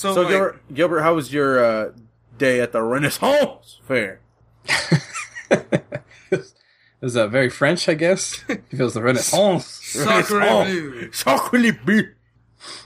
So, So like, Gilbert, Gilbert, how was your uh, day at the Renaissance Fair? it was uh, very French, I guess. It was the Renaissance. Sacre bleu. Sacre bleu.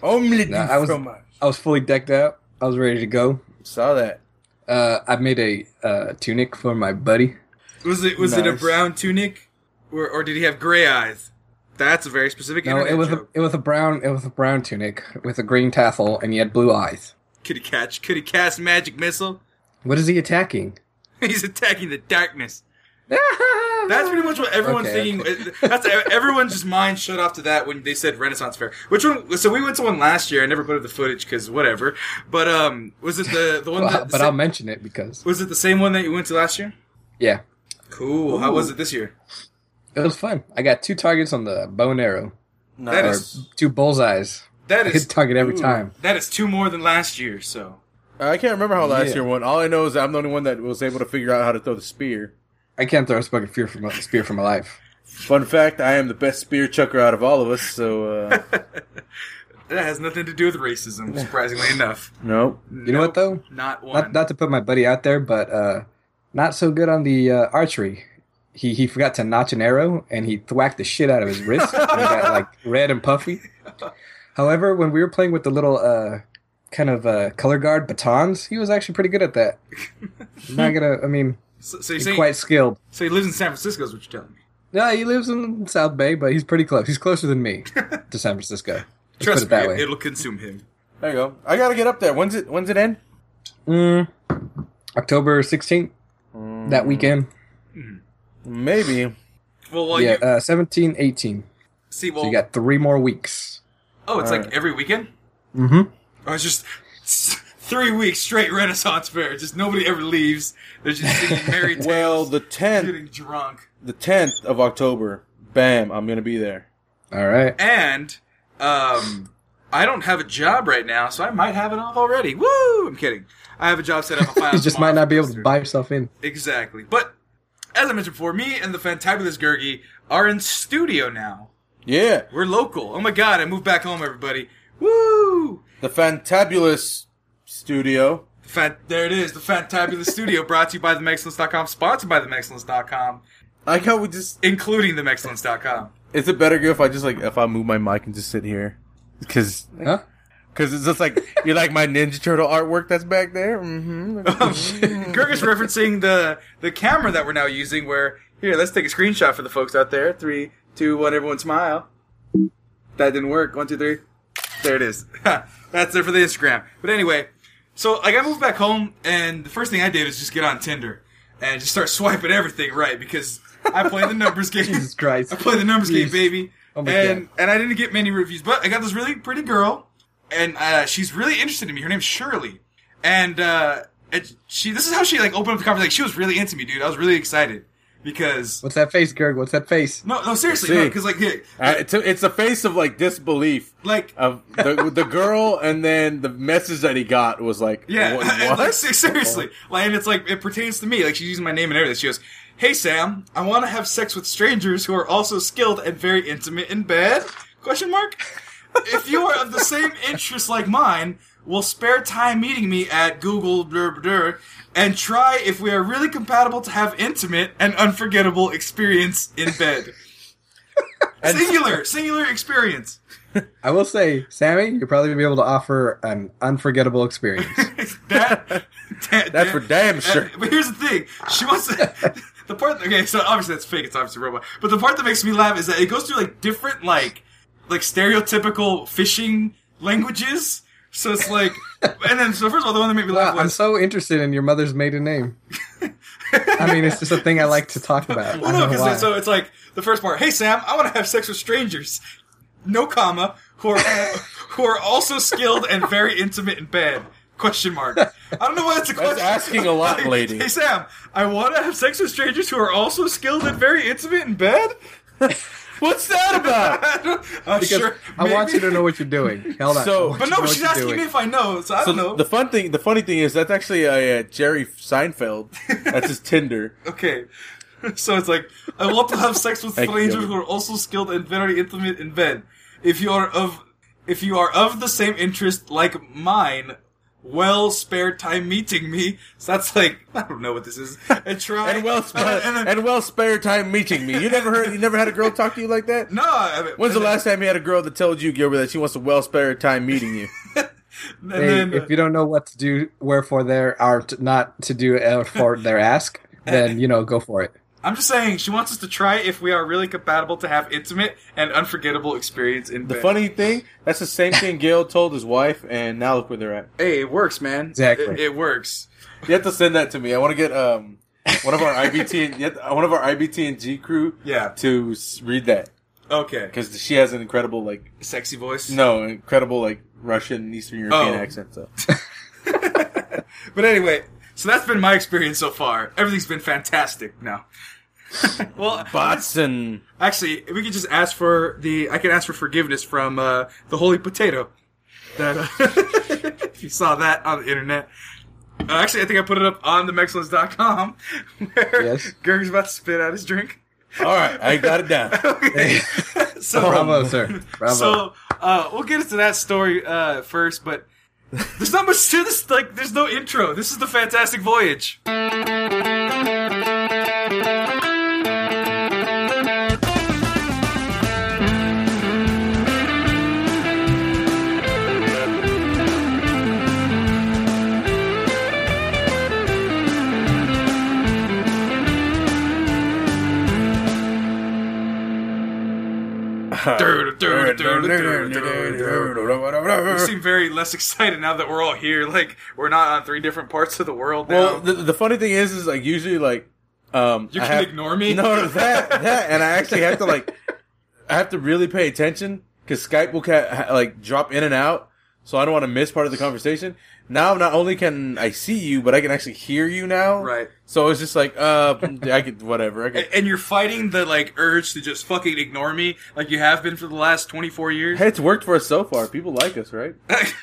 Omelette No, I was- fromage. I was fully decked out. I was ready to go. Saw that. Uh, I made a uh, tunic for my buddy. was it was it a brown tunic, or or did he have gray eyes? That's a very specific. No, it was a, it was a brown it was a brown tunic with a green tassel, and he had blue eyes. Could he catch? Could he cast magic missile? What is he attacking? He's attacking the darkness. That's pretty much what everyone's Okay, thinking. That's everyone's just mind shut off to that when they said Renaissance Fair. Which one? So we went to one last year. I never put up the footage because whatever. But um, was it the the one? Well, that, but I'll mention it because was it the same one that you went to last year? yeah, Cool. How was it this year? It was fun. I got two targets on the bow and arrow, That or two bullseyes. that I is hit target every Ooh. time. that is two more than last year. So I can't remember how last Yeah. year went. All I know is I'm the only one that was able to figure out how to throw the spear. I can't throw a fucking spear for my, spear for my life. Fun fact: I am the best spear chucker out of all of us. So uh, that has nothing to do with racism. Surprisingly enough. no. You know what though? Not one. Not not to put my buddy out there, but uh, not so good on the uh, archery. He he forgot to notch an arrow and he thwacked the shit out of his wrist. and got like red and puffy. However, when we were playing with the little uh, kind of uh, color guard batons, he was actually pretty good at that. not gonna. I mean, so, so you're he's saying quite skilled. so he lives in San Francisco? Is what you're telling me? Yeah, he lives in South Bay, but he's pretty close. He's closer than me to San Francisco. Let's Trust put it that me, way. it'll consume him. There you go. I gotta get up there. When's it? When's it end? Mm, October sixteenth, that weekend. Maybe. Well, well, yeah, you, uh, 17, 18. see, well, So you got three more weeks. oh, it's like Alright. every weekend. Mm-hmm. Oh, it's just three weeks straight Renaissance fair. Just nobody ever leaves. They're just singing merry tales, Well, the tenth, getting drunk, the tenth of October. Bam! I'm gonna be there. All right. and um, I don't have a job right now, so I might have it off already. Woo! I'm kidding. I have a job set up. I'll You just might not be able to buy yourself in. Exactly. But as I mentioned before, me and the fantabulous Gergie are in studio now. Yeah, We're local. Oh my god, I moved back home, everybody. Woo! the Fantabulous Studio. Fan- there it is, the Fantabulous Studio, brought to you by themexcellence.com, sponsored by themexcellence.com, I like how we just. including themexcellence.com. Is it better if I just like if I move my mic and just sit here? Because Huh? Because it's just like you like my Ninja Turtle artwork that's back there. Mm-hmm. Gerg is referencing the, the camera that we're now using, where, here, let's take a screenshot for the folks out there. Three, two, one, everyone smile. That didn't work. One, two, three. There it is. That's there for the Instagram. But anyway, so like I moved back home, and the first thing I did is just get on Tinder and just start swiping everything right because I play the numbers game. Jesus Christ. I play the numbers game, baby. Oh my and God. and I didn't get many reviews, but I got this really pretty girl, and uh, she's really interested in me. Her name's Shirley, and uh, it, she. This is how she like opened up the conversation. Like, she was really into me, dude. I was really excited because What's that face, Gerg? What's that face? no, no, seriously, See. no, because like, yeah, Uh, it's a, it's a face of like disbelief like. of the the girl, and then the message that he got was like, Yeah, what? and, like, seriously, like, and it's like it pertains to me. Like she's using my name and everything. She goes, "Hey Sam, I want to have sex with strangers who are also skilled and very intimate in bed?" Question mark. If you are of the same interest like mine, will spare time meeting me at Google blur, blur, and try if we are really compatible to have intimate and unforgettable experience in bed. singular, singular experience. I will say, Sammy, you're probably gonna be able to offer an unforgettable experience. that, that- That's for damn sure. Uh, but here's the thing: she wants to. The part, okay, so obviously that's fake. It's obviously a robot. But the part that makes me laugh is that it goes through like different, like, like stereotypical fishing languages. So it's like, and then so first of all, the one that made me laugh Wow, I'm so interested in your mother's maiden name. I mean, it's just a thing I like to talk about. Well, no, don't know why. because so it's like the first part. Hey Sam, I want to have sex with strangers, no comma, who are who are also skilled and very intimate in bed. Question mark. I don't know why that's a That's question. asking a lot, Like, lady. Hey Sam, I want to have sex with strangers who are also skilled and very intimate in bed. What's that about? I'm because sure. I want you to know what you're doing. Hold on. So- But no, know what she's asking doing. me if I know, so I So don't know. the fun thing, the funny thing is that's actually a, uh Jerry Seinfeld. That's his Tinder. Okay. So it's like, I want to have sex with strangers who are also skilled and very intimate in bed. If you are of, if you are of the same interest like mine, well spared time meeting me. So that's like I don't know what this is. And try And well, sp- and then- and well spare time meeting me. You never heard? You never had a girl talk to you like that? no. I mean, When's the last time you had a girl that told you, Gilbert, that she wants a well spare time meeting you? and Hey, then, if you don't know what to do, wherefore there are t- not to do uh, for their ask, then you know go for it. I'm just saying she wants us to try if we are really compatible to have intimate and unforgettable experience in The bed. funny thing, that's the same thing Gail told his wife, and now look where they're at. Hey, it works, man. Exactly. It, it works. You have to send that to me. I want to get um one of our IBT and yet one of our IBT and G crew Yeah. to s- read that Okay. because she has an incredible like Sexy voice. no incredible like Russian Eastern European Oh. accent. So But anyway, so that's been my experience so far. Everything's been fantastic now. well, bots and actually, we could just ask for the. I can ask for forgiveness from uh, the Holy Potato. That uh, if you saw that on the internet. Uh, actually, I think I put it up on themexcellence.com where Yes. Gerg's about to spit out his drink. all right, I got it down. Okay. so, Bravo, sir. Bravo. So uh, we'll get into that story uh, first, but there's not much to this. Like, there's no intro. This is the Fantastic Voyage. We seem very less excited now that we're all here. Like, we're not on three different parts of the world now. Well, the, the funny thing is, is like usually like um you I can have- ignore me. No, that that, and I actually have to like I have to really pay attention because Skype will ca- ha- like drop in and out, so I don't want to miss part of the conversation. Now, not only can I see you, but I can actually hear you now. Right. So it's just like, uh, I could whatever. I could. And you're fighting the like urge to just fucking ignore me, like you have been for the last 24 years. Hey, it's worked for us so far. People like us, right?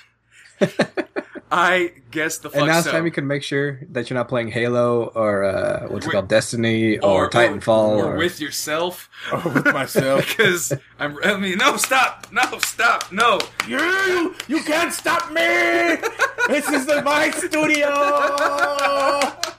I guess the fuck and now so. time you can make sure that you're not playing Halo or uh, what's it called, Destiny or, Titanfall or, or, with yourself. Or with myself. Because I'm. I mean, no, stop, no, stop, no. you, you can't stop me. this is the my studio.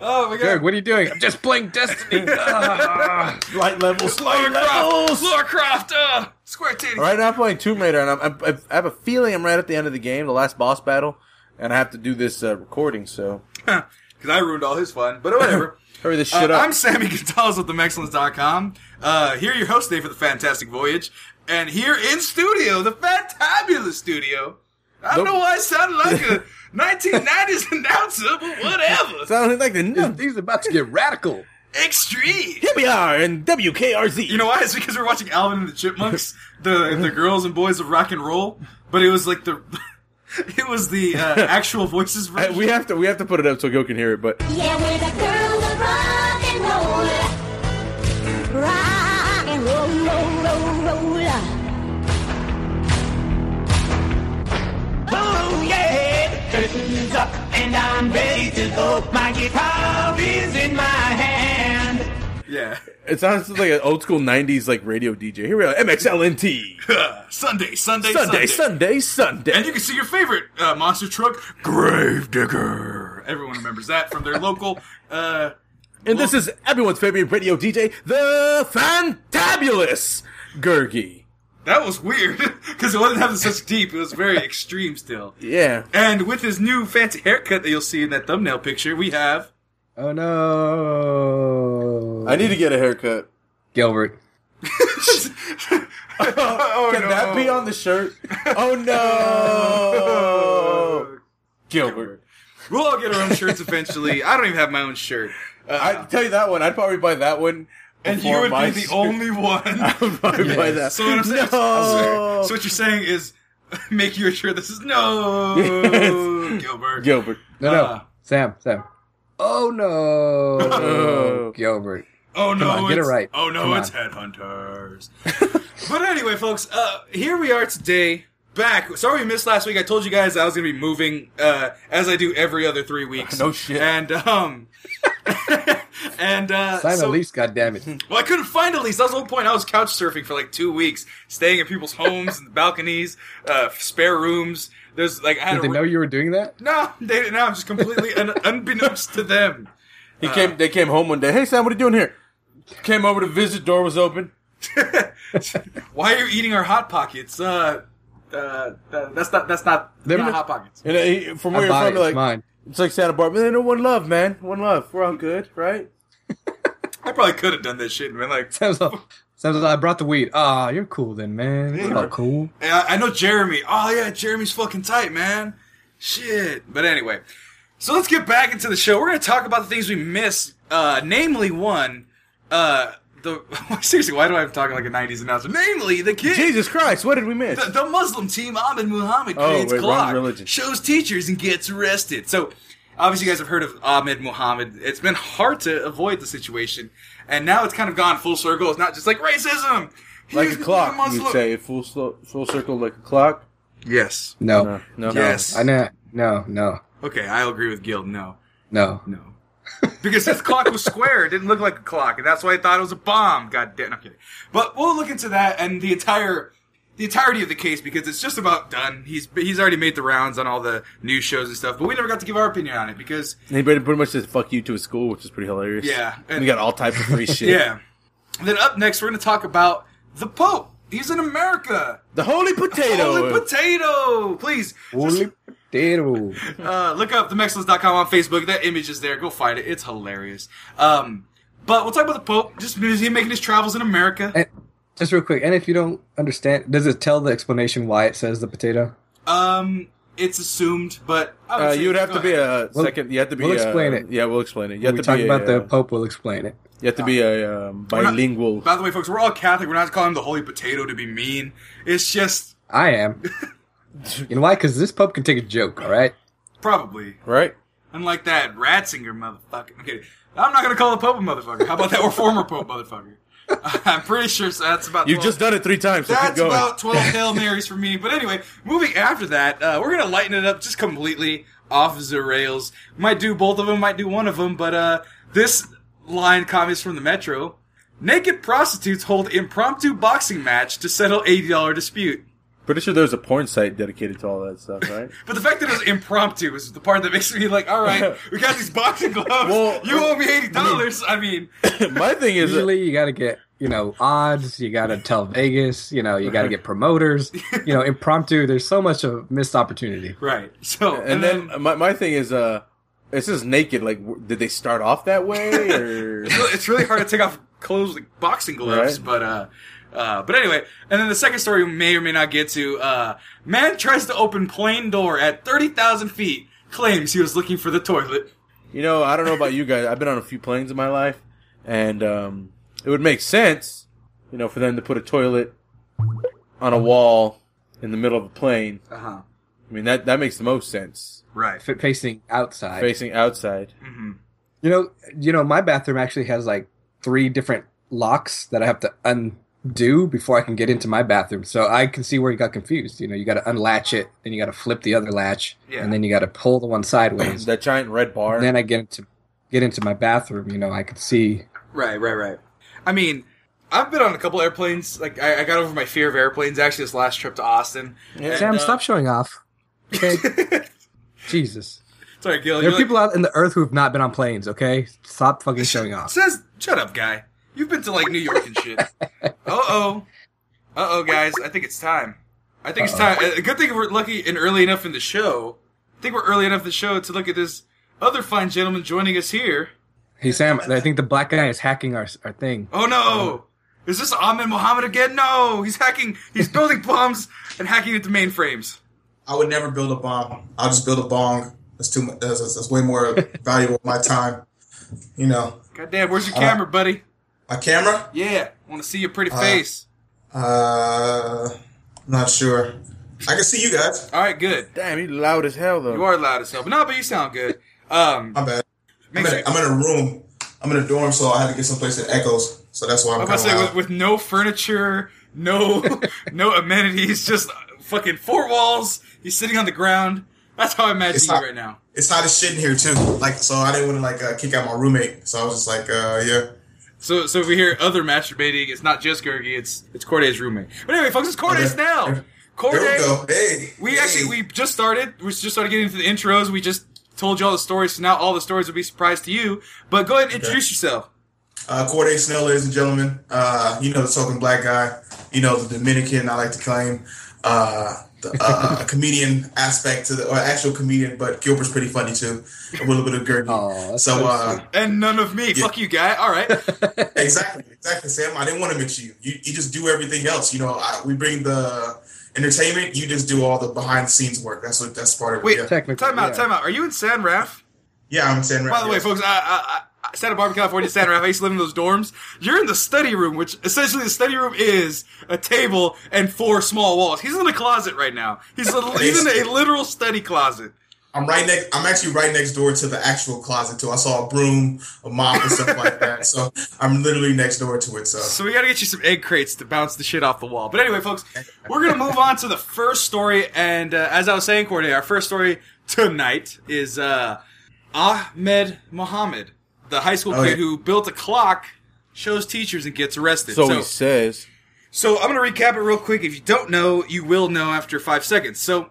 Oh my Derek, god. what are you doing? I'm just playing Destiny. Light levels, Lara light levels. Lara Croft, uh, Square Titty. Right now, I'm playing Tomb Raider, and I'm, I'm, I have a feeling I'm right at the end of the game, the last boss battle, and I have to do this uh, recording. So Because I ruined all his fun, but whatever. hurry this Uh, shit up. I'm Sammy Gonzalez with TheMexcellence.com. Uh, here your host today for the Fantastic Voyage. And here in studio, the Fantabulous Studio. I don't Nope. know why I sounded like a 1990s announcer, but whatever. Sounding like the This thing's about to get radical. Extreme. here we are in WKRZ. You know why? It's because we're watching Alvin and the Chipmunks, the the girls and boys of rock and roll. But it was like the, it was the uh, actual voices I- version. we have to we have to put it up so Gil can hear it. But Yeah, we're the girls of rock and roll. Rock and roll, roll, roll, roll. Oh yeah, curtains up and I'm ready to go. My guitar is in my hand. Yeah. it sounds like an old school '90s like radio DJ. Here we are, MXLNT. Sunday, Sunday, Sunday, Sunday, Sunday. Sunday. And you can see your favorite uh, monster truck, Gravedigger. Everyone remembers that from their local. Uh, And this is everyone's favorite radio DJ, the Fantabulous Gergie. that was weird because it wasn't having such deep. It was very extreme still. Yeah. And with his new fancy haircut that you'll see in that thumbnail picture, we have. Oh no! I need to get a haircut. Gilbert. oh, Can that be on the shirt? Oh no! Gilbert. We'll all get our own shirts eventually. I don't even have my own shirt. Uh, I tell you that one. I'd probably buy that one. and you would be the shirt. only one. I would probably buy that. So what I'm saying, no. so what you're saying is, make you a shirt that says no, Yes. Gilbert. Gilbert. No, no. Uh. Sam, Sam. Oh no! Oh. Gilbert. Oh no, on, get it right. Oh no, Come it's headhunters. but anyway, folks, uh, here we are today. Back. Sorry we missed last week. I told you guys I was going to be moving, uh, as I do every other three weeks. No shit. And um, And uh, Sign so, a lease, goddammit. Well, I couldn't find a lease. That was the whole point. I was couch surfing for like two weeks, staying in people's homes and balconies, uh, spare rooms. There's like I had Did they a, know you were doing that? no, they didn't know. I'm just completely un- unbeknownst to them. He came. They came home one day. Hey Sam, what are you doing here? Came over to visit. Door was open. Why are you eating our hot pockets? Uh, uh, uh, that's not that's not, They're not not- hot pockets. And uh, he, from where I you're from, it. you're It's like mine. it's like Santa Barbara. They know one love, man. One love. We're all good, right? I probably could have done that shit, man. Like, Sounds like, sounds like I brought the weed. Ah, you're cool then, man. You're all cool. I, I know Jeremy. Oh yeah, Jeremy's fucking tight, man. Shit. But anyway, so let's get back into the show. We're gonna talk about the things we missed. Uh, namely, one, uh, the seriously, why do I have to talk like a '90s announcer? Namely, the kid. Jesus Christ, what did we miss? The, the Muslim team, Ahmed Muhammad, Oh, creates wait, wrong clock, religion. shows teachers, and gets arrested. So, obviously, you guys have heard of Ahmed Muhammad. It's been hard to avoid the situation, and now it's kind of gone full circle. It's not just like racism, Like He's a clock, Muslim- you'd say full slo- full circle like a clock. Yes. No. No, no, Yes. I know. No, no, Okay, I agree with Gil. No, no. no. because his clock was square. It didn't look like a clock, and that's why I thought it was a bomb. God damn. I'm kidding. But we'll look into that and the entire the entirety of the case because it's just about done. He's he's already made the rounds on all the news shows and stuff, but we never got to give our opinion on it because And he pretty pretty much said "fuck you" to his school, which is pretty hilarious. Yeah, and we got all types of free shit. yeah. And Then up next, we're going to talk about the Pope. He's in America. the holy potato. Holy potato! Please, Holy potato. uh, look up themexcellence.com on Facebook. That image is there. Go find it. It's hilarious. Um, but we'll talk about the Pope. Just because he's making his travels in America. And just real quick, and if you don't understand, does it tell the explanation why it says the potato? Um, it's assumed, but would Uh, say- you would have go to be ahead. a second. You have to be. we'll uh, explain it. Yeah, we'll explain it. You When have we to talk be about a, the uh, Pope, we'll explain it. You have to be a um, bilingual. By the way, folks, we're all Catholic. We're not calling him the Holy Potato to be mean. It's just I am. you know why? Because this Pope can take a joke, all right? probably right? unlike that Ratzinger motherfucker. I'm. I'm not gonna call the Pope a motherfucker. How about that? Or former Pope motherfucker. I'm pretty sure that's about. You've 12 just done it three times, so That's about 12 Hail Marys for me. But anyway, moving after that, uh, we're going to lighten it up just completely off the rails. Might do both of them, might do one of them, but uh, this line comes from the Metro. Naked prostitutes hold impromptu boxing match to settle $80 dispute. Pretty sure there's a porn site dedicated to all that stuff, right? But the fact that it was impromptu is the part that makes me like, all right, we got these boxing gloves. Well, you owe me $80. I mean, My thing is, Usually, you got to get you know odds. You got to tell Vegas. You know, you got to get promoters. You know, impromptu. There's so much of missed opportunity. right. So, and then my my thing is, uh, it's just naked. Like, did they start off that way, or it's really, it's really hard to take off clothes like boxing gloves, Right. but uh, uh, but anyway, and then the second story we may or may not get to. Uh, man tries to open plane door at thirty thousand feet. Claims he was looking for the toilet. you know, I don't know about you guys. I've been on a few planes in my life, and um, it would make sense, you know, for them to put a toilet on a wall in the middle of a plane. Uh huh. I mean, that that makes the most sense. Right. F- facing outside. Facing outside. You know, you know, my bathroom actually has like three different locks that I have to undo before I can get into my bathroom. So I can see where you got confused. You know, you got to unlatch it, then you got to flip the other latch, Yeah. and then you got to pull the one sideways. That giant red bar. and then I get into get into my bathroom. You know, I can see. Right. Right. Right. I mean. I've been on a couple airplanes. Like I, I got over my fear of airplanes actually this last trip to Austin. And, Sam, uh, stop showing off. Okay, Jesus. Sorry, Gil. There you're are like- people out in the earth who have not been on planes. Okay, stop fucking showing off. Says, shut up, guy. You've been to like New York and shit. Uh oh. Uh oh, guys. I think it's time. I think it's time. A good thing we're lucky and early enough in the show. I think we're early enough in the show to look at this other fine gentleman joining us here. Hey Sam, I think the black guy is hacking our our thing. Oh no! Is this Ahmed Mohammed again? No! He's hacking. He's building bombs and hacking at the mainframes. I would never build a bomb. I'll just build a bong. That's too much. That's, that's way more valuable my time. You know, God damn, where's your camera, buddy? My camera. Yeah, want to see your pretty face. Uh, not sure. I can see you guys. All right, good. Damn, he loud as hell though. You are loud as hell, but no, but you sound good. Um, My bad. I'm makes in, a, I'm in a room. I'm in a dorm, so I had to get someplace that echoes. So that's why I'm I'm kind about of to say loud. with, with no furniture, no no amenities, just fucking four walls. He's sitting on the ground. That's how I imagine It's you not- right now. It's hot as shit in here too. Like, so I didn't want to like uh, kick out my roommate. So I was just like, uh, yeah. So, so if we hear other masturbating, it's not just Gergie, it's it's Corde's roommate. But anyway, folks, it's Corde Okay. Snell. Corde, we. Hey. we hey. actually we just started. We just started getting into the intros. We just told you all the stories, so now all the stories will be a surprise to you. But go ahead and introduce yourself. Uh, Corde Snell, ladies and gentlemen. Uh, you know the token black guy. You know the Dominican. I like to claim. Uh, the uh, comedian aspect to the, or actual comedian, but Gilbert's pretty funny too. A little bit of Gergie. Aw, that's so, so uh. And none of me. Yeah. Fuck you, guy. All right. exactly, exactly, Sam. I didn't want to mix you. You, you just do everything else. You know, I, we bring the entertainment. You just do all the behind the scenes work. That's what that's part of Wait, it. Yeah, Technically, time out. yeah. Time out. Are you in San Raf? yeah I'm saying. By the way, folks, I, I, I, Santa Barbara, California, Santa Raf. I used to live in those dorms. You're in the study room, which essentially the study room is a table and four small walls. He's in a closet right now. He's a, he's in a literal study closet. I'm right next. I'm actually right next door to the actual closet too. I saw a broom, a mop, and stuff like that. So I'm literally next door to it. So, So we got to get you some egg crates to bounce the shit off the wall. But anyway, folks, we're gonna move on to the first story. And uh, as I was saying, Courtney, our first story tonight is uh, Ahmed Mohammed, the high school Oh, kid yeah. who built a clock, shows teachers, and gets arrested. So he says. So I'm going to recap it real quick. If you don't know, you will know after five seconds. So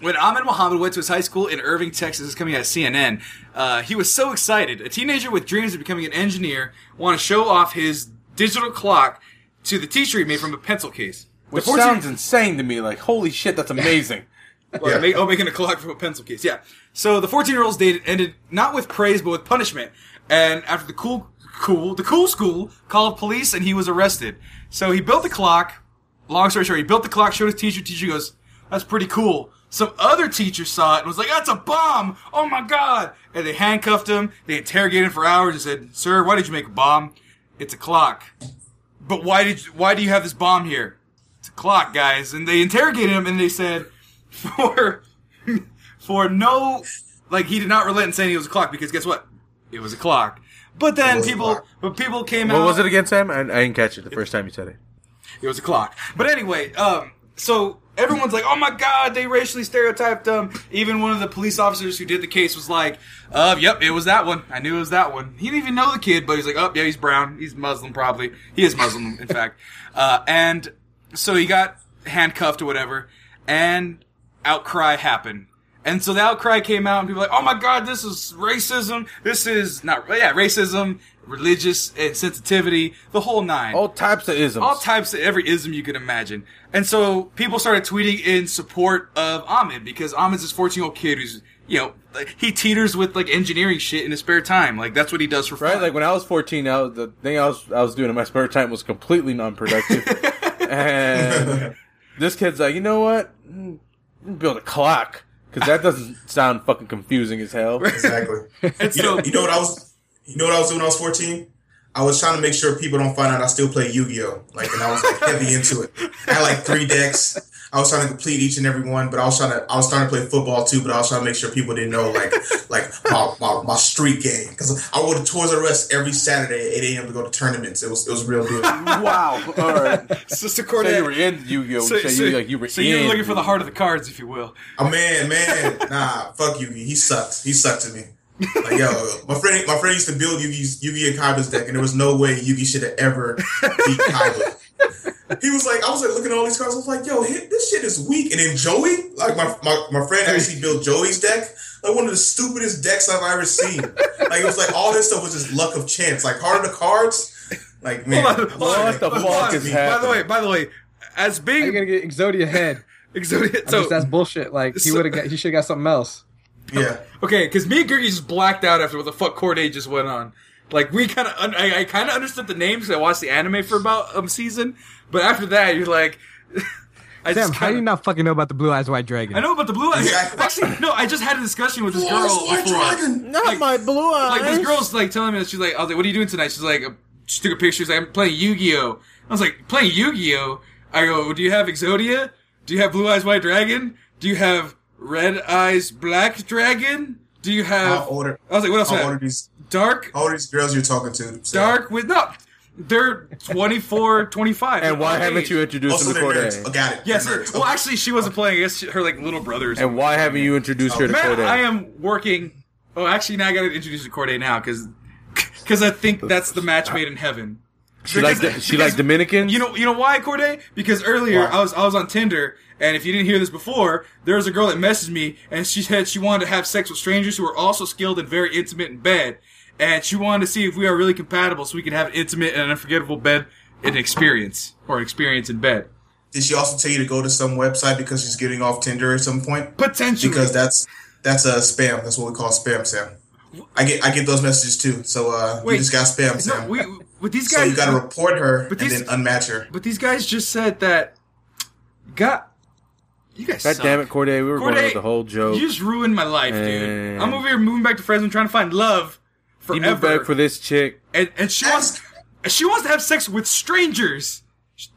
when Ahmed Muhammad went to his high school in Irving, Texas, this is coming out of CNN, uh, he was so excited. A teenager with dreams of becoming an engineer wanted to show off his digital clock to the teacher he made from a pencil case. Which The 14 sounds insane to me. Like, holy shit, that's amazing. Well, Yeah. make- oh, making a clock from a pencil case. Yeah. So the 14 year old's date ended not with praise, but with punishment. And after the cool, cool, the cool school called police and he was arrested. So he built the clock. Long story short, he built the clock, showed his teacher. Teacher goes, that's pretty cool. Some other teacher saw it and was like, that's a bomb. Oh my God. And they handcuffed him. They interrogated him for hours and said, sir, why did you make a bomb? It's a clock. But why did you, why do you have this bomb here? It's a clock, guys. And they interrogated him and they said, for for no like he did not relent in saying he was a clock because guess what? It was a clock. But then people but people came in. What out was it again, Sam? I, I didn't catch it the first time you said it. it was a clock. But anyway, um, so everyone's like, "Oh my god, they racially stereotyped him." Even one of the police officers who did the case was like, "Uh, yep, it was that one. I knew it was that one." He didn't even know the kid, but he's like, "Oh, yeah, he's brown. He's Muslim, probably. He is Muslim, in fact." Uh, and so he got handcuffed or whatever, and outcry happened. And so the outcry came out, and people were like, "Oh my God, this is racism. This is not, yeah, racism, religious insensitivity, the whole nine. All types of isms. all types of every ism you could imagine. And so people started tweeting in support of Ahmed because Ahmed's this 14 year old kid who's, you know, like, he teeters with like engineering shit in his spare time. Like that's what he does for fun. Right? Like when I was 14, I was, the thing I was I was doing in my spare time was completely non-productive. and this kid's like, you know what? Mm, Build a clock because that doesn't sound fucking confusing as hell. exactly. You know, you know what I was. You know what I was doing when I was 14? I was trying to make sure people don't find out I still play Yu-Gi-Oh. Like, and I was like heavy into it. I had like three decks. I was trying to complete each and every one, but I was trying to. I was starting to play football too, but I was trying to make sure people didn't know like like my my, my street game because I would to Toys R Us every Saturday at 8 a.m. to go to tournaments. It was it was real good. wow. All right. so, so, So you were in Yu-Gi-Oh. so, So, so- you like you were so in you were looking for the heart of the cards, if you will. Oh man, man, nah, fuck Yugi. He sucked. He sucked to me. Like yo, my friend, my friend used to build Yugi's Yugi and Kaiba's deck, and there was no way Yugi should have ever beat Kaiba. He was like, I was like looking at all these cards. I was like, yo, hit, this shit is weak. And then Joey, like my, my my friend actually built Joey's deck, like one of the stupidest decks I've ever seen. Like it was like all this stuff was just luck of chance. Like heart of the cards, like man, Hold on, hold on, What the fuck on. is By the way, by the way, as How You're gonna get Exodia head? Exodia, so guess that's bullshit. Like he so- would have he should have got something else. yeah. Okay, because me and Gergie just blacked out after what the fuck Corde just went on. Like we kind of, I, I kind of understood the names. 'cause I watched the anime for about a season, but after that, you're like, I Sam, just how do you not fucking know about the blue eyes white dragon? I know about the blue eyes. Exactly. Actually, no, I just had a discussion with this girl Oh, White before. Dragon. Not Like- my blue eyes. Like this girl's like telling me that she's like, I was like, "What are you doing tonight?" She's like, uh, she took a picture. She's like, "I'm playing Yu-Gi-Oh." I was like, "Playing Yu-Gi-Oh." I go, "Do you have Exodia? Do you have Blue Eyes White Dragon? Do you have Red Eyes Black Dragon? Do you have?" How old are, I was like, "What else? how I old are have? these Dark All these girls you're talking to? Sam? dark with no They're 24, 25. And why haven't age. you introduced Also, him to they're. Oh, got it. Yes. They're nerds. Well, oh. actually, she wasn't playing. I guess her like little brother. or And why haven't you introduced her to oh, Man, Corde? I am working. Oh, actually, now I got to introduce you to Corde now because because I think that's the match made in heaven. She like Because- she like because- Dominicans. You know, you know why, Corde? Because earlier Why? I was I was on Tinder, and if you didn't hear this before, there was a girl that messaged me, and she said she wanted to have sex with strangers who are also skilled and very intimate in bed, and she wanted to see if we are really compatible, so we can have an intimate and unforgettable bed an experience or experience in bed. Did she also tell you to go to some website because she's getting off Tinder at some point? Potentially, Because that's that's a spam. That's what we call spam, Sam. I get I get those messages too. So uh, Wait. you just got spam, no, Sam. we with these guys, so you got to report her But and these- then unmatch her. But these guys just said that. God, you guys. God suck. damn it, Corde. We were going with the whole joke. You just ruined my life, dude. I'm over here moving back to Fresno, trying to find love He forever. moved back for this chick. and and she wants she wants to have sex with strangers.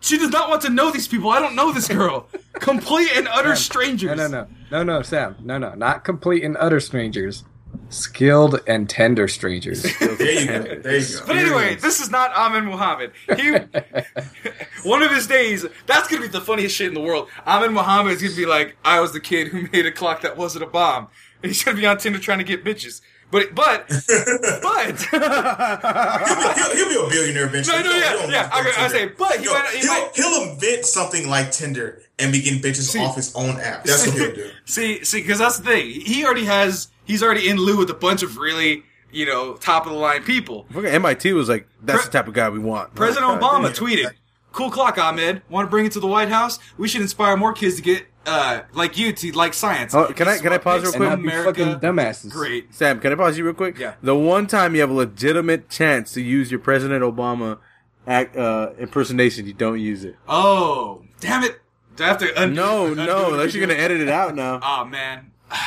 She does not want to know these people. I don't know this girl. Complete and utter strangers. No, no, no, no, no, Sam. No, no, not complete and utter strangers. Skilled and tender strangers. There you go. There you go. But anyway, this is not Amin Muhammad. He, one of his days, that's gonna be the funniest shit in the world. Amin Muhammad is gonna be like, I was the kid who made a clock that wasn't a bomb, and he's gonna be on Tinder trying to get bitches. But, but, but, he'll, he'll be a billionaire eventually. No, no, You yeah, don't yeah, I- I say, but he Yo, might- he he'll, might- he'll invent something like Tinder and begin bitches off his own app. That's what he'll do. see, see, because that's the thing. He already has, he's already in lieu with a bunch of really, you know, top of the line people. Fucking MIT was like, that's Pre- the type of guy we want. President Obama tweeted, "Cool clock, Ahmed. Want to bring it to the White House? We should inspire more kids to get uh, like you to like science. Oh, can I- can I pause makes real quick? and not America fucking dumbasses. Great. Sam, can I pause you real quick? Yeah. The one time you have a legitimate chance to use your President Obama act, uh, impersonation, you don't use it. Oh, damn it! Do I have to? Undo, No, undo no, the unless you're gonna edit it out now. Oh man.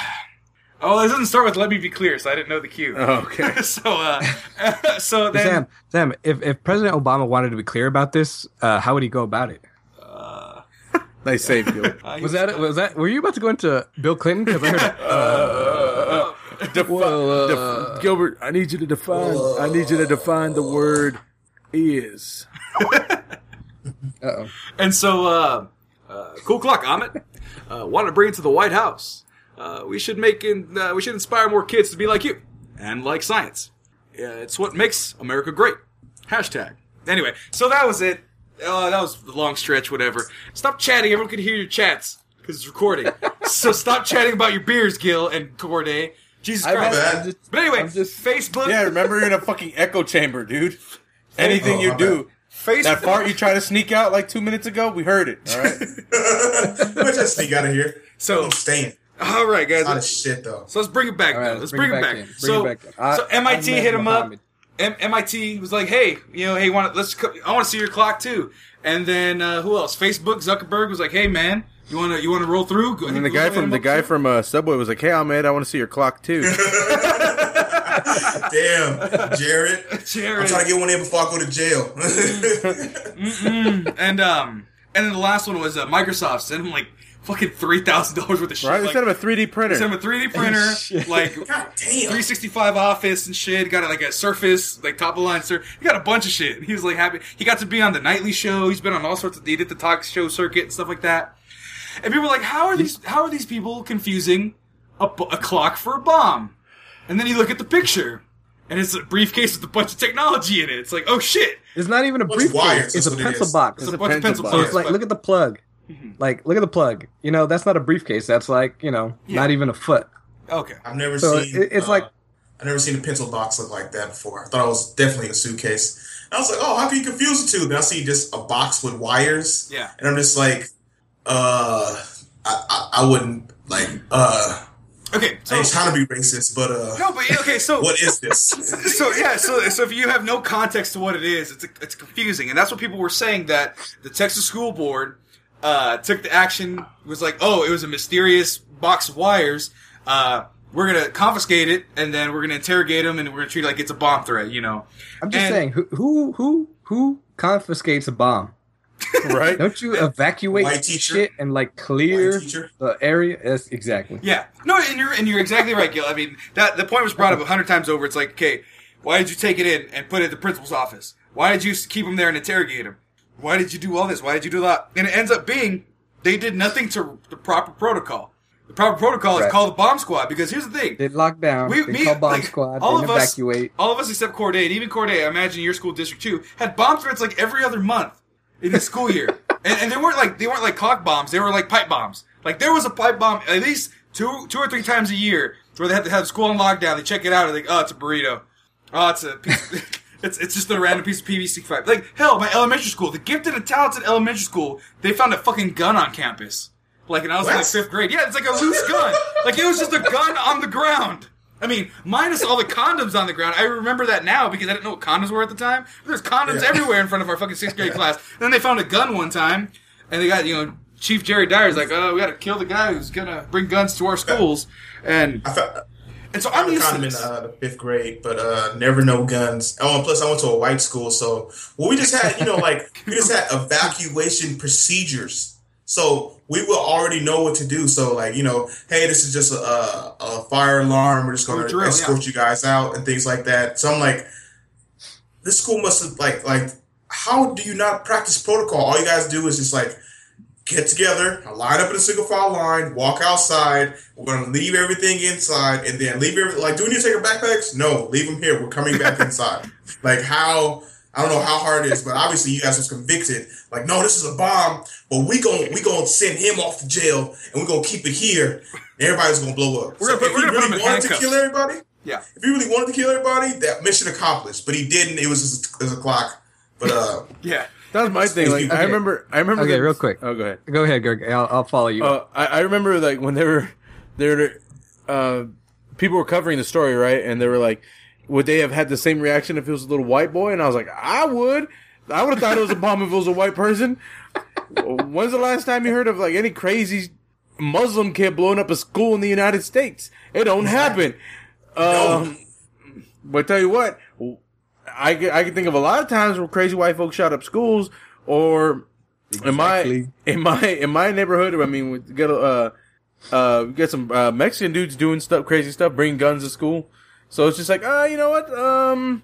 Oh, it doesn't start with "Let me be clear," so I didn't know the cue. Oh, okay. so, uh, so then, Sam, Sam, if, if President Obama wanted to be clear about this, uh, how would he go about it? Nice save, Gil. uh, Was that was that? Were you about to go into Bill Clinton? Because I heard. Uh, Defi- Well, def- uh, Gilbert, I need you to define. I need you to define the word is. uh-oh. And so, uh, uh, cool clock, Ahmed. Uh, want to bring it to the White House. Uh, we should make in, uh, we should inspire more kids to be like you and like science. Uh, it's what makes America great. Hashtag. Anyway, so that was it. Uh, that was the long stretch, whatever. Stop chatting. Everyone can hear your chats because it's recording. so stop chatting about your beers, Gil and Corde. Jesus I'm, Christ. bad. I'm just, but anyway, I'm just- Facebook. Yeah, remember you're in a fucking echo chamber, dude. Anything Oh, you my do, Facebook. that fart you tried to sneak out like two minutes ago, we heard it. All right. Let's just sneak out of here. So- I'm staying. All right, guys. A lot of shit though. So let's bring it back. All though. right, let's bring, it back. in. Bring so, it back in. I- so MIT Ahmed hit him Mohammed. up. M- MIT was like, "Hey, you know, hey, want let's co- I want to see your clock too." And then uh, who else? Facebook Zuckerberg was like, "Hey, man, you want to you want to roll through?" Go- And then the guy from the guy too. from uh, Subway was like, "Hey, Ahmed, I want to see your clock too." Damn, Jared. Jared, I'm Jared. trying to get one in before I go to jail. and um and then the last one was uh, Microsoft I'm like fucking three thousand dollars worth of shit. right? Like, Instead of a 3D printer. sent him a 3D printer, like God damn. 365 Office and shit. Got like a Surface, like top of the line. Sir, he got a bunch of shit. He was like happy. He got to be on the nightly show. He's been on all sorts of. He did the talk show circuit and stuff like that. And people were like, "How are these? How are these people confusing a, a clock for a bomb?" And then you look at the picture, and it's a briefcase with a bunch of technology in it. It's like, oh shit! It's not even a briefcase. wires? It's That's a pencil box. It's a a bunch of pencil pencil box. So it's like, look at the plug. Like, look at the plug. You know, that's not a briefcase. That's like, you know, not even a foot. okay. I've never So seen. it- it's uh, like- I've never seen a pencil box look like that before. I thought it was definitely a suitcase. And I was like, oh, how can you confuse the two? Then I see just a box with wires. Yeah. And I'm just like, uh, I, I, I wouldn't like, uh, Okay. I So ain't trying to be racist, but uh, no, but okay. So what is this? so yeah, so so if you have no context to what it is, it's it's confusing, and that's what people were saying that the Texas school board uh, took the action was like, oh, it was a mysterious box of wires. Uh, we're gonna confiscate it, and then we're gonna interrogate them, and we're gonna treat it like it's a bomb threat. You know, I'm just And- saying, who, who, who, who confiscates a bomb? right? Don't you evacuate White teacher. shit and like clear the area? Yes, exactly. Yeah. No, and you're and you're exactly right, Gil. I mean, that the point was brought up a hundred times over. It's like, okay, why did you take it in and put it at the principal's office? Why did you keep him there and interrogate him? Why did you do all this? Why did you do that? And it ends up being they did nothing to the proper protocol. The proper protocol is Right. called the bomb squad because here's the thing. they lock down. We, they me, call bomb like, squad. all of us, evacuate. all of us except Corde, and even Corde, I imagine your school district too, had bomb threats like every other month in the school year, and, and they weren't like they weren't like clock bombs, they were like pipe bombs. Like there was a pipe bomb at least two two or three times a year where they had to have school on lockdown. They check it out, and they like, oh, it's a burrito. Oh, it's a piece. It's, it's just a random piece of PVC pipe. Like, hell, my elementary school, the gifted and talented elementary school, they found a fucking gun on campus. Like, and I was in like fifth grade. Yeah, it's like a loose gun. Like, it was just a gun on the ground. I mean, minus all the condoms on the ground. I remember that now because I didn't know what condoms were at the time. There's condoms Yeah. everywhere in front of our fucking sixth grade class. And then they found a gun one time, and they got, you know, Chief Jerry Dyer's like, oh, we gotta kill the guy who's gonna bring guns to our schools. And, I felt, and so I'm used to of in uh, the fifth grade, but uh, never no guns. Oh, and plus I went to a white school, so well, we just had you know like we just had evacuation procedures. So we will already know what to do. So like you know, hey, this is just a, a, a fire alarm. We're just going Oh, to drill, escort you guys out and things like that. So I'm like, this school must have like like how do you not practice protocol? All you guys do is just like get together, line up in a single file line, walk outside. We're gonna leave everything inside, and then leave everything. Like, do we need to take our backpacks? No, leave them here. We're coming back inside. Like how. I don't know how hard it is, but obviously you guys was convicted. Like, no, this is a bomb, but we gon' we gonna send him off to jail, and we are gonna keep it here. And everybody's gonna blow up. We're gonna if we're he gonna really wanted to kill everybody, Yeah. if he really wanted to kill everybody, that mission accomplished. But he didn't. It was just as a clock. But uh, Yeah. That was my thing. Like I remember, I remember. Okay, the- real quick. Oh, go ahead. Go ahead, Greg. I'll, I'll follow you. Uh, I, I remember like when they were, they were, uh, people were covering the story, right? And they were like, would they have had the same reaction if it was a little white boy? And I was like, I would. I would have thought it was a bomb if it was a white person. When's the last time you heard of like any crazy Muslim kid blowing up a school in the United States? It don't happen. Um, but tell you what, I can, I can think of a lot of times where crazy white folks shot up schools, or in my in my in my neighborhood. I mean, we get uh, uh, get some uh, Mexican dudes doing stuff, crazy stuff, bringing guns to school. So it's just like, uh, you know what? Um,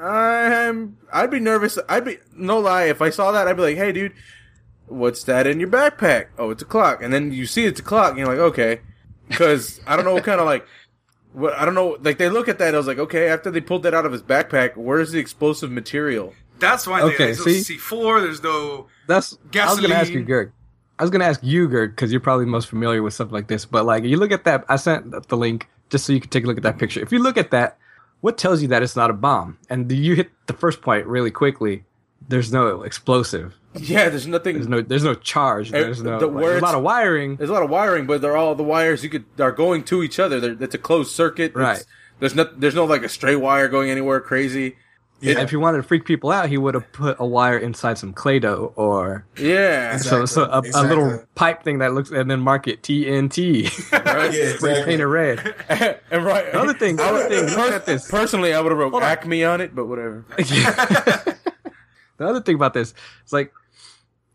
I'm I'd be nervous. I'd be no lie if I saw that. I'd be like, hey, dude, what's that in your backpack? Oh, it's a clock. And then you see it's a clock, and you're like, okay, because I don't know what kind of like. What I don't know, like they look at that. I was like, okay. After they pulled that out of his backpack, where's the explosive material? That's why Okay, there's no? C4, there's no. That's I was gonna ask you, Gasoline. Gerg. I was gonna ask you, Gerg, because you're probably most familiar with stuff like this. But like, you look at that. I sent the link just so you could take a look at that picture. If you look at that, what tells you that it's not a bomb? And you hit the first point really quickly. There's no explosive. Yeah, there's nothing. There's no. There's no charge. Eh, There's no. the like, there's a lot of wiring. There's a lot of wiring, but they're all the wires you could are going to each other. They're, it's a closed circuit. Right. It's- there's no there's no like a stray wire going anywhere crazy. yeah. If he wanted to freak people out, he would have put a wire inside some Clay-Doh or Yeah. so, so a, Exactly, a little pipe thing that looks and then mark it TNT. Right? yeah, Spray exactly. painted red. and right. Another thing, I would- another thing, look at this. Personally, I would have wrote Hold on. Acme on it, but whatever. the other thing about this is like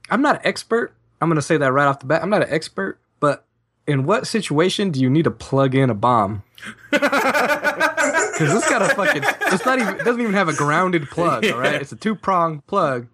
I'm not an expert. I'm gonna say that right off the bat. I'm not an expert, but in what situation do you need to plug in a bomb? Because it's got a fucking. It's not even. It doesn't even have a grounded plug. All right, it's a two prong plug.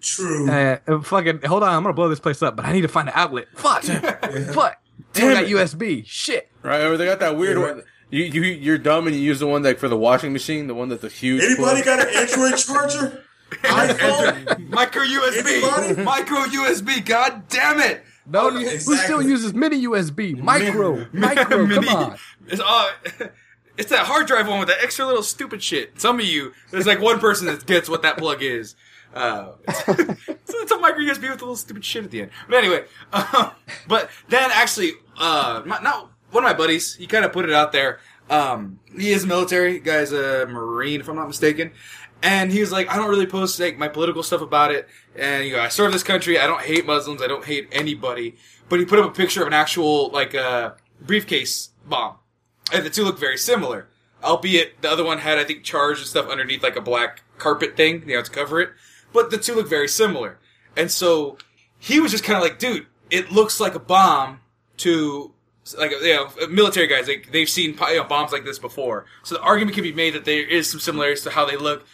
True. Uh, and fucking. Hold on, I'm gonna blow this place up, but I need to find an outlet. Fuck. Fuck. Damn Damn got USB. Shit. Right? Or they got that weird Yeah, one. You you you're dumb and you use the one like for the washing machine, the one that's a huge. Anybody plug. got an Android charger? iPhone? Micro USB! Micro USB, god damn it! No, Oh, who exactly. still uses mini USB? Micro. Micro. Mini- Come on. It's, uh, it's that hard drive one with that extra little stupid shit. Some of you, there's like one person that gets what that plug is. Uh, it's, it's a micro USB with a little stupid shit at the end. But anyway, um, but then actually, uh, my, not one of my buddies, he kind of put it out there. Um, he is military, guy's a marine, if I'm not mistaken. And he was like, I don't really post like my political stuff about it. And you know, I serve this country. I don't hate Muslims. I don't hate anybody. But he put up a picture of an actual like uh, briefcase bomb, and the two look very similar. Albeit the other one had, I think, charged and stuff underneath like a black carpet thing, you know, to cover it. But the two look very similar. And so he was just kind of like, dude, it looks like a bomb to like you know, military guys, like they've seen you know, bombs like this before. So the argument can be made that there is some similarities to how they look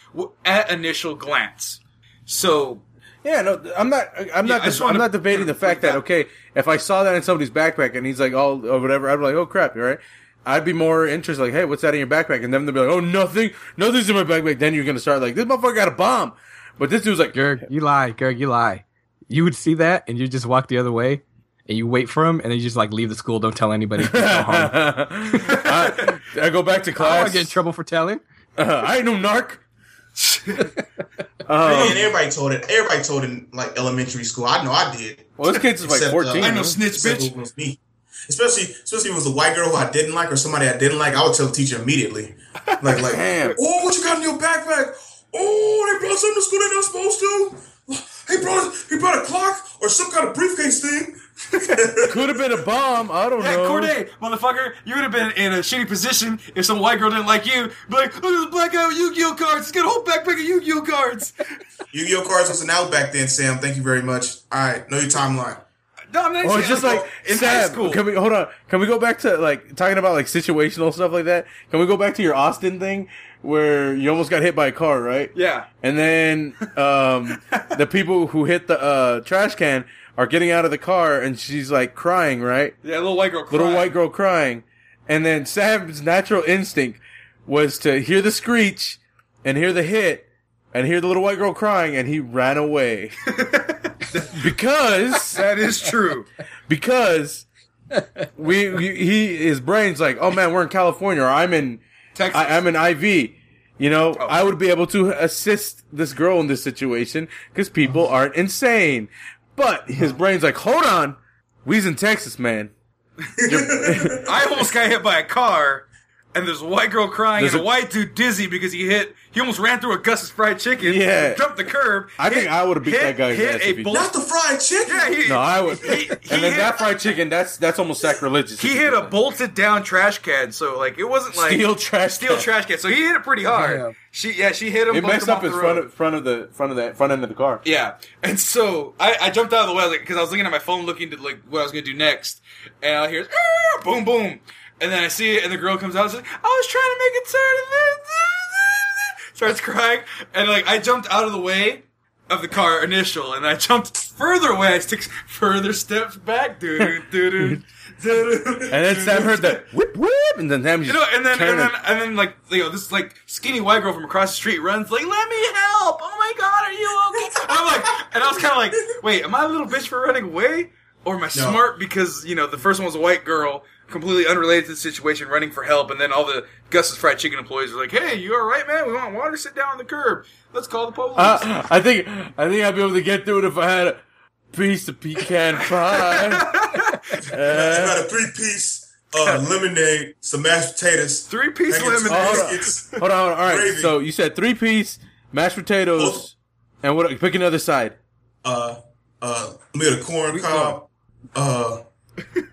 at initial glance. So Yeah, no, I'm not. I'm Yeah, not. I just I'm not debating the fact that that- okay, if I saw that in somebody's backpack and he's like, oh, or whatever, I'd be like, oh crap, you're right. I'd be more interested, like, hey, what's that in your backpack? And then they'll be like, oh, nothing, nothing's in my backpack. Then you're gonna start like, this motherfucker got a bomb. But this dude's like, Gerg, you lie, Gerg, you lie. You would see that and you just walk the other way and you wait for him and then you just like leave the school, don't tell anybody. Go home. I, I go back to class. I don't class. want to get in trouble for telling. I ain't no narc. Man, everybody told it. Everybody told in like elementary school. I know I did. Well, this kid's like 14. uh, I know huh? snitch Except bitch. it was me. Especially, especially if it was a white girl who I didn't like or somebody I didn't like, I would tell the teacher immediately. Like, like, Damn. oh, what you got in your backpack? Oh, they brought something to school they're not supposed to. He brought, he brought a clock or some kind of briefcase thing. Could have been a bomb. I don't Yeah, know. Corde, motherfucker, you would have been in a shitty position if some white girl didn't like you. Be like, look at this black guy with Yu-Gi-Oh cards. He's got a whole backpack of Yu-Gi-Oh cards. Yu-Gi-Oh cards wasn't out back then, Sam. Thank you very much. All right, know your timeline. No, I'm not Well, it's just like in high Sam. school. Can we hold on? Can we go back to like talking about like situational stuff like that? Can we go back to your Austin thing where you almost got hit by a car, right? yeah. And then um, the people who hit the uh, trash can are getting out of the car, and she's like crying, right? Yeah, little white girl Little crying. white girl crying, and then Sam's natural instinct was to hear the screech and hear the hit and hear the little white girl crying, and he ran away because That is true. because we, we he his brain's like, oh man, we're in California, or I'm in Texas. I, I'm an IV. You know, oh. I would be able to assist this girl in this situation because people oh. aren't insane. But his brain's like, hold on, we's in Texas, man. I almost got hit by a car, and there's a white girl crying, There's and a, a- white dude dizzy because he hit. He almost ran through a Gus's fried chicken. Yeah. jumped the curb. I think I would've beat hit- that guy. Hit ass a if he- bull- Not the fried chicken. Yeah, he, No, I would. He, he and then hit, that fried chicken, that's that's almost sacrilegious. he hit a that. bolted down trash can, so like it wasn't like steel trash. steel can. trash can. So he hit it pretty hard. Yeah. She yeah, she hit him. It messed him up off his front of, front of the front of the front end of the car. Yeah, and so I, I jumped out of the way because I was looking at my phone, looking to like what I was gonna do next, and I hear "Ah!" boom, boom, and then I see it, and the girl comes out and says, "I was trying to make it turn," And then starts crying, and like I jumped out of the way of the car initial, and I jumped further away. I took further steps back, dude, dude, dude, And then Sam heard that whip whip, and then Sam just You know, and then and then and then like you know this like skinny white girl from across the street runs like, "Let me help! Oh my god, are you okay?" And I'm like, and I was kind of like, "Wait, am I a little bitch for running away, or am I smart because you know the first one was a white girl, completely unrelated to the situation, running for help, and then all the Gus's Fried Chicken employees are like, "Hey, you all right, man? We want water. Sit down on the curb. Let's call the police." Uh, I think I think I'd be able to get through it if I had a piece of pecan pie. I Uh, got a three-piece uh, lemonade, some mashed potatoes, Three piece packet of lemonade. hold on. biscuits. hold on, hold on. All right. Gravy. So you said three piece mashed potatoes, and what? Pick another side. uh, uh, let me get a corn cob. Uh,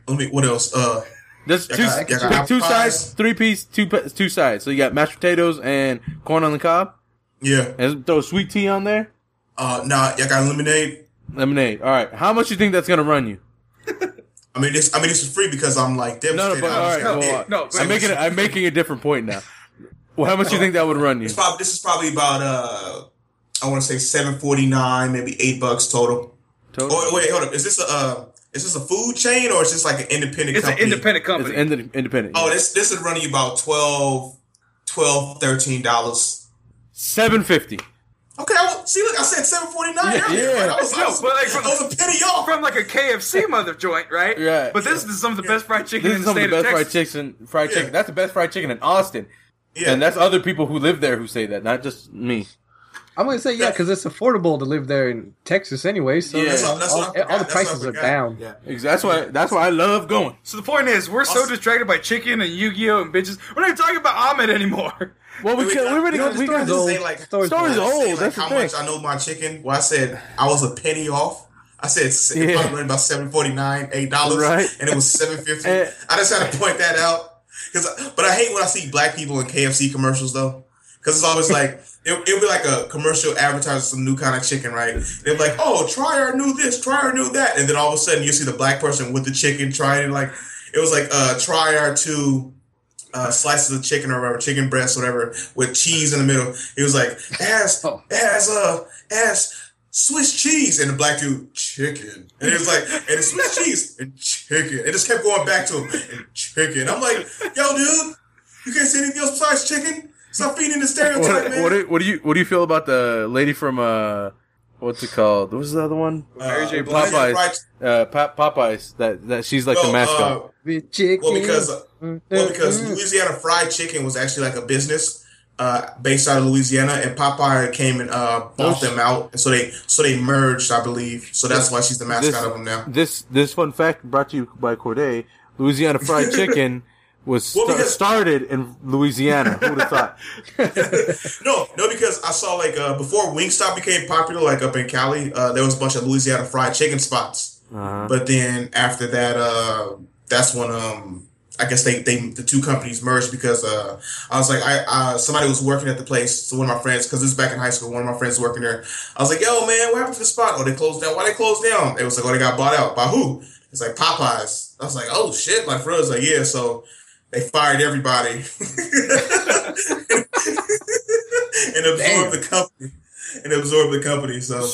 let me. What else? Uh, There's two, got- got pick two sides, three piece, two two sides. So you got mashed potatoes and corn on the cob, yeah. and throw sweet tea on there, Uh, nah, y'all got lemonade. lemonade. All right. How much you think that's gonna run you? I mean, this. I mean, this is free because I'm like No, devastated. no, but I all was Well, no, I'm making I'm making a different point now. Well, how much you think that would run you? Probably this is probably about uh, I want to say seven forty nine, maybe eight bucks total. Total? Oh wait, hold up. Is this a uh, is this a food chain or is this like an independent It's an company? independent It's company. ind- independent. Oh, this this is running you about 12 12 13 dollars. seven fifty. Okay, I was, see, look, I said seven forty nine. Yeah, earlier, yeah. right? I was, I No, was, but like from- I was a penny off. from like a KFC mother joint, right? Right. But this is some of the best fried chicken This in is the some of state the of best fried Texas. chicken. Fried Yeah. chicken. That's the best fried chicken in Austin, yeah, and that's other people who live there who say that, not just me. I'm gonna say yeah, because it's affordable to live there in Texas anyway. So Yeah. That's what- that's all, what all the That's prices are down. Yeah. Ex- That's why. That's why I love going. So the point is, we're so distracted by chicken and Yu-Gi-Oh and bitches. We're not even talking about Ahmed anymore. Well, we We can. got- We already. you know, we the got. story's old. say, like- Story's Story's old. old. Like, that's the how thing. much I know my chicken. Well, I said I was a penny off. I said se- Yeah. probably about seven forty nine, eight dollars, Right. and it was seven fifty. I just had to point that out because, but I hate when I see black people in KFC commercials though, because it's always like it, it'll be like a commercial advertising some new kind of chicken, right? They're like, "Oh, try our new this, try our new that," and then all of a sudden you see the black person with the chicken trying it, like. it was like uh, try our two uh, slices of chicken or whatever, chicken breast, whatever, with cheese in the middle. He was like, as, Oh. it has, uh, it has Swiss cheese, and the black dude chicken, and it was like, and it's Swiss cheese and chicken. It just kept going back to him and chicken. I'm like, yo, dude, you can't say anything else besides chicken. Stop feeding the stereotype, What, man. what, do, what do you what do you feel about the lady from uh what's it called? What was the other one? Mary J. Uh, Blige. Popeyes. Uh, Pop- Popeyes. That that she's like the mascot. uh, chicken. Well, because well, because Louisiana Fried Chicken was actually like a business uh, based out of Louisiana, and Popeye came and uh, bought them out, and so they so they merged, I believe. So that's why she's the mascot this, of them now. this this fun fact brought to you by Corde. Louisiana Fried Chicken was Well, because- started in Louisiana. Who would have thought? No, no, because I saw like uh, before Wingstop became popular, like up in Cali, uh, there was a bunch of Louisiana Fried Chicken spots. Uh-huh. But then after that, uh, that's when um, I guess they, they the two companies merged because uh, I was like I uh, somebody was working at the place. So one of my friends, because this is back in high school, one of my friends working there. I was like, "Yo, man, what happened to the spot? Oh, they closed down. Why they closed down?" It was like, "Oh, they got bought out by who?" It's like Popeyes. I was like, "Oh shit!" My friend was like, "Yeah." So they fired everybody and absorbed the company and absorbed the company. So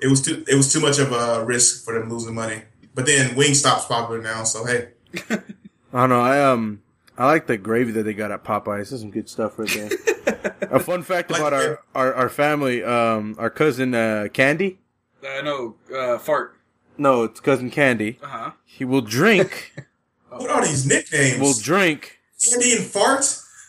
it was too it was too much of a risk for them losing money. But then Wingstop's popular now, so hey. I don't know. I um I like the gravy that they got at Popeyes. There's some good stuff right there. A fun fact Like about our, our, our family, um, our cousin uh, Candy. Uh, no, uh, fart. No, it's cousin Candy. Uh huh. He will drink. What are these nicknames? We'll drink. Andy and Fart?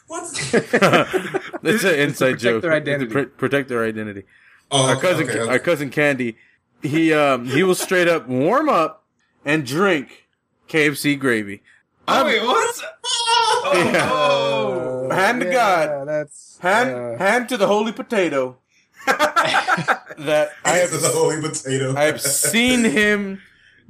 What? That's an inside protect joke. their identity. To pr- protect their identity. Oh, Our cousin, okay, okay. our cousin Candy. He um he will straight up warm up and drink KFC gravy. Oh, wait, what? Yeah. Oh. Hand to yeah, God. That's Hand uh, hand to the holy potato. that I have is a have holy potato. I have seen him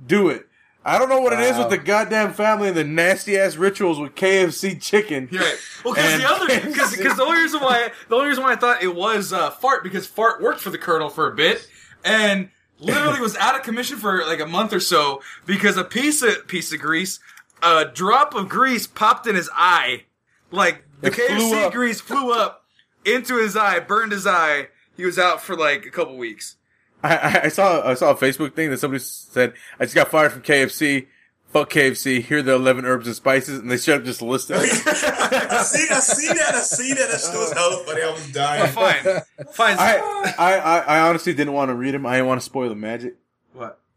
do it. I don't know what it is with the goddamn family and the nasty ass rituals with KFC chicken. You're right. Well, because the other, because the only reason why the only reason why I thought it was uh, fart because fart worked for the Colonel for a bit and literally was out of commission for like a month or so because a piece of piece of grease, a drop of grease popped in his eye, like the It KFC up. grease flew up into his eye, burned his eye. He was out for like a couple weeks. I, I, I saw I saw a Facebook thing that somebody said I just got fired from KFC. Fuck KFC. Here are the eleven herbs and spices, and they straight up just listed. it. I see, I see that. I see that. That shit was hella funny. I was dying. Fine, fine. I, I I I honestly didn't want to read them. I didn't want to spoil the magic.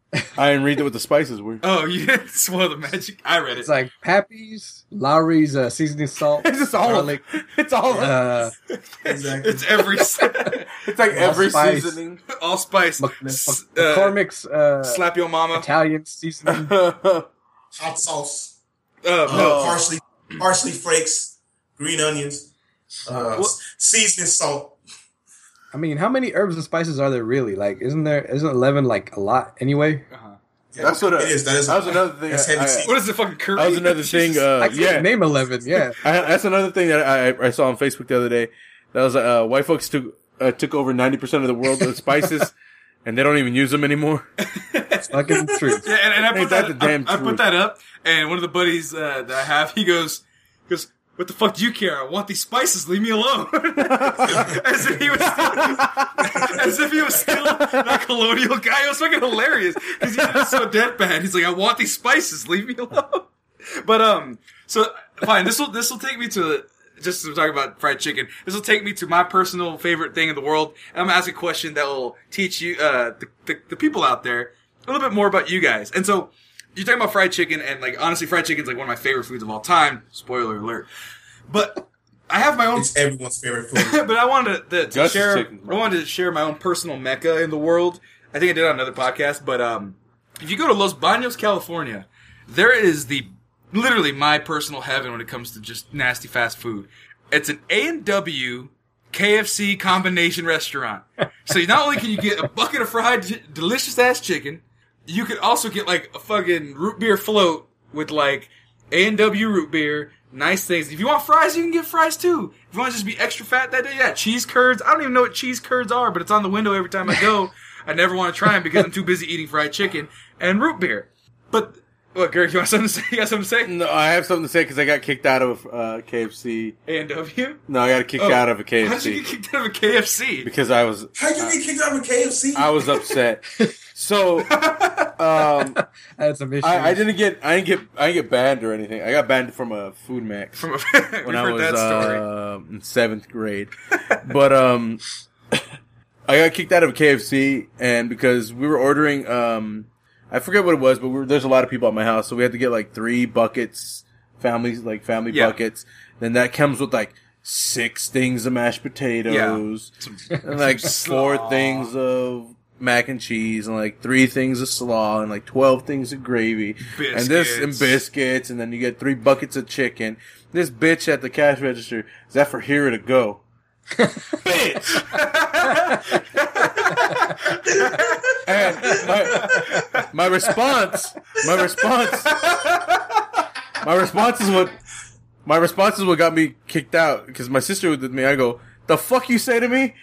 What? I didn't read it with the spices were. Oh, you didn't spoil the magic. I read it. it's like Pappy's, Lawry's uh, seasoning salt, It's just all. garlic. It's all. Uh, Exactly. It's every it's like every spice. seasoning. all spice. Mc- S- uh, McCormick's uh, slap your mama. Italian seasoning. Hot sauce. Uh, Uh, no. parsley, parsley flakes, green onions, uh, What? seasoning salt. I mean, how many herbs and spices are there really? Like, isn't there isn't eleven like a lot anyway? Yeah, That's what I- it is. That is. that was another thing That's I- heavy I- seasoning. What is the fucking curry? That was another thing. Uh, I can't yeah, name eleven. Yeah, I, that's another thing that I, I saw on Facebook the other day. That was uh, white folks took uh, took over ninety percent of the world of spices, and they don't even use them anymore. fucking truth. Yeah, and, and I put Ain't that, that the I, damn I put that up, and one of the buddies uh, that I have, he goes, he goes, what the fuck do you care? I want these spices. Leave me alone. as if he was still, as if he was still that colonial guy. It was fucking hilarious because so deadpan. He's like, I want these spices. Leave me alone. But um, so fine. This will this will take me to just to talk about fried chicken. This will take me to my personal favorite thing in the world, and I'm gonna ask a question that will teach you uh the, the, the people out there a little bit more about you guys. And so you're talking about fried chicken, and like honestly, fried chicken is like one of my favorite foods of all time. Spoiler alert. But I have my own It's everyone's favorite food. but I wanted to, to Gus share. chicken, I wanted to share my own personal mecca in the world. I think I did it on another podcast, but um, if you go to Los Baños, California, there is the literally my personal heaven when it comes to just nasty fast food. It's an A and W KFC combination restaurant. So not only can you get a bucket of fried, delicious ass chicken, you could also get like a fucking root beer float with like A and W root beer, nice things. If you want fries, you can get fries too. If you want to just be extra fat that day, yeah, cheese curds. I don't even know what cheese curds are, but it's on the window every time I go. I never want to try them because I'm too busy eating fried chicken and root beer. But What, Gerg? You want something to say? You got something to say? No, I have something to say because I got kicked out of uh, KFC. A and W. No, I got kicked Oh, out of a KFC. How'd you get kicked out of a KFC? because I was How you get kicked out of a KFC? I was upset. So um, I had some issues. I, I didn't get I didn't get I didn't get banned or anything. I got banned from a FoodMaxx From a, when I was that story. uh, in seventh grade. but um, I got kicked out of KFC, and because we were ordering, um, I forget what it was, but we were, there's a lot of people at my house, so we had to get like three buckets, families like family Yeah. buckets. Then that comes with like six things of mashed potatoes, and like four slaw. things of mac and cheese, and like three things of slaw, and like twelve things of gravy, and this and Biscuits. biscuits, and then you get three buckets of chicken. This bitch at the cash register is that for here to go? Bitch. and my, my response, my response, my response is what, my response is what got me kicked out because my sister was with me. I go, the fuck you say to me?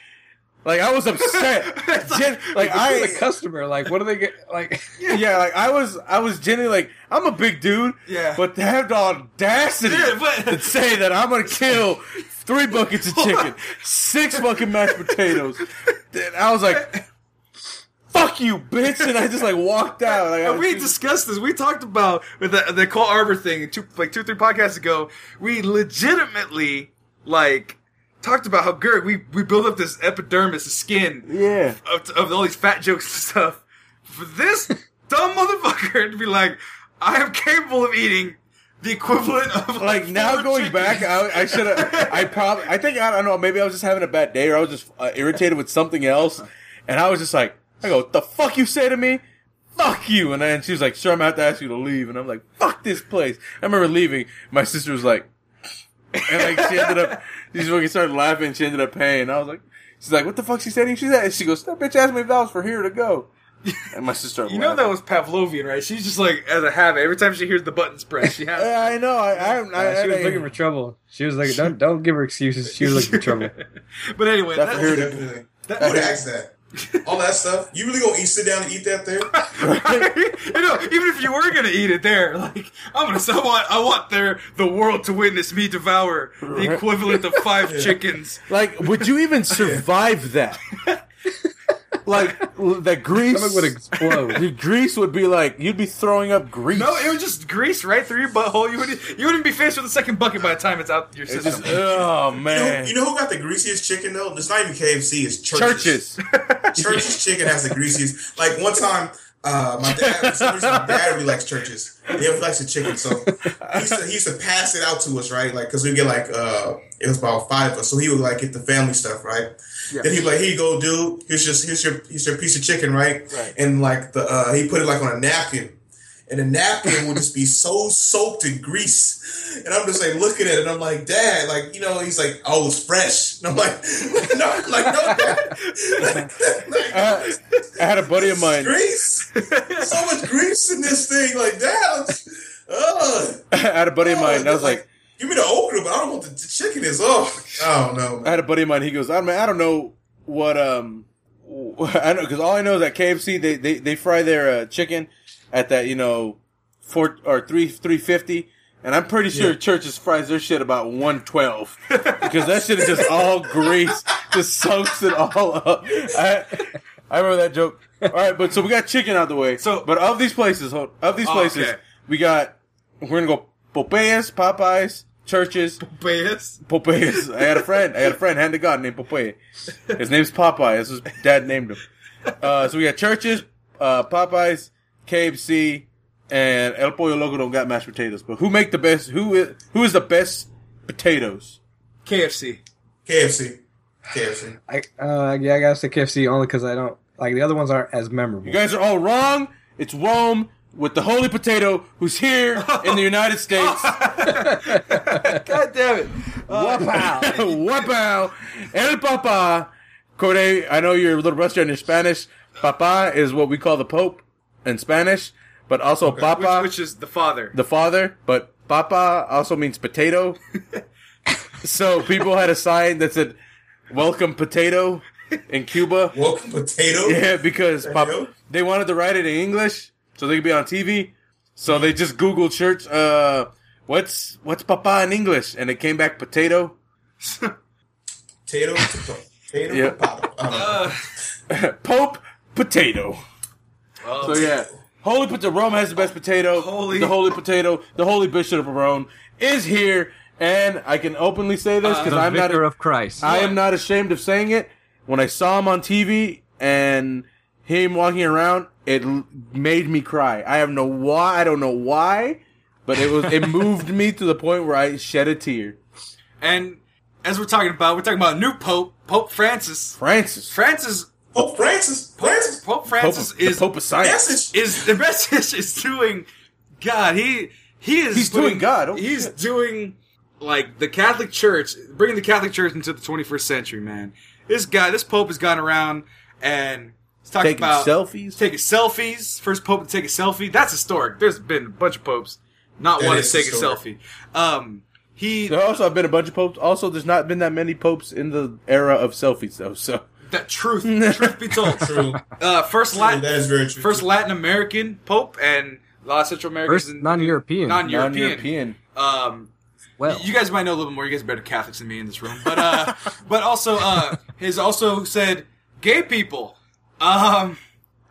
Like I was upset. Gen- like I'm I, the customer. Like, what do they get? Like, yeah, like I was, I was genuinely like, I'm a big dude, Yeah. but to have the audacity Yeah, but- to say that I'm gonna kill three buckets of chicken, six fucking mashed potatoes, then I was like, "Fuck you, bitch!" And I just like walked out. Like, And we discussed this. We talked about with the the Cole Arbor thing two like two three podcasts ago. We legitimately like talked about how good we we build up this epidermis, the skin yeah. of, of all these fat jokes and stuff. For this dumb motherfucker to be like, I am capable of eating the equivalent of Like now four going chickens." back, I, I should have. I probably. I think I don't know. Maybe I was just having a bad day, or I was just uh, irritated with something else, and I was just like, I go, "The fuck you say to me." Fuck you! And then she was like, "Sure, I'm gonna have to ask you to leave." And I'm like, "Fuck this place." I remember leaving. My sister was like, and like she ended up, she fucking started laughing. She ended up paying. I was like, she's like, "What the fuck?" She said, She's she said, she goes, "That bitch asked me if I was for here to go." And my sister, You know that was Pavlovian, right? She's just like as a habit. Every time she hears the buttons press, she has. Yeah, I know. I, I, I, she was I- looking for trouble. She was like, don't don't give her excuses. She was looking for trouble. but anyway, That's that, her- Definitely. I would ask that. All that stuff. You really gonna eat, sit down and eat that there? you know, even if you were gonna eat it there, like I'm gonna, I want, I want there the world to witness me devour the equivalent of five chickens. Like, would you even survive that? Like, l- that grease Stomach would explode. The grease would be like you'd be throwing up grease. No, it would just grease right through your butthole. You wouldn't, you wouldn't be faced with a second bucket by the time it's out your system. just oh You know, man. you know who got the greasiest chicken though? It's not even KFC. It's Church's. Churches. Church's chicken has the greasiest. Like one time, uh, my dad, for my dad really likes Church's. Yeah, he likes the chicken, so he used, to, he used to pass it out to us, right? Like, cause we get like, uh, it was about five of us, so he would like get the family stuff, right? Then he'd be like, "Here you go, dude. Here's just here's your here's your piece of chicken, right?" Right. And like the uh, he put it like on a napkin. And the napkin would just be so soaked in grease. And I'm just like looking at it, and I'm like, Dad, like, you know, he's like, oh, it's fresh. And I'm like, no, like, no, Dad. like, Uh, I had a buddy of mine. grease. So much grease in this thing. Like, Dad, uh, I had a buddy of mine. and I was like, give me the okra, but I don't want the, the chicken. Is oh, I don't know. I had a buddy of mine. He goes, I, mean, I don't know what um, I don't because all I know is that KFC they they, they fry their uh, chicken at that you know four or three three fifty. And I'm pretty sure Yeah. Church's fries their shit about 112 because that shit is just all grease, just soaks it all up. I, I remember that joke. All right, but so we got chicken out the way. So- but of these places, hold- of these Oh, places, okay. we got we're gonna go Popeyes, Popeyes, Church's, Popeyes. Popeyes. I had a friend. I had a friend, hand to God, named Popeye. His name's Popeye. That's his dad named him. Uh, so we got Church's, uh, Popeyes, KFC, and El Pollo Loco don't got mashed potatoes. But who make the best? Who is who is the best potatoes? KFC. KFC. KFC. I uh, yeah, I gotta say KFC only because I don't like the other ones aren't as memorable. You guys are all wrong. It's Rome with the holy potato who's here in the United States. God damn it. Wow. Wapow. El Papa. Corey, I know you're a little rusty on your Spanish. Papa is what we call the Pope in Spanish, but also Papa, Which, which is the father. the father. But Papa also means potato. so people had a sign that said, Welcome Potato in Cuba. Welcome potato. Yeah, because Papa, they wanted to write it in English so they could be on TV. So they just Googled church. Uh, what's what's papa in English? And it came back potato. Potato, potato, Yeah. potato. Uh, Pope potato. Well, So yeah, holy potato. Rome has the best potato. Holy- the holy potato. The holy bishop of Rome is here, and I can openly say this uh, because The I'm not. vicar of Christ. I am not ashamed of saying it. When I saw him on TV and him walking around, it l- made me cry. I have no why. I don't know why, but it was it moved me to the point where I shed a tear. And as we're talking about, we're talking about a new Pope, Pope Francis. Francis, Francis, Pope Francis, Francis, Pope Pope, Francis the is Pope of Science. Francis. is the message is doing. God, he he is. He's doing God. Oh, he's shit. doing like the Catholic Church, bringing the Catholic Church into the 21st century. Man, this guy, this Pope has gone around and he's talking Taking about selfies. taking selfies. First Pope to take a selfie. That's historic. There's been a bunch of popes not That wanting to take historic. a selfie. Um, he There also have been a bunch of popes. Also, there's not been that many popes in the era of selfies, though. So that truth, truth be told, True. uh, first Latin, that is very true. first Latin American Pope and a lot of Central Americans, and- non-European. non-European. non-European. Um, well, you guys might know a little bit more. You guys are better Catholics than me in this room, but uh, but also uh, has also said gay people. Um,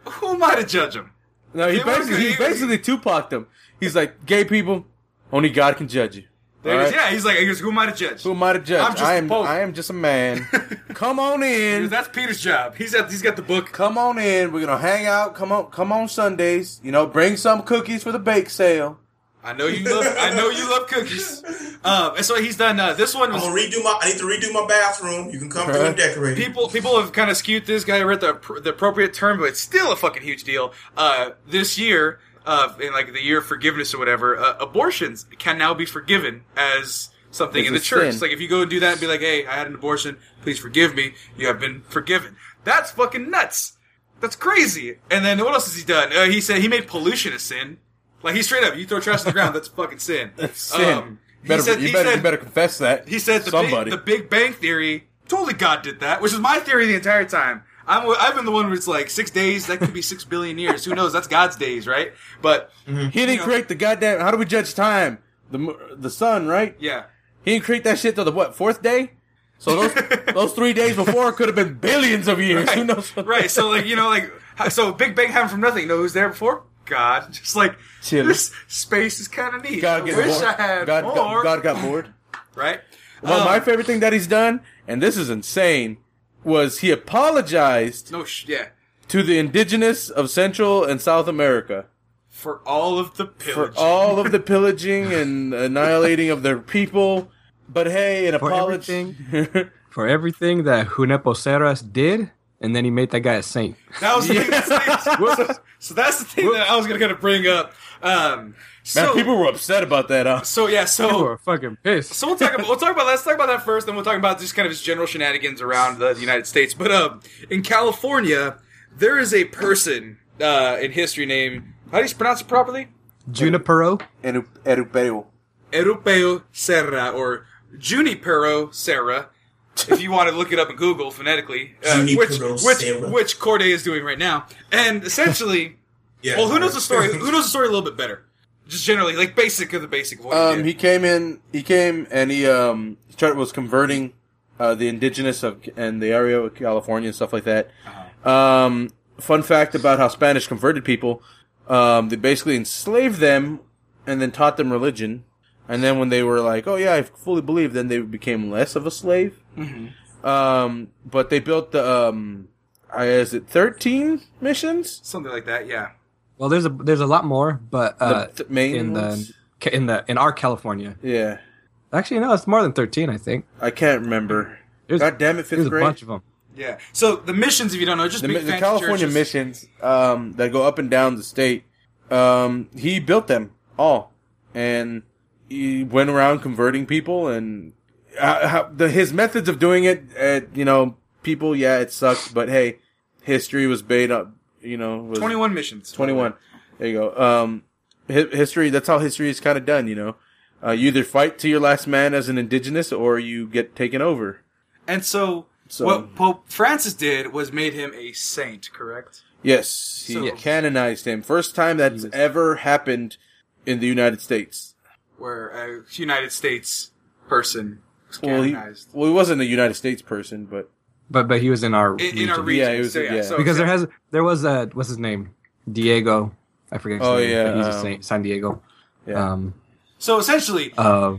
who am I to judge them? No, he He was- basically he he- basically Tupac them. He's like, gay people, only God can judge you. There it is. Alright? Yeah, he's like, he goes, who am I to judge? Who am I to judge? I'm just I am Pope. I am just a man. come on in. goes, That's Peter's job. He's at, he's got the book. Come on in. We're gonna hang out. Come on, come on Sundays. You know, bring some cookies for the bake sale. I know you love. I know you love cookies. Um, and so he's done. Uh, this one I'm gonna redo my. I need to redo my bathroom. You can come through and decorate. people people have kind of skewed this guy read the the appropriate term, but it's still a fucking huge deal. Uh, this year, uh, in like the year of forgiveness or whatever, uh, abortions can now be forgiven as something It's in the church. sin. Like if you go and do that and be like, "Hey, I had an abortion. Please forgive me. You have been forgiven." That's fucking nuts. That's crazy. And then what else has he done? Uh, he said he made pollution a sin. Like he straight up, you throw trash on the ground, that's fucking sin. Sin. Um, he better, said- you, he better, said- you better confess that. he said the somebody. big, the Big Bang Theory. Totally, God did that, which is my theory the entire time. I'm, I've been the one where it's like six days. That could be six billion years. Who knows? That's God's days, right? But he didn't know- create the goddamn. How do we judge time? The the sun, right? yeah, He didn't create that shit till the what fourth day. So those those three days before could have been billions of years. Who knows? right. So like you know, like so Big Bang happened from nothing. You know who's there before? God. Just like Chilling. this space is kind of neat. God I wish bored. I had God, more. God, God got bored. right. Well, Um, my favorite thing that he's done, and this is insane, was he apologized No, sh- yeah. to the indigenous of Central and South America For all of the for all of the pillaging and annihilating of their people. But hey, an For apology. for everything that Junepo Serras did, and then he made that guy a saint. That was the thing. That's the, so that's the thing that I was gonna, gonna bring up. Um, so Man, people were upset about that. Huh? so yeah. People So were fucking pissed. So we'll talk about we'll talk about let's talk about that first, then we'll talk about just kind of his general shenanigans around the United States. But um, in California, there is a person uh, in history named how do you pronounce it properly? Junipero. Eru- Erupeo. Erupeo Serra or Junipero Serra. If you want to look it up in Google phonetically, uh, which which Serra. which Corde is doing right now, and essentially, Yeah. well, who knows the story? Who knows the story a little bit better? Just generally, like basic of the basic of what he Um, did. he came in. He came and he um he tried was converting uh, the indigenous of and the area of California and stuff like that. Um, fun fact about how Spanish converted people: um, they basically enslaved them and then taught them religion. And then when they were like, "Oh yeah, I fully believe," then they became less of a slave. Um, but they built the um, is it thirteen missions? Something like that, yeah. Well, there's a there's a lot more, but uh, The th- main in ones? the in the in our California, Yeah, actually no, it's more than thirteen. I think I can't remember. there's, God damn it, Fifth there's fifth a bunch of them. Yeah. So the missions, if you don't know, just the, big the California churches. missions um, that go up and down the state. Um, he built them all, and he went around converting people. And uh, how, the, his methods of doing it, uh, you know, people, yeah, it sucked, but hey, history was made up. You know, was Twenty-one missions. Twenty-one. There you go. Um, hi- history. That's how history is kind of done. You know, uh, you either fight to your last man as an indigenous, or you get taken over. And so, So- what Pope Francis did was made him a saint, correct? Yes, he So- canonized him. First time that's ever happened in the United States. where a United States person was Well, he, canonized. well, he wasn't a United States person, but But but he was in our in, in our region. region. Yeah, it was- so, yeah, yeah. so- because so- there has there was a what's his name Diego I forget. His Oh, name, yeah, but he's a um, Saint, San Diego. yeah. Um, so essentially, uh,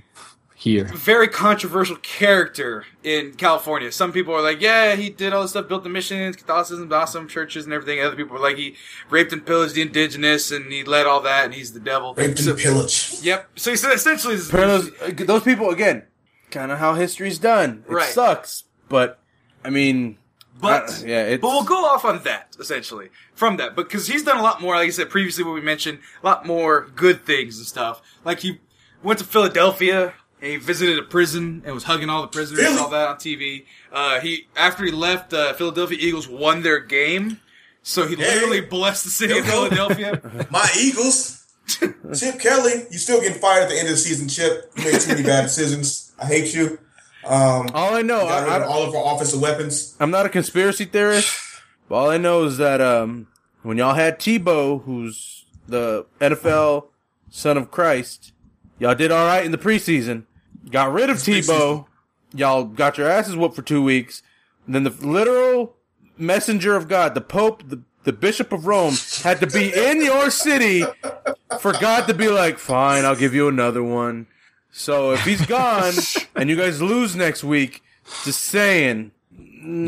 here. very controversial character in California. Some people are like, yeah, he did all this stuff, built the missions, Catholicism, awesome churches and everything. Other people are like, he raped and pillaged the indigenous and he led all that and he's the devil. Raped So- and pillage. Yep. So he said essentially those, those people again, kind of how history's done. It Right. sucks, but I mean, But I- yeah, it's, but we'll go off on that essentially from that because he's done a lot more. Like I said previously, what we mentioned, a lot more good things and stuff. Like he went to Philadelphia and he visited a prison and was hugging all the prisoners. Really? All that on TV. Uh, he after he left, uh, Philadelphia Eagles won their game, so he Hey. literally blessed the city of Yo, yo. Philadelphia. My Eagles. Chip Kelly, you still getting fired at the end of the season, Chip. You made too many bad decisions. I hate you. Um, all I know. I, all of our offensive weapons. I'm not a conspiracy theorist, but all I know is that um, when y'all had Tebow, who's the NFL son of Christ, y'all did all right in the preseason. Got rid of It's Tebow, y'all got your asses whooped for two weeks. And then the literal messenger of God, the Pope, the the Bishop of Rome, had to be in your city for God to be like, "Fine, I'll give you another one." So if he's gone and you guys lose next week, just saying, You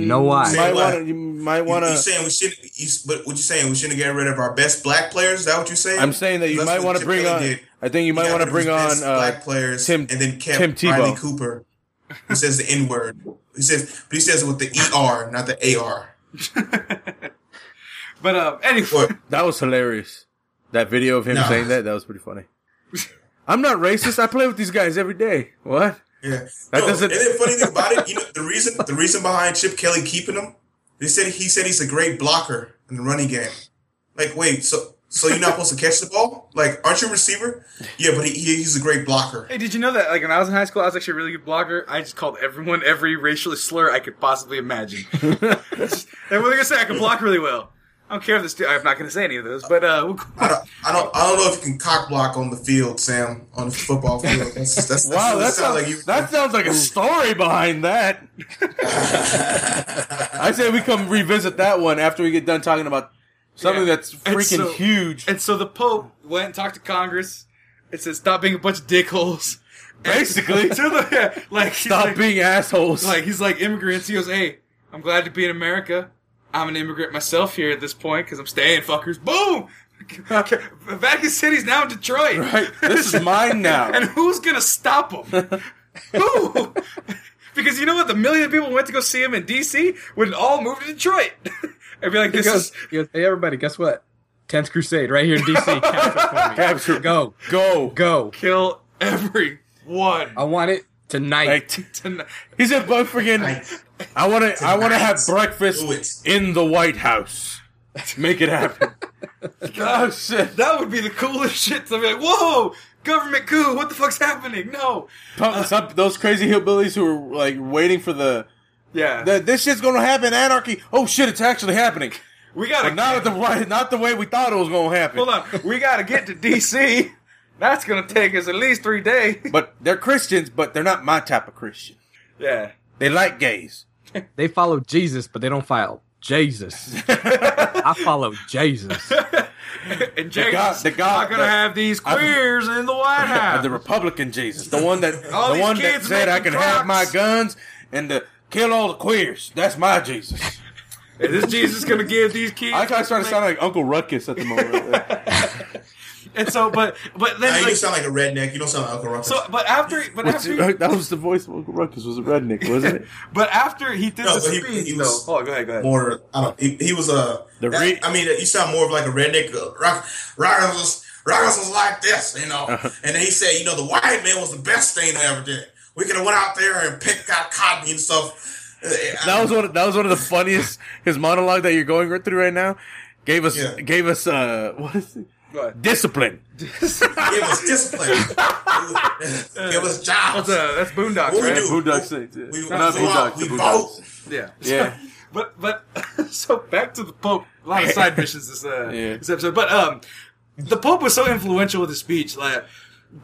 know why? You might want to. You might You, want you to. saying we should? You, but what you saying? We shouldn't get rid of our best black players? Is that what you're saying? I'm saying that you That's might want to bring on. did. I think you might want to bring on uh, black players, Tim- and then kept Tim Tebow. Riley Cooper, who says the N word. He says, but he says it with the ER, not the AR. but uh, anyway, That was hilarious. That video of him No. saying that that was pretty funny. I'm not racist. I play with these guys every day. What? Yeah. That no, doesn't- And then funny thing about it, you know, the reason the reason behind Chip Kelly keeping him, they said he said he's a great blocker in the running game. Like, wait, so so you're not supposed to catch the ball? Like, aren't you a receiver? Yeah, but he, he he's a great blocker. Hey, did you know that? Like when I was in high school, I was actually a really good blocker. I just called everyone every racial slur I could possibly imagine. and what are they gonna say? I can block really well. I don't care if this. Dude, I'm not gonna say any of those, but uh, we'll, I don't, I don't, I don't know if you can cock block on the field, Sam, on the football field. That's, that's, that's Wow, what that sounds sounds like you. that sounds like a story behind that. I say we come revisit that one after we get done talking about something Yeah. that's And freaking so- huge. and so the Pope went and talked to Congress. It says stop being a bunch of dickholes. Basically. to the, yeah, like Stop like, being assholes. like he's like immigrants. He goes, "Hey, I'm glad to be in America. I'm an immigrant myself here at this point because I'm staying, fuckers." Boom. Vatican City's now in Detroit. Right. This is mine now. and who's gonna stop him? Who? because you know what? The million people who went to go see him in D.C. would all move to Detroit. and be like, He "This goes, is he goes, hey everybody, guess what? Tenth Crusade right here in DC. Capture for me. Go, go. go. kill everyone." I want it tonight. Like, Tonight. he said, "But freaking, I want to, I want to have breakfast in the White House. Make it happen." oh shit! That would be the coolest shit to be like, "Whoa, government coup! What the fuck's happening?" No. Pump- some- those crazy hillbillies who were like waiting for the, Yeah. the this shit's gonna happen, anarchy. Oh shit, it's actually happening. we gotta But not the not the way we thought it was gonna happen. hold on. We gotta get to D.C. That's gonna take us at least three days. But they're Christians, but they're not my type of Christian. Yeah. They like gays. They follow Jesus, but they don't follow Jesus. I follow Jesus. And James God- the God- not gonna the- have these queers in the White House. the Republican Jesus, the one that All the one that said I making can have my guns and to kill all the queers. That's my Jesus. Is this Jesus gonna give these kids? I kind of started sounding like Uncle Ruckus at the moment. And so, but but Now then you like, sound like a redneck. You don't sound like Uncle Ruckus. so, but after, but What's- after, that was the voice of Uncle Ruckus. Was a redneck, wasn't it? but after he did No, the but he- speech, he was- Hold on, go ahead, go ahead. more. I don't. He, he was a. The that- re- I mean, you sound more of like a redneck. uh, Rock, Rockers was Rockers was like this, you know. Uh-huh. And then he said, you know, the white man was the best thing they ever did. We could have went out there and picked out cotton and stuff. Uh, That was one. Of, that was one of the funniest. His monologue that you're going through right now gave us Yeah. gave us uh what is it? Go ahead. discipline. Give us discipline. Give us jobs. That's, uh, that's Boondocks, What right? do? Boondocks Saints, yeah. We, Not we go out, Boondocks, we the vote. Yeah, Yeah. but but so back to the Pope. A lot of side missions this uh, Yeah. this episode, but um, the Pope was so influential with his speech that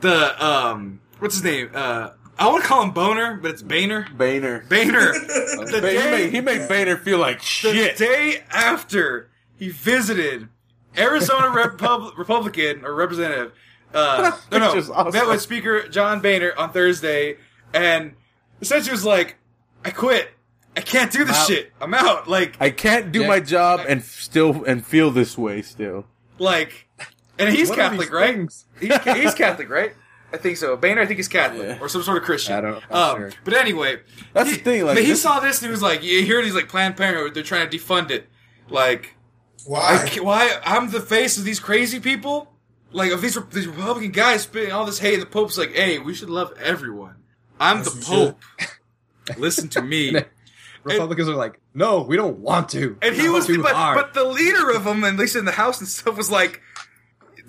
the um what's his name? Uh I want to call him Boner, but it's Boehner. Boehner. Boehner. the Ba- he, made, he made Boehner feel like shit. the day after he visited Arizona Repub- Republican or representative, uh, no, no, awesome. met with Speaker John Boehner on Thursday, and essentially was like, "I quit. I can't do this out. shit. I'm out." Like, I can't do Yeah. my job and still and feel this way still. like, and he's What Catholic, right? things? He's, he's Catholic, right? I think so. Boehner, I think he's Catholic Yeah. or some sort of Christian. I don't know. I'm Um, sure. But anyway, That's he, the thing, like, but he saw this and he was like, "You hear these like Planned Parenthood? They're trying to defund it. Like, I Why? why I'm the face of these crazy people? Like of these these Republican guys spitting all this hate. The Pope's like, hey, we should love everyone. I'm Yes, the Pope. Listen to me. Republicans are like, no, we don't want to. And he was, too but, but the leader of them, at least in the house and stuff, was like,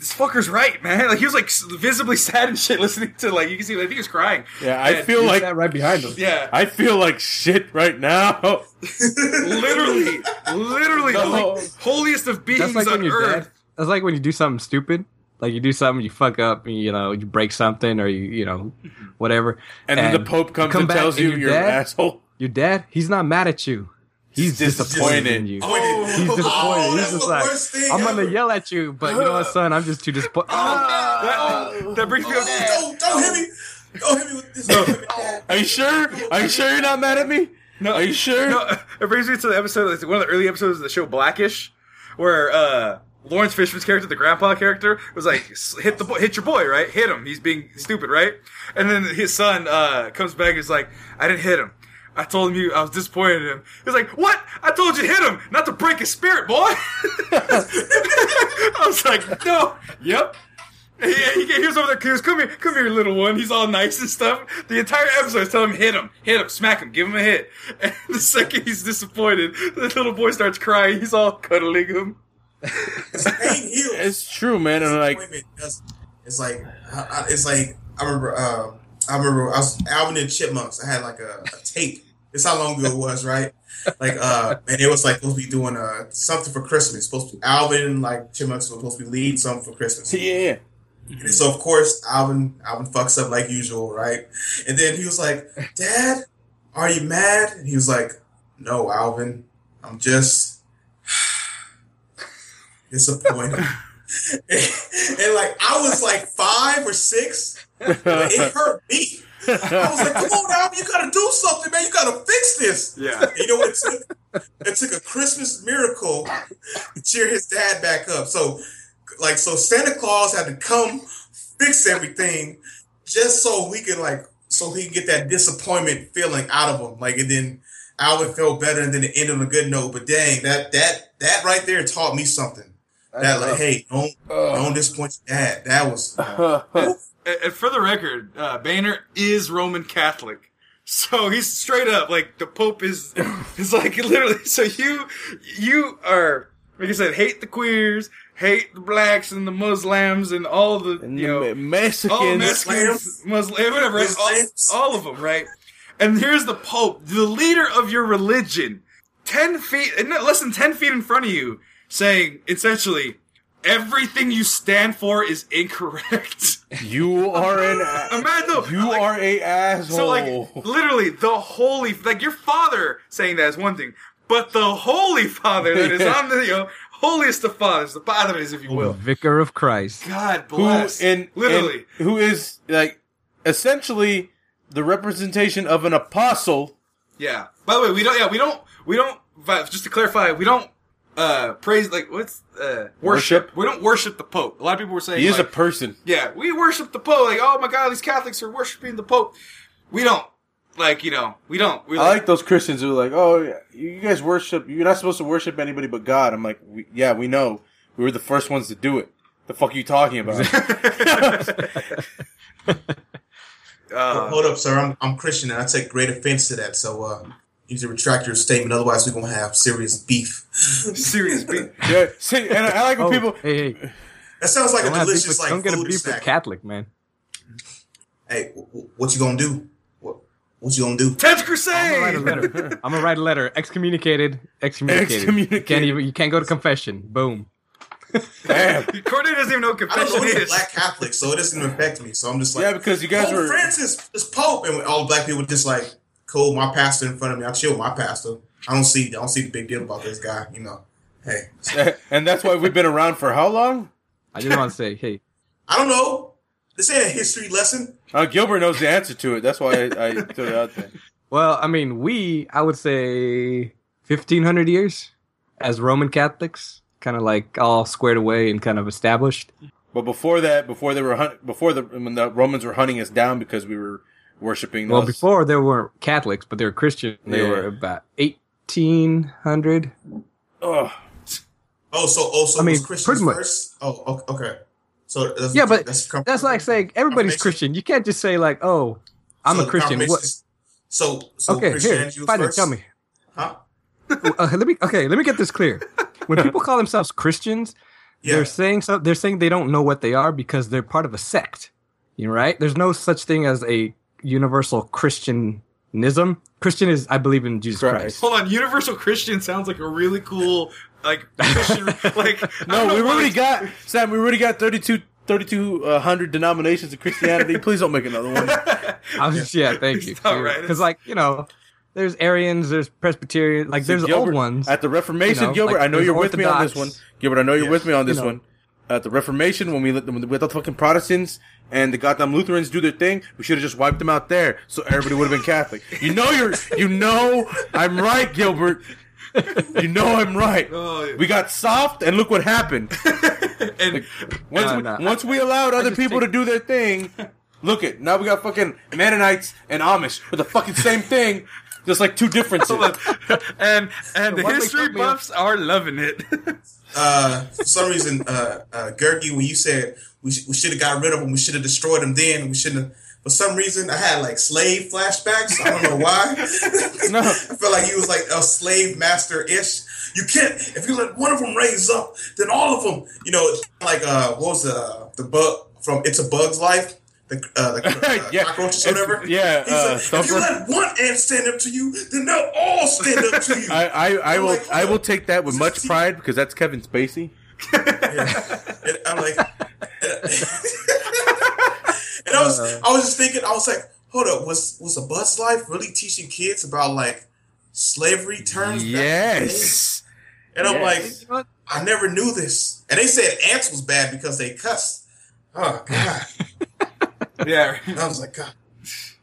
"This fucker's right, man." Like he was like visibly sad and shit, listening to like you can see. I think he was crying. Yeah, I And- feel like sat right behind him. Yeah, I feel like shit right now. literally, literally, the No. like, holiest of beings That's like when on you're earth. dead. That's like when you do something stupid. Like you do something, you fuck up, you know, you break something, or you, you know, whatever. And, then the Pope comes come and back tells and you you're you're an dead? asshole. Your dad, he's not mad at you. He's He's disappointed disappointed. in you. Oh, He's disappointed. Oh, he's just like, I'm gonna yell at you, but you know what, son? I'm just too disappointed. that, that brings me up. Oh, don't, don't hit me. Don't hit me with this. No. Are you sure? Are you sure you're not mad at me? No, Are you sure? No, it brings me to the episode, like one of the early episodes of the show Blackish, where uh, Laurence Fishburne's character, the grandpa character, was like, "Hit the boy, hit your boy, right? Hit him. He's being stupid, right?" And then his son uh, comes back and is like, "I didn't hit him. I told him you. I was disappointed in him." He's like, "What? I told you hit him, not to break his spirit, boy." I was like, "No, yep." He, he, he was over there. He goes, "Come here, come here, little one." He's all nice and stuff. The entire episode is telling him, "Hit him, hit him, smack him, give him a hit." And the second he's disappointed, the little boy starts crying. He's all cuddling him. It's pain heals. It's true, man. And like, It's like I, I- it's like I remember. Uh, I remember I was Alvin and Chipmunks. I had like a, a tape. It's how long ago it was, right? Like, uh, and it was like supposed to be doing uh something for Christmas. Supposed to be Alvin like Chipmunks was supposed to be leading something for Christmas. yeah. And so of course Alvin Alvin fucks up like usual, right? And then he was like, "Dad, are you mad?" And he was like, "No, Alvin, I'm just disappointed." and, and, like I was like five or six, but it hurt me. I was like, "Come on, Alvin, you gotta do something, man. You gotta fix this." Yeah. You know what it took? It took a Christmas miracle to cheer his dad back up. So, like, so Santa Claus had to come fix everything just so we could like, so he could get that disappointment feeling out of him. Like, and then Alvin felt better, and then it ended on a good note. But dang, that that that right there taught me something. That like, hey, don't don't disappoint your dad. That was And, and for the record, uh, Boehner is Roman Catholic. So he's straight up like the Pope is is like literally. So you you are like I said, hate the queers, hate the blacks and the Muslims and all the And you know the Me- Mexicans. all Mexicans, Muslim, whatever, right? Muslims. all, all of them, right? And here's the Pope, the leader of your religion, ten feet, less than ten feet in front of you, saying essentially everything you stand for is incorrect. You are an. a- Imagine You like, are a asshole. so like literally the holy like your father saying that is one thing, but the holy father that is on the you know holiest of fathers, the father is if you oh, will. The vicar of Christ. God who bless. in literally. in- who is like essentially the representation of an apostle. Yeah. By the way, we don't. Yeah, we don't. We don't. Just to clarify, we don't uh praise like what's uh worship. Worship? We don't worship the Pope. A lot of people were saying He is a person. yeah, we worship the Pope. Like, oh my God, these Catholics are worshiping the Pope. We don't. Like, you know, we don't. We're I like those Christians who are like, "Oh, yeah, you guys worship. You're not supposed to worship anybody but God." I'm like, we, "Yeah, we know. We were the first ones to do it. The fuck are you talking about?" uh, Hold up, sir. I'm, I'm Christian and I take great offense to that. So uh, you need to retract your statement. Otherwise, we're going to have serious beef. serious beef. yeah, see, and I, I like when Oh, people. hey, hey, That sounds like don't, a have beef delicious with, like don't get a beef snack. with Catholic, man. Hey, w- w- what you going to do? What, what you going to do? Tenth Crusade. I'm gonna write a letter. I'm gonna write a letter. Excommunicated. Excommunicated. Excommunicated. Can't even. You can't go to confession. Boom. Damn. Corde doesn't even know what I don't know is. black Catholics, so it doesn't affect me. So I'm just like, Yeah, because you guys Pope were. Francis, this Pope, and all black people just like, cool, my pastor in front of me. I chill with my pastor. I don't see, I don't see the big deal about this guy. You know, hey, and that's why we've been around for how long? I just want to say, hey, I don't know. This ain't a history lesson. Uh, Gilbert knows the answer to it. That's why I, I threw it out there. well, I mean, we, I would say, fifteen hundred years as Roman Catholics, kind of like all squared away and kind of established. But before that, before they were hunt, before the when the Romans were hunting us down because we were worshiping. Well, those- before there weren't Catholics, but they were Christian. They Yeah. were about eighteen hundred. Ugh. Oh, so oh, so I mean, was Christians much. first. Oh, okay. So that's, Yeah, but that's, That's like saying everybody's confirmation. Christian. You can't just say like, "Oh, I'm So a Christian." confirmation What? is- So, so Okay, here, Christianity was tell me. Huh? Uh, let me. Okay, let me get this clear. When people call themselves Christians, Yeah. they're saying so. They're saying they don't know what they are because they're part of a sect. You know, right? There's no such thing as a universal Christianism. Christian is, I believe in Jesus Christ. Christ. Hold on, Universal Christian sounds like a really cool like Christian like No, we know already it's- got Sam. We already got 32 3,200 denominations of Christianity. Please don't make another one. I was just, yeah, thank you. It's all right. Because like you know, there's Arians, there's Presbyterian, like there's Gilbert, old ones. at the Reformation. you know, Gilbert, like I know you're with me on this one. Gilbert, I know you're Yeah. with me on this know. one. At the Reformation, when we let them, we let the fucking Protestants and the goddamn Lutherans do their thing, we should have just wiped them out there, so everybody would have been Catholic. You know you're, you know I'm right, Gilbert. You know I'm right. Oh, We got soft, and look what happened. and Once, No, we, no. once we allowed other people to do their thing, look it. Now we got fucking Mennonites and Amish with the fucking same thing, just like two differences. and and the history cut me buffs are loving it. Uh, for some reason, uh, uh, Gergie, when you said we, sh- we should have got rid of them, we should have destroyed them then, we shouldn't have. For some reason, I had like slave flashbacks. I don't know why. No. I felt like he was like a slave master ish. You can't if you let one of them raise up, then all of them. You know, like uh, what was the the bug from It's a Bug's Life. The, uh, the uh, Yeah. cockroaches or whatever. yeah, uh, like, if you let one ant stand up to you, then they'll all stand up to you. I, I, I will like, I will take that with much pride because that's Kevin Spacey. And I'm like, and I was, I was just thinking, I was like, hold up, was was a Bug's Life really teaching kids about like slavery terms? back in the day? Yes. And I'm Yes. like, You know what? I never knew this. And they said ants was bad because they cussed. Oh god. Yeah. And I was like, God.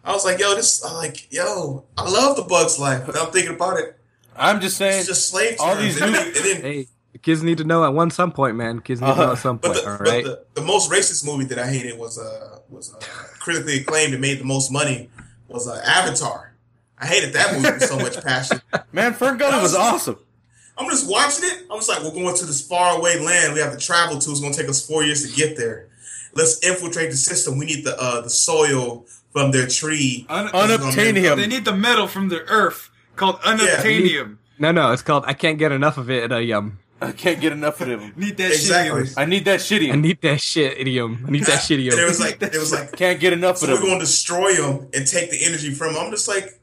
I was like, yo, this. I'm like, yo, I love the Bugs Life. But I'm thinking about it. I'm just saying. It's just slave all terms. these And new- then- and then- Hey, the kids need to know at one some point, man. Kids need to Uh-huh. know at some But point. the, all but right. the, the most racist movie that I hated was uh was uh, critically acclaimed and made the most money was uh, Avatar. I hated that movie with so much passion. Man, Fern Gully was awesome. I'm just watching it. I'm just like, we're going to this faraway land we have to travel to. It's going to take us four years to get there. Let's infiltrate the system. We need the uh, the soil from their tree. Un- Unobtainium. they need the metal from the earth called unobtainium. no, no, it's called. I can't get enough of it. Um, I can't get enough of them. Need that Exactly. shit. I need that I need that shit idiom. I need that shit And it idiom. was like, it was like, Can't get enough so of we're going to destroy them and take the energy from them. I'm just like,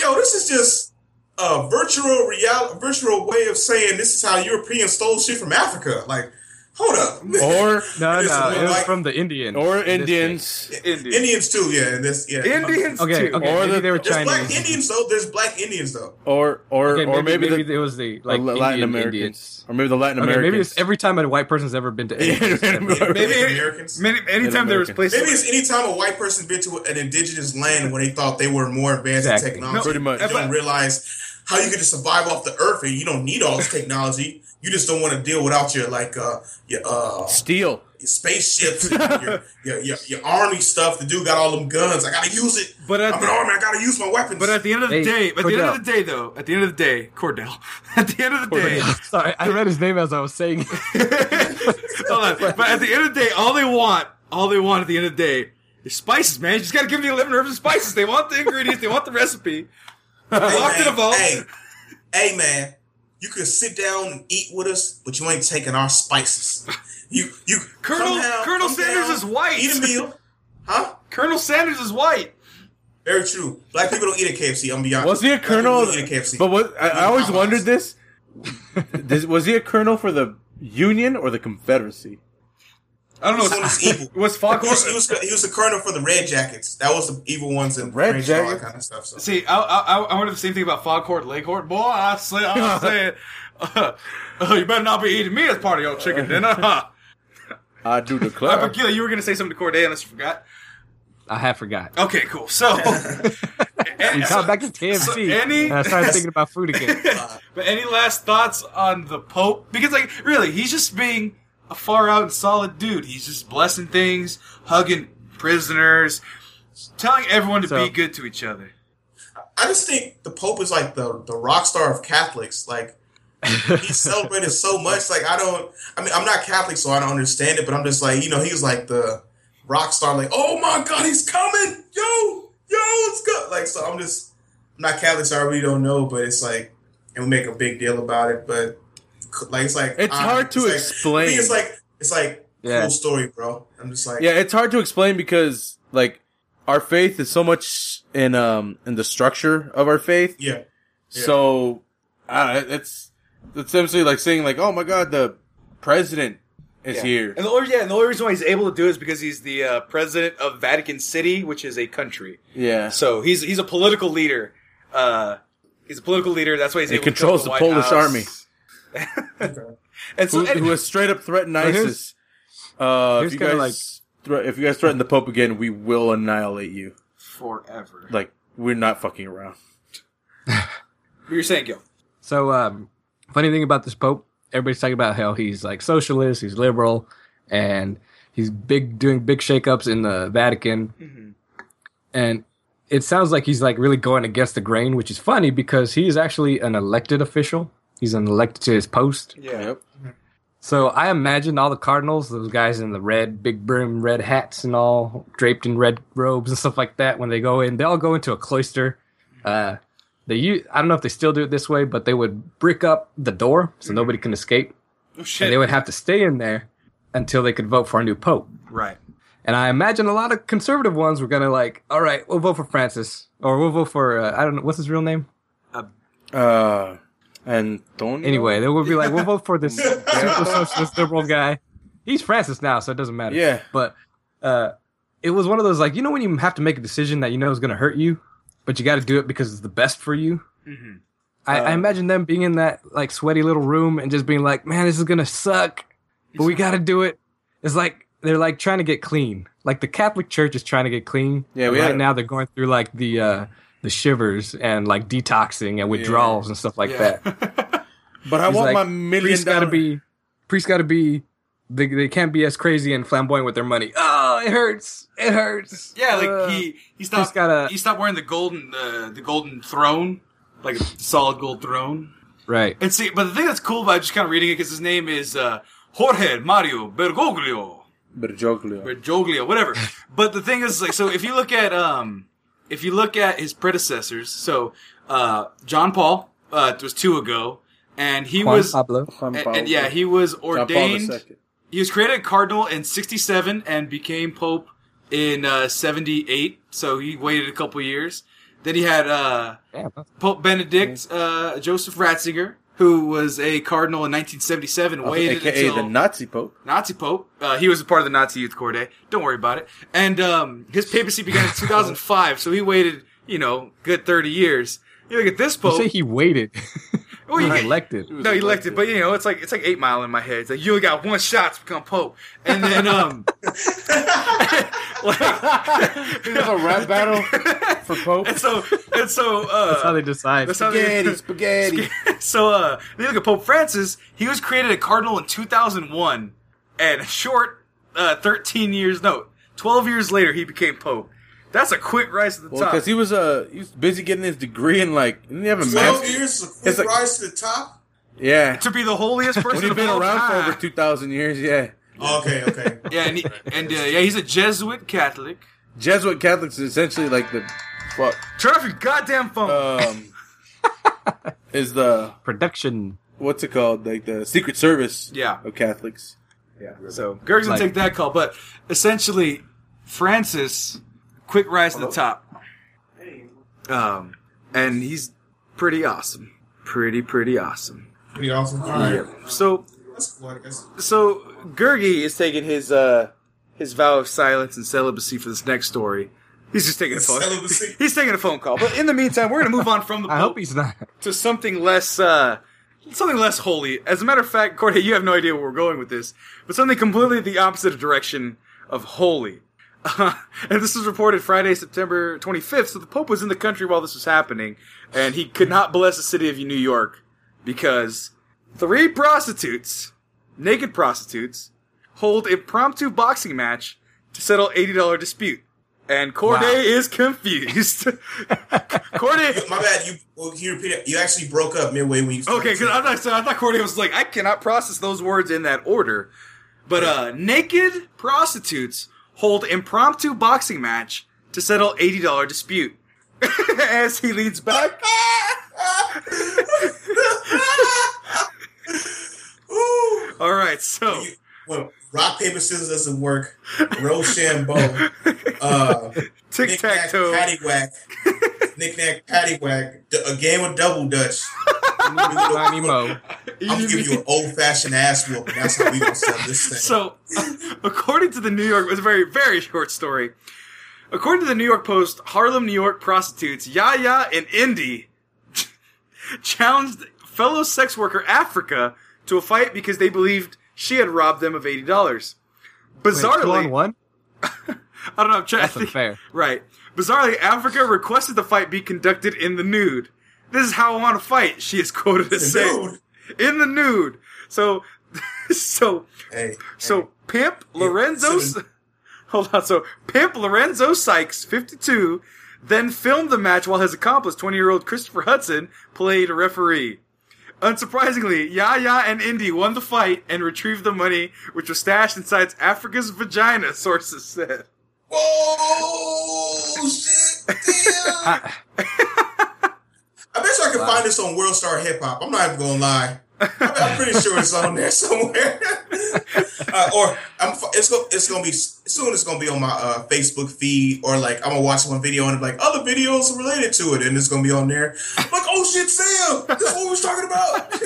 yo, this is just a virtual real, virtual way of saying this is how Europeans stole shit from Africa. Like, hold up. Or No, This no, it was like- from the Indian. or This Indians. Indians too, yeah. And this, yeah. Indians. Okay, too. okay. Or maybe the- they were There's Chinese. black Indians though. There's black Indians though. Or or Okay, or maybe, maybe, the it was the like Latin Indian Americans. Indians. Or maybe the Latin Okay, Americans. maybe it's every time a white person's ever been to India. Maybe Native Americans. many, anytime there was Americans. places. Maybe it's any time a white person's been to an indigenous land when they thought they were more advanced Exactly. in technology. Pretty much. You don't realize how you get just survive off the earth and you don't need all this technology. You just don't want to deal without your like uh your uh Steel. your spaceships, and your, your, your your army stuff. The dude got all them guns. I gotta use it. But at I'm the- an army. I gotta use my weapons. But at the end of the Hey, day, at the end of the day, though, at the end of the day, Cordell. At the end of the day, Sorry, I read his name as I was saying. hold on. But at the end of the day, all they want, all they want at the end of the day, is spices, man. You just gotta give them the eleven herbs and spices. They want the ingredients. They want the recipe. Hey, Lock to the man, vault. hey, hey, man, you can sit down and eat with us, but you ain't taking our spices. You you Colonel- come down, Colonel come Sanders down, is white. Eat a meal, huh? Colonel Sanders is white. Very true. Black people don't eat at KFC. I'm beyond. Was he a Black colonel? don't eat at KFC. But what I, I always wondered this. this. Was he a colonel for the Union or the Confederacy? I don't know. This one Was, is evil. was He was, he, was, he was the colonel for the Red Jackets. That was the evil ones in Red French and all that Jackets? kind of stuff. So. See, I, I, I wonder the same thing about Foghorn Leghorn. Boy, I say, I say, uh, uh, you better not be eating me as part of your chicken dinner. I do declare. but Gila, you were going to say something to Corde unless you forgot. I have forgot. Okay, cool. So, We got back to KFC. so any- and I started thinking about food again. but any last thoughts on the Pope? Because, like, really, he's just being a far out and solid dude. He's just blessing things, hugging prisoners, telling everyone to So- be good to each other. I just think the Pope is like the the rock star of Catholics. Like he's celebrated so much. Like I don't. I mean, I'm not Catholic, so I don't understand it. But I'm just like, you know, he's like the rock star. Like, oh my God, he's coming! Yo, yo, it's good. Like, so I'm just I'm not Catholic, so I really don't know. But it's like, and we make a big deal about it. But like, it's like It's I- hard to like- explain. I mean, it's like it's like Yeah. cool story, bro. I'm just like, Yeah, it's hard to explain because like our faith is so much in um in the structure of our faith. yeah. Yeah. So uh, it's it's essentially like saying like, oh my god, the president is Yeah. here. And the only, yeah, and the only reason why he's able to do it is because he's the uh, president of Vatican City, which is a country. Yeah. So he's he's a political leader. Uh, he's a political leader. That's why he's He able to controls come the White Polish House. army. And so, who, and- who has straight up threatened But here's- ISIS. Uh, here's if you kinda guys thre- if you guys threaten the Pope again, we will annihilate you. forever. Like we're not fucking around. What are you're saying, Gil? So, um, funny thing about this Pope, everybody's talking about how he's like socialist, he's liberal, and he's big doing big shakeups in the Vatican. And it sounds like he's like really going against the grain, which is funny because he's actually an elected official. He's an elected to his post. Yeah. Yep. So I imagine all the cardinals, those guys in the red, big brim, red hats and all, draped in red robes and stuff like that, when they go in, they all go into a cloister. Uh, they use, I don't know if they still do it this way, but they would brick up the door so nobody can escape, Oh shit. and they would have to stay in there until they could vote for a new pope. right. And I imagine a lot of conservative ones were gonna like, all right, we'll vote for Francis, or we'll vote for uh, I don't know what's his real name. Uh, Antonio. Anyway, they would be like, we'll vote for this super socialist liberal guy. He's Francis now, so it doesn't matter. Yeah. But uh, it was one of those like, you know, when you have to make a decision that you know is going to hurt you, but you got to do it because it's the best for you. I, I imagine them being in that like sweaty little room and just being like, man, this is going to suck, but we got to do it. It's like they're like trying to get clean. Like the Catholic Church is trying to get clean. Yeah, we right had- now they're going through like the uh, the shivers and like detoxing and withdrawals and stuff like Yeah. that. But I He's want like, my million priests got to be Priest got to be they, they can't be as crazy and flamboyant with their money. Oh, it hurts. It hurts. Yeah, like Uh, he he stopped gotta- he stopped wearing the golden uh, the golden throne, like a solid gold throne. right. And see, but the thing that's cool about just kind of reading it because his name is uh, Jorge Mario Bergoglio. Bergoglio. Bergoglio, whatever. but the thing is, like, so if you look at um, if you look at his predecessors, so uh, John Paul uh, was two ago, and he Juan was, Pablo. And, and yeah, he was ordained. He was created cardinal in '67 and became pope in uh, '78. So he waited a couple years. Then he had uh, Damn. Pope Benedict uh, Joseph Ratzinger, who was a cardinal in 1977. Waited AKA until the Nazi Pope. Nazi Pope. Uh, he was a part of the Nazi Youth Corps Day. Don't worry about it. And um, his papacy began in 2005, so he waited, you know, good 30 years. You look at this You Pope. say he waited. well, you he get- elected. no, he elected, but you know, it's like it's like Eight Mile in my head. It's like you only got one shot to become Pope, and then um, like, We have a rap battle for Pope. and so and so uh, That's how they decide. that's how they- Spaghetti, spaghetti. so uh, you look at Pope Francis. He was created a cardinal in 2001, and a short uh, 13 years, no, 12 years later, he became Pope. That's a quick rise to the Well, top. because he was uh he was busy getting his degree in like didn't he have a Twelve master? years, a It's quick like- rise to the top. Yeah, to be the holiest person when he's of been all around for over two thousand years. Yeah, Oh, okay, okay. Yeah, and, he, and uh, yeah, he's a Jesuit Catholic. Jesuit Catholics is essentially like the fuck Turn off your goddamn phone. um is the Production. what's it called like the Secret Service Yeah. of Catholics. Yeah. So Gerg's gonna Like- take that call, but essentially, Francis, quick rise to the top. Um, and he's pretty awesome, pretty pretty awesome. Pretty awesome. All right. So That's cool, I guess. So Gergie is taking his uh his vow of silence and celibacy for this next story. He's just taking a phone. Celibacy? He's taking a phone call. But in the meantime, we're gonna move on from the I hope he's not. to something less uh something less holy. As a matter of fact, Corde, you have no idea where we're going with this, but something completely the opposite direction of holy. Uh, and this was reported Friday, September 25th. So the Pope was in the country while this was happening, and he could not bless the city of New York because three prostitutes, naked prostitutes, hold impromptu boxing match to settle $80 dispute. And Corde Wow. is confused. Corde, My bad. You well, can you repeat it? You actually broke up midway when you. started Okay, because I thought so I thought Corde was like, I cannot process those words in that order. But uh naked prostitutes hold impromptu boxing match to settle eighty dollar dispute. As he leads back. All right, so When rock paper scissors doesn't work, Rochambeau, uh, tic tac toe. paddywhack, knick knack paddywhack, d- a game of double dutch. Tiny Mo. I'm gonna give you an old fashioned ass whooping. That's how we gonna sell this thing. So, according to the New York, it was a very, very short story. According to the New York Post, Harlem, New York prostitutes Yaya and Indy challenged fellow sex worker Africa to a fight because they believed she had robbed them of eighty dollars. Wait, two Bizarrely, on one? I don't know. I'm trying That's to think. unfair. Right. Bizarrely, Africa requested the fight be conducted in the nude. This is how I want to fight. She is quoted as saying, nude? "In the nude." So, so hey, so hey. Pimp Lorenzo, so- hold on. So Pimp Lorenzo Sykes, fifty-two, then filmed the match while his accomplice, twenty-year-old Christopher Hudson, played a referee. Unsurprisingly, Yaya and Indy won the fight and retrieved the money, which was stashed inside Africa's vagina. Sources said. Whoa, shit, damn. I bet you I can find this on World Star Hip Hop. I'm not even gonna lie. I I'm pretty sure it's on there somewhere. uh, or I'm, it's gonna it's gonna be soon. It's gonna be on my uh, Facebook feed, or like I'm gonna watch one video and like other videos related to it, and it's gonna be on there. I'm like, oh shit, Sam, this is what we was talking about.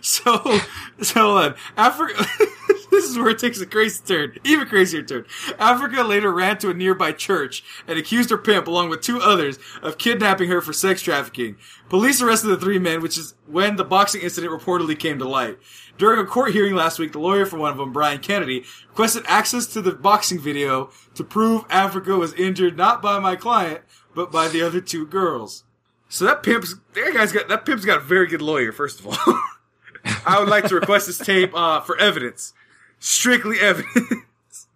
So, so on. Africa. this is where it takes a crazy turn, even crazier turn. Africa later ran to a nearby church and accused her pimp, along with two others, of kidnapping her for sex trafficking. Police arrested the three men, which is when the boxing incident reportedly came to light. During a court hearing last week, the lawyer for one of them, Brian Kennedy, requested access to the boxing video to prove Africa was injured not by my client, but by the other two girls. So that pimp's that guy's got that pimp's got a very good lawyer. First of all, I would like to request this tape uh, for evidence, strictly evidence.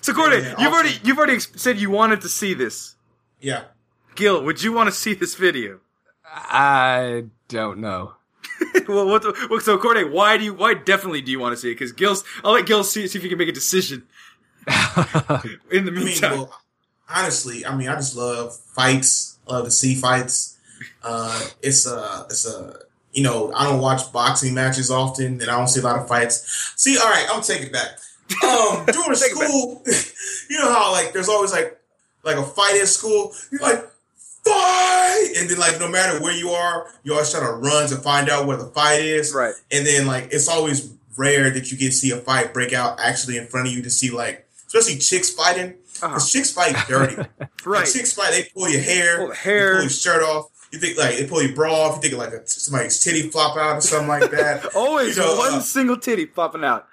So Gordon, Yeah, you've awesome. already you've already said you wanted to see this. yeah, Gil, would you want to see this video? I don't know. well, what? The, well, so Corde, why do you? Why definitely do you want to see it? Because Gil's, I'll let Gil see, see if he can make a decision. In the I mean, meantime, well, honestly, I mean, I just love fights. Love to see fights. Uh, it's a, it's a, you know, I don't watch boxing matches often, and I don't see a lot of fights. See, all right, I'm gonna it back. Um, during Take it back. school, you know how like there's always like like a fight at school. You're like fight, and then like no matter where you are, you always try to run to find out where the fight is. Right. And then like it's always rare that you get to see a fight break out actually in front of you to see like especially chicks fighting. Uh-huh. Because chicks fight dirty. right? Like, chicks fight, they pull your hair, Pull the hair. pull your shirt off. You think like they pull your bra off. You think like a, somebody's titty flop out or something like that. Always You know, one uh, single titty popping out.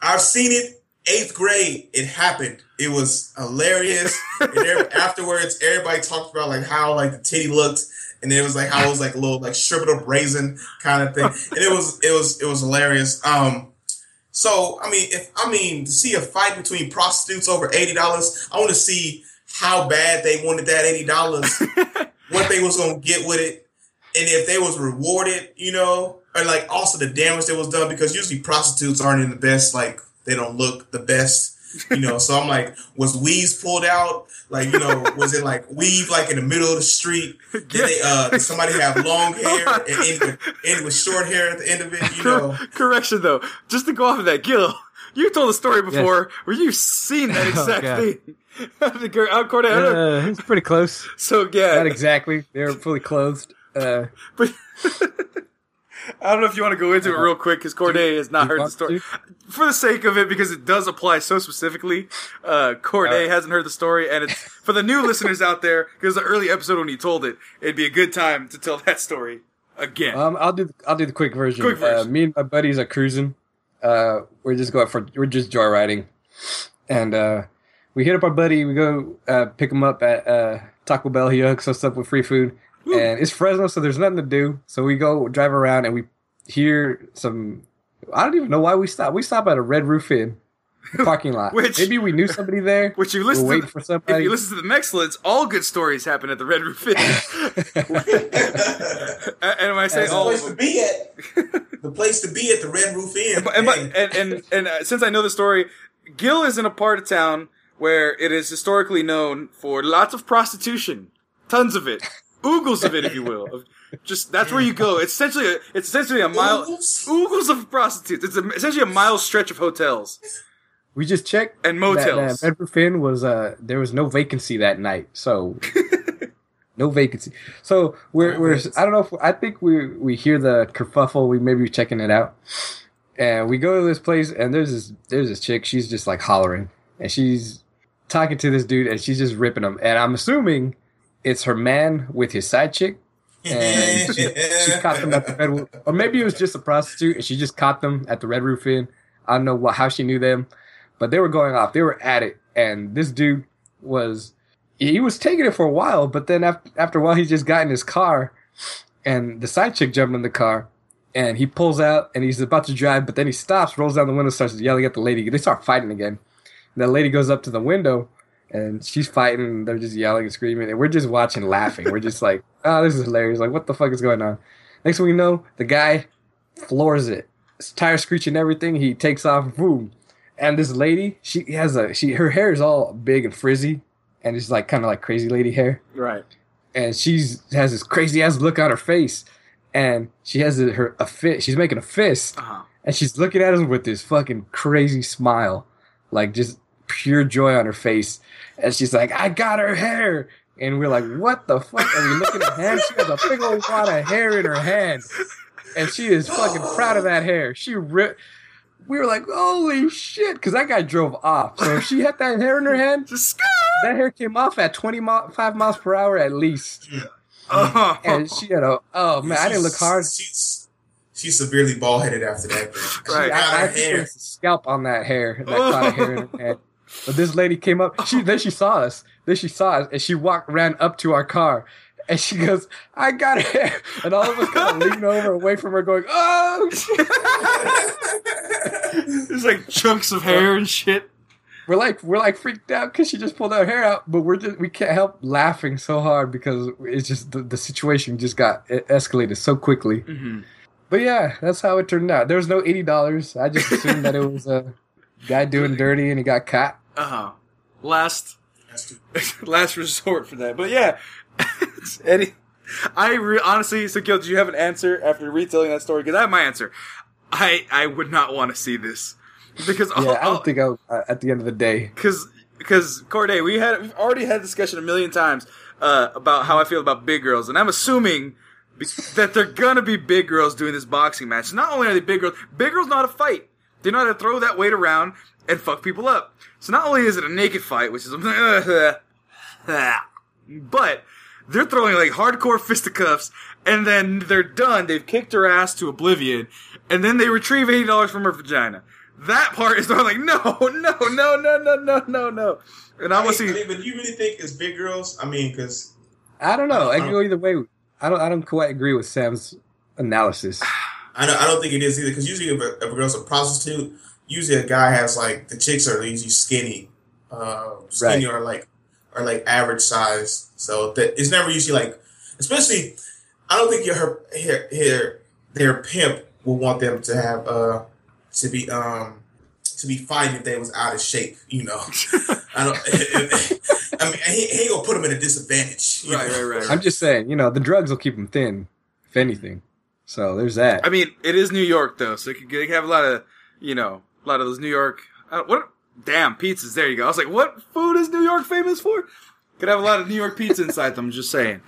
I've seen it eighth grade. It happened. It was hilarious. and there, afterwards, everybody talked about like how like the titty looked, and it was like how it was like a little like shriveled up raisin kind of thing, and it was it was it was hilarious. Um, so I mean, if I mean to see a fight between prostitutes over eighty dollars, I want to see how bad they wanted that eighty dollars, what they was gonna get with it, and if they was rewarded, you know, or like also the damage that was done because usually prostitutes aren't in the best like they don't look the best, you know. so I'm like, was weaves pulled out? Like you know, was it like weave like in the middle of the street? Did they uh did somebody have long hair and end with, end with short hair at the end of it? You know, Correction though, just to go off of that, Gil, you told a story before where you've seen that Oh, exact God. thing. The uh, don't know. Uh, it's pretty close. so yeah, Not exactly. They're fully clothed. Uh, but I don't know if you want to go into it real quick because Corde has not heard the story. to? For the sake of it, because it does apply so specifically, uh, Corde hasn't heard the story, and it's for the new listeners out there because the early episode when he told it, it'd be a good time to tell that story again. Um, I'll do I'll do the quick version. Quick version. Uh, me and my buddies are cruising. Uh, we're just going for we're just joyriding, and uh, we hit up our buddy. We go uh, pick him up at uh, Taco Bell. He hooks us up with free food, and it's Fresno, so there's nothing to do. So we go drive around, and we hear some. I don't even know why we stop. We stop at a Red Roof Inn parking lot. Which- Maybe we knew somebody there. Which you We're listen waiting to, for if somebody. you listen to the Mexcellence, all good stories happen at the Red Roof Inn. and when I say That's the place to be at. the place to be at the Red Roof Inn. and, Hey. and and and uh, since I know the story, Gil is in a part of town where it is historically known for lots of prostitution, tons of it, oogles of it, if you will. Of- Just that's where you go. It's essentially a, it's essentially a mile Oogles? oogles of prostitutes. It's a, essentially a mile stretch of hotels We just checked and motels. that Red Roof Inn was uh there was no vacancy that night, so no vacancy. So we're No we're. I don't know if I think we we hear the kerfuffle. We maybe checking it out, and we go to this place and there's this there's this chick. She's just like hollering and she's talking to this dude and she's just ripping him. And I'm assuming it's her man with his side chick. And she, she caught them at the Red Roof, or maybe it was just a prostitute, and she just caught them at the Red Roof Inn. I don't know what, how she knew them, but they were going off. They were at it, and this dude was he was taking it for a while, but then after, after a while, he just got in his car, and the side chick jumped in the car, and he pulls out, and he's about to drive, but then he stops, rolls down the window, starts yelling at the lady. They start fighting again. The lady goes up to the window, and she's fighting. They're just yelling and screaming, and we're just watching, laughing. we're just like, oh, this is hilarious. Like, what the fuck is going on? Next thing we know, the guy floors it. His tire screeching everything. He takes off, boom. And this lady, she has a she her hair is all big and frizzy, and it's like kind of like crazy lady hair. right. And she's has this crazy ass look on her face, and she has a, her a fit. She's making a fist, Uh-huh. and she's looking at us with this fucking crazy smile, like just pure joy on her face. And she's like, "I got her hair." And we're like, "What the fuck?" And we look at her hand. She has a big old wad of hair in her hand, and she is fucking proud of that hair. She ripped. We were like, "Holy shit!" Because that guy drove off. So if she had that hair in her hand, that hair came off at 25 miles per hour at least. oh. And she had a oh man, I didn't look hard. She's, she's severely bald headed after that. Right. She I, I her think there hair. a scalp on that hair, that caught a hair in her head. But this lady came up. She then she saw us. Then she saw us, and she walked ran up to our car, and she goes, "I got hair," and all of us kind of lean over away from her, going, "Oh!" There's like chunks of hair and shit. We're like we're like freaked out because she just pulled her hair out, but we're just we can't help laughing so hard because it's just the, the situation just got escalated so quickly. Mm-hmm. But yeah, that's how it turned out. There was no eighty dollars. I just assumed that it was a guy doing dirty and he got caught. Uh huh. Last last resort for that. But yeah, Eddie, I re- honestly, so Gil, do you have an answer after retelling that story? Because I have my answer. I I would not want to see this because Yeah, I all- don't think I was, uh, at the end of the day. because because Corde, we had we've already had a discussion a million times uh, about how I feel about big girls, and I'm assuming that they're gonna be big girls doing this boxing match. Not only are they big girls, big girls know how to fight. They know how to throw that weight around and fuck people up. So not only is it a naked fight, which is but they're throwing like hardcore fisticuffs, and then they're done. They've kicked her ass to oblivion, and then they retrieve eighty dollars from her vagina. That part is not like no, no, no, no, no, no, no, no. And I I want mean, to I see. mean, but do you really think it's big girls? I mean, because I don't know. I I can go either way. I don't. I don't quite agree with Sam's analysis. I don't, I don't think it is either. Because usually, if a, if a girl's a prostitute, usually a guy has like the chicks are usually skinny, uh, skinny or like or like average size. So that it's never usually like, especially. I don't think your her her, her their pimp will want them to have uh to be um to be fighting if they was out of shape. You know, I don't. I mean, he, he ain't gonna put them at a disadvantage. you Right, right, right. I'm just saying, you know, the drugs will keep them thin, if anything. So there's that. I mean, it is New York though, so it could, they could have a lot of, you know, a lot of those New York. Uh, what? Damn pizzas. There you go. I was like, what food is New York famous for? Could have a lot of New York pizza inside them. Just saying.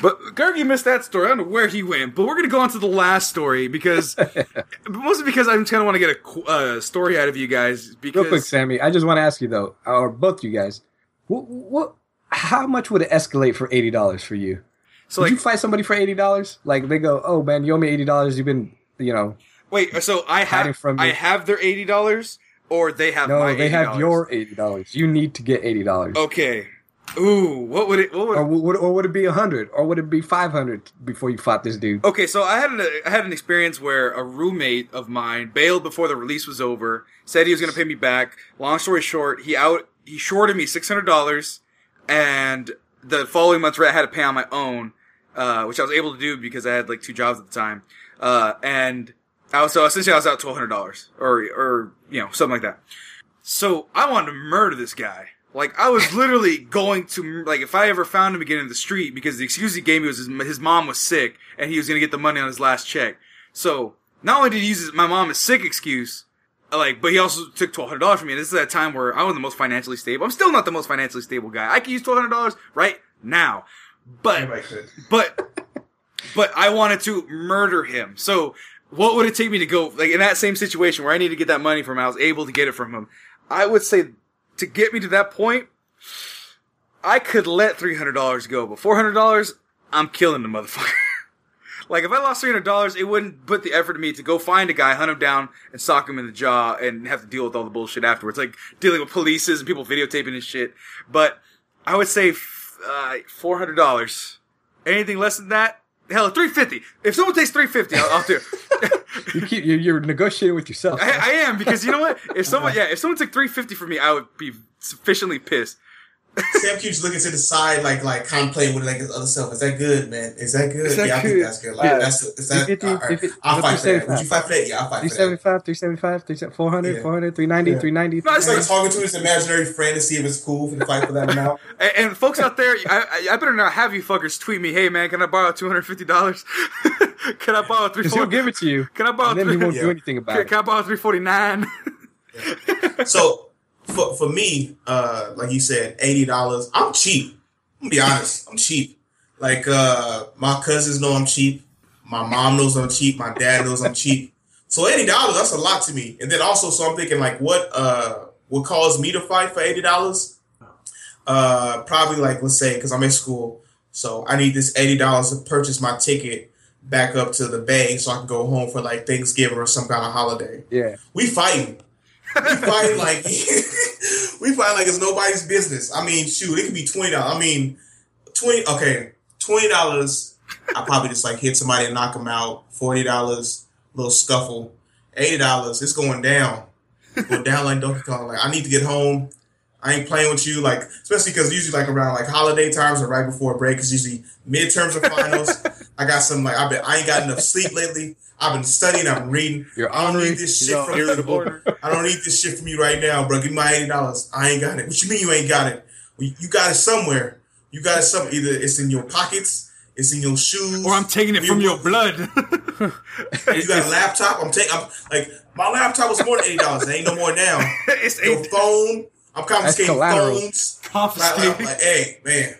But Gergie missed that story. I don't know where he went, but we're gonna go on to the last story because mostly because I just kind of want to get a uh, story out of you guys. Because Real quick, Sammy, I just want to ask you though, or both you guys, what, what, how much would it escalate for eighty dollars for you? so Would like you fight somebody for eighty dollars? Like they go, oh man, you owe me eighty dollars. You've been, you know, wait, so I have from I have their eighty dollars, or they have no, they have $80? your eighty dollars. You need to get eighty dollars. Okay. Ooh, what would it? What would? Or would, or would it be a hundred? Or would it be five hundred before you fought this dude? Okay, so I had an, I had an experience where a roommate of mine bailed before the release was over. Said he was going to pay me back. Long story short, he out he shorted me six hundred dollars, and the following month's rent I had to pay on my own, uh, which I was able to do because I had like two jobs at the time. Uh, and I was so essentially I was out twelve hundred dollars or or you know something like that. So I wanted to murder this guy. Like I was literally going to like if I ever found him again in the street because the excuse he gave me was his, his mom was sick and he was gonna get the money on his last check. So not only did he use his, my mom is sick excuse, like, but he also took twelve hundred dollars from me. And this is that time where I wasn't the most financially stable. I'm still not the most financially stable guy. I can use twelve hundred dollars right now, but but but I wanted to murder him. So what would it take me to go like in that same situation where I need to get that money from? I was able to get it from him. I would say to get me to that point, I could let three hundred dollars go, but four hundred dollars, I'm killing the motherfucker. like if I lost three hundred dollars, it wouldn't put the effort in me to go find a guy, hunt him down, and sock him in the jaw, and have to deal with all the bullshit afterwards, like dealing with polices and people videotaping and shit. But I would say uh, four hundred dollars. Anything less than that, hell, three fifty. If someone takes three fifty, I'll, I'll do. it. You keep you're, you're negotiating with yourself. I, I am because you know what? If someone, yeah, if someone took three fifty from me, I would be sufficiently pissed. Sam keeps looking to the side, like like contemplating with like his other self. Is that good, man? Is that good? Is that yeah, I think good? that's good. Like Yeah. that's is that. 350, all right. 350, I'll fight for that. 375. Would you fight for that? Yeah, I'll fight for that. 375, 375, 375, 400, Yeah. 400, 390, Yeah. 390. No, it's like talking to his imaginary friend to see if it's cool for the fight for that amount. And, and folks out there, I, I, better not have you fuckers tweet me. Hey man, can I borrow two hundred fifty dollars? can I borrow three? He'll give it to you. Can I borrow And then he won't do anything about Can, it. can I borrow three forty nine? So for for me, uh, like you said, eighty dollars. I'm cheap. I'm gonna be honest. I'm cheap. Like uh, my cousins know I'm cheap. My mom knows I'm cheap. My dad knows I'm cheap. So eighty dollars, that's a lot to me. And then also, so I'm thinking like, what uh, would cause me to fight for eighty dollars? Uh, probably like let's say because I'm in school, so I need this eighty dollars to purchase my ticket back up to the bay so I can go home for like Thanksgiving or some kind of holiday Yeah. we fighting. We fighting like we fighting like it's nobody's business. I mean, shoot, it could be twenty dollars. I mean, twenty. Okay, twenty dollars. I probably just like hit somebody and knock them out. Forty dollars, little scuffle. Eighty dollars, it's going down. Go down like Donkey Kong. Like I need to get home. I ain't playing with you. Like especially because usually like around like holiday times or right before break. is usually midterms or finals. I got some like I been I ain't got enough sleep lately. I've been studying. I've been reading. You're I don't need this shit from you. irritable. I don't need this shit from you right now, bro. Give me my eighty dollars. I ain't got it. What you mean you ain't got it? Well, you got it somewhere. You got it some either it's in your pockets, it's in your shoes, or I'm taking it from your blood. You got a laptop. I'm taking. I'm like my laptop was more than eighty dollars. It ain't no more now. it's Your eight phone. I'm confiscating phones. Confiscating. confiscated. like, like, hey man,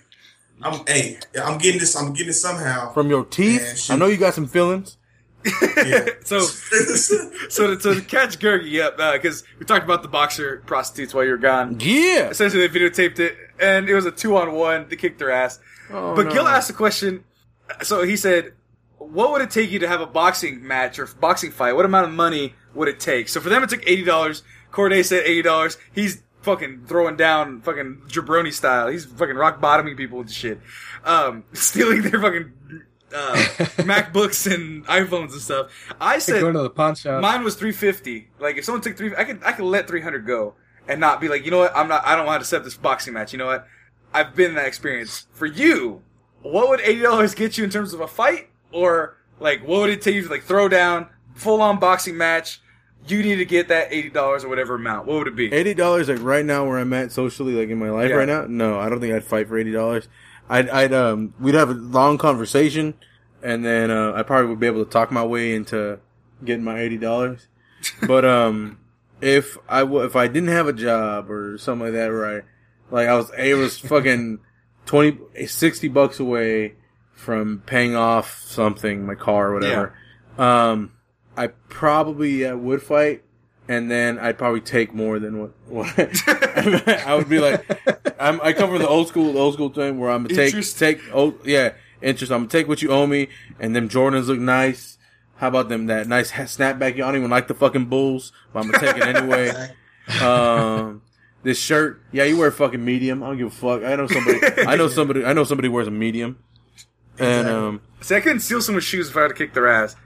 I'm hey, I'm getting this. I'm getting it somehow. From your teeth, Man. I know you got some feelings. Yeah. so so to, to catch Gergie up because we talked about the boxer prostitutes while you were gone. Yeah. Essentially, they videotaped it, and it was a two on one. They kicked their ass. Oh, but no. Gil asked a question. So he said, "What would it take you to have a boxing match or boxing fight? What amount of money would it take?" So for them, it took eighty dollars. Corde said eighty dollars. He's fucking throwing down, fucking jabroni style. He's fucking rock bottoming people with shit, um, stealing their fucking uh, MacBooks and iPhones and stuff. I said Going to the pawn shop. Mine was three fifty. Like if someone took three, I could I could let three hundred go and not be like, you know what, I'm not. I don't want to set this boxing match. You know what? I've been in that experience. For you, what would eighty dollars get you in terms of a fight, or like what would it take you to like throw down full on boxing match? You need to get that eighty dollars or whatever amount. What would it be? Eighty dollars, like right now where I'm at socially, like in my life Yeah. right now. No, I don't think I'd fight for eighty dollars. I'd, I'd, um, we'd have a long conversation, and then uh, I probably would be able to talk my way into getting my eighty dollars. but um, if I w- if I didn't have a job or something like that, right? Like I was, it was fucking 20, 60 bucks away from paying off something, my car or whatever, um, I probably uh, would fight, and then I'd probably take more than what, what I would be like. I'm, I come from the old school, the old school thing where I'm gonna take Interest. take oh yeah interest. I'm gonna take what you owe me, and them Jordans look nice. How about them that nice ha- snapback? You don't even like the fucking Bulls, but I'm gonna take it anyway. Um, this shirt, yeah, you wear fucking medium. I don't give a fuck. I know somebody. I know somebody. I know somebody wears a medium. And um, See, I couldn't steal someone's shoes if I had to kick their ass.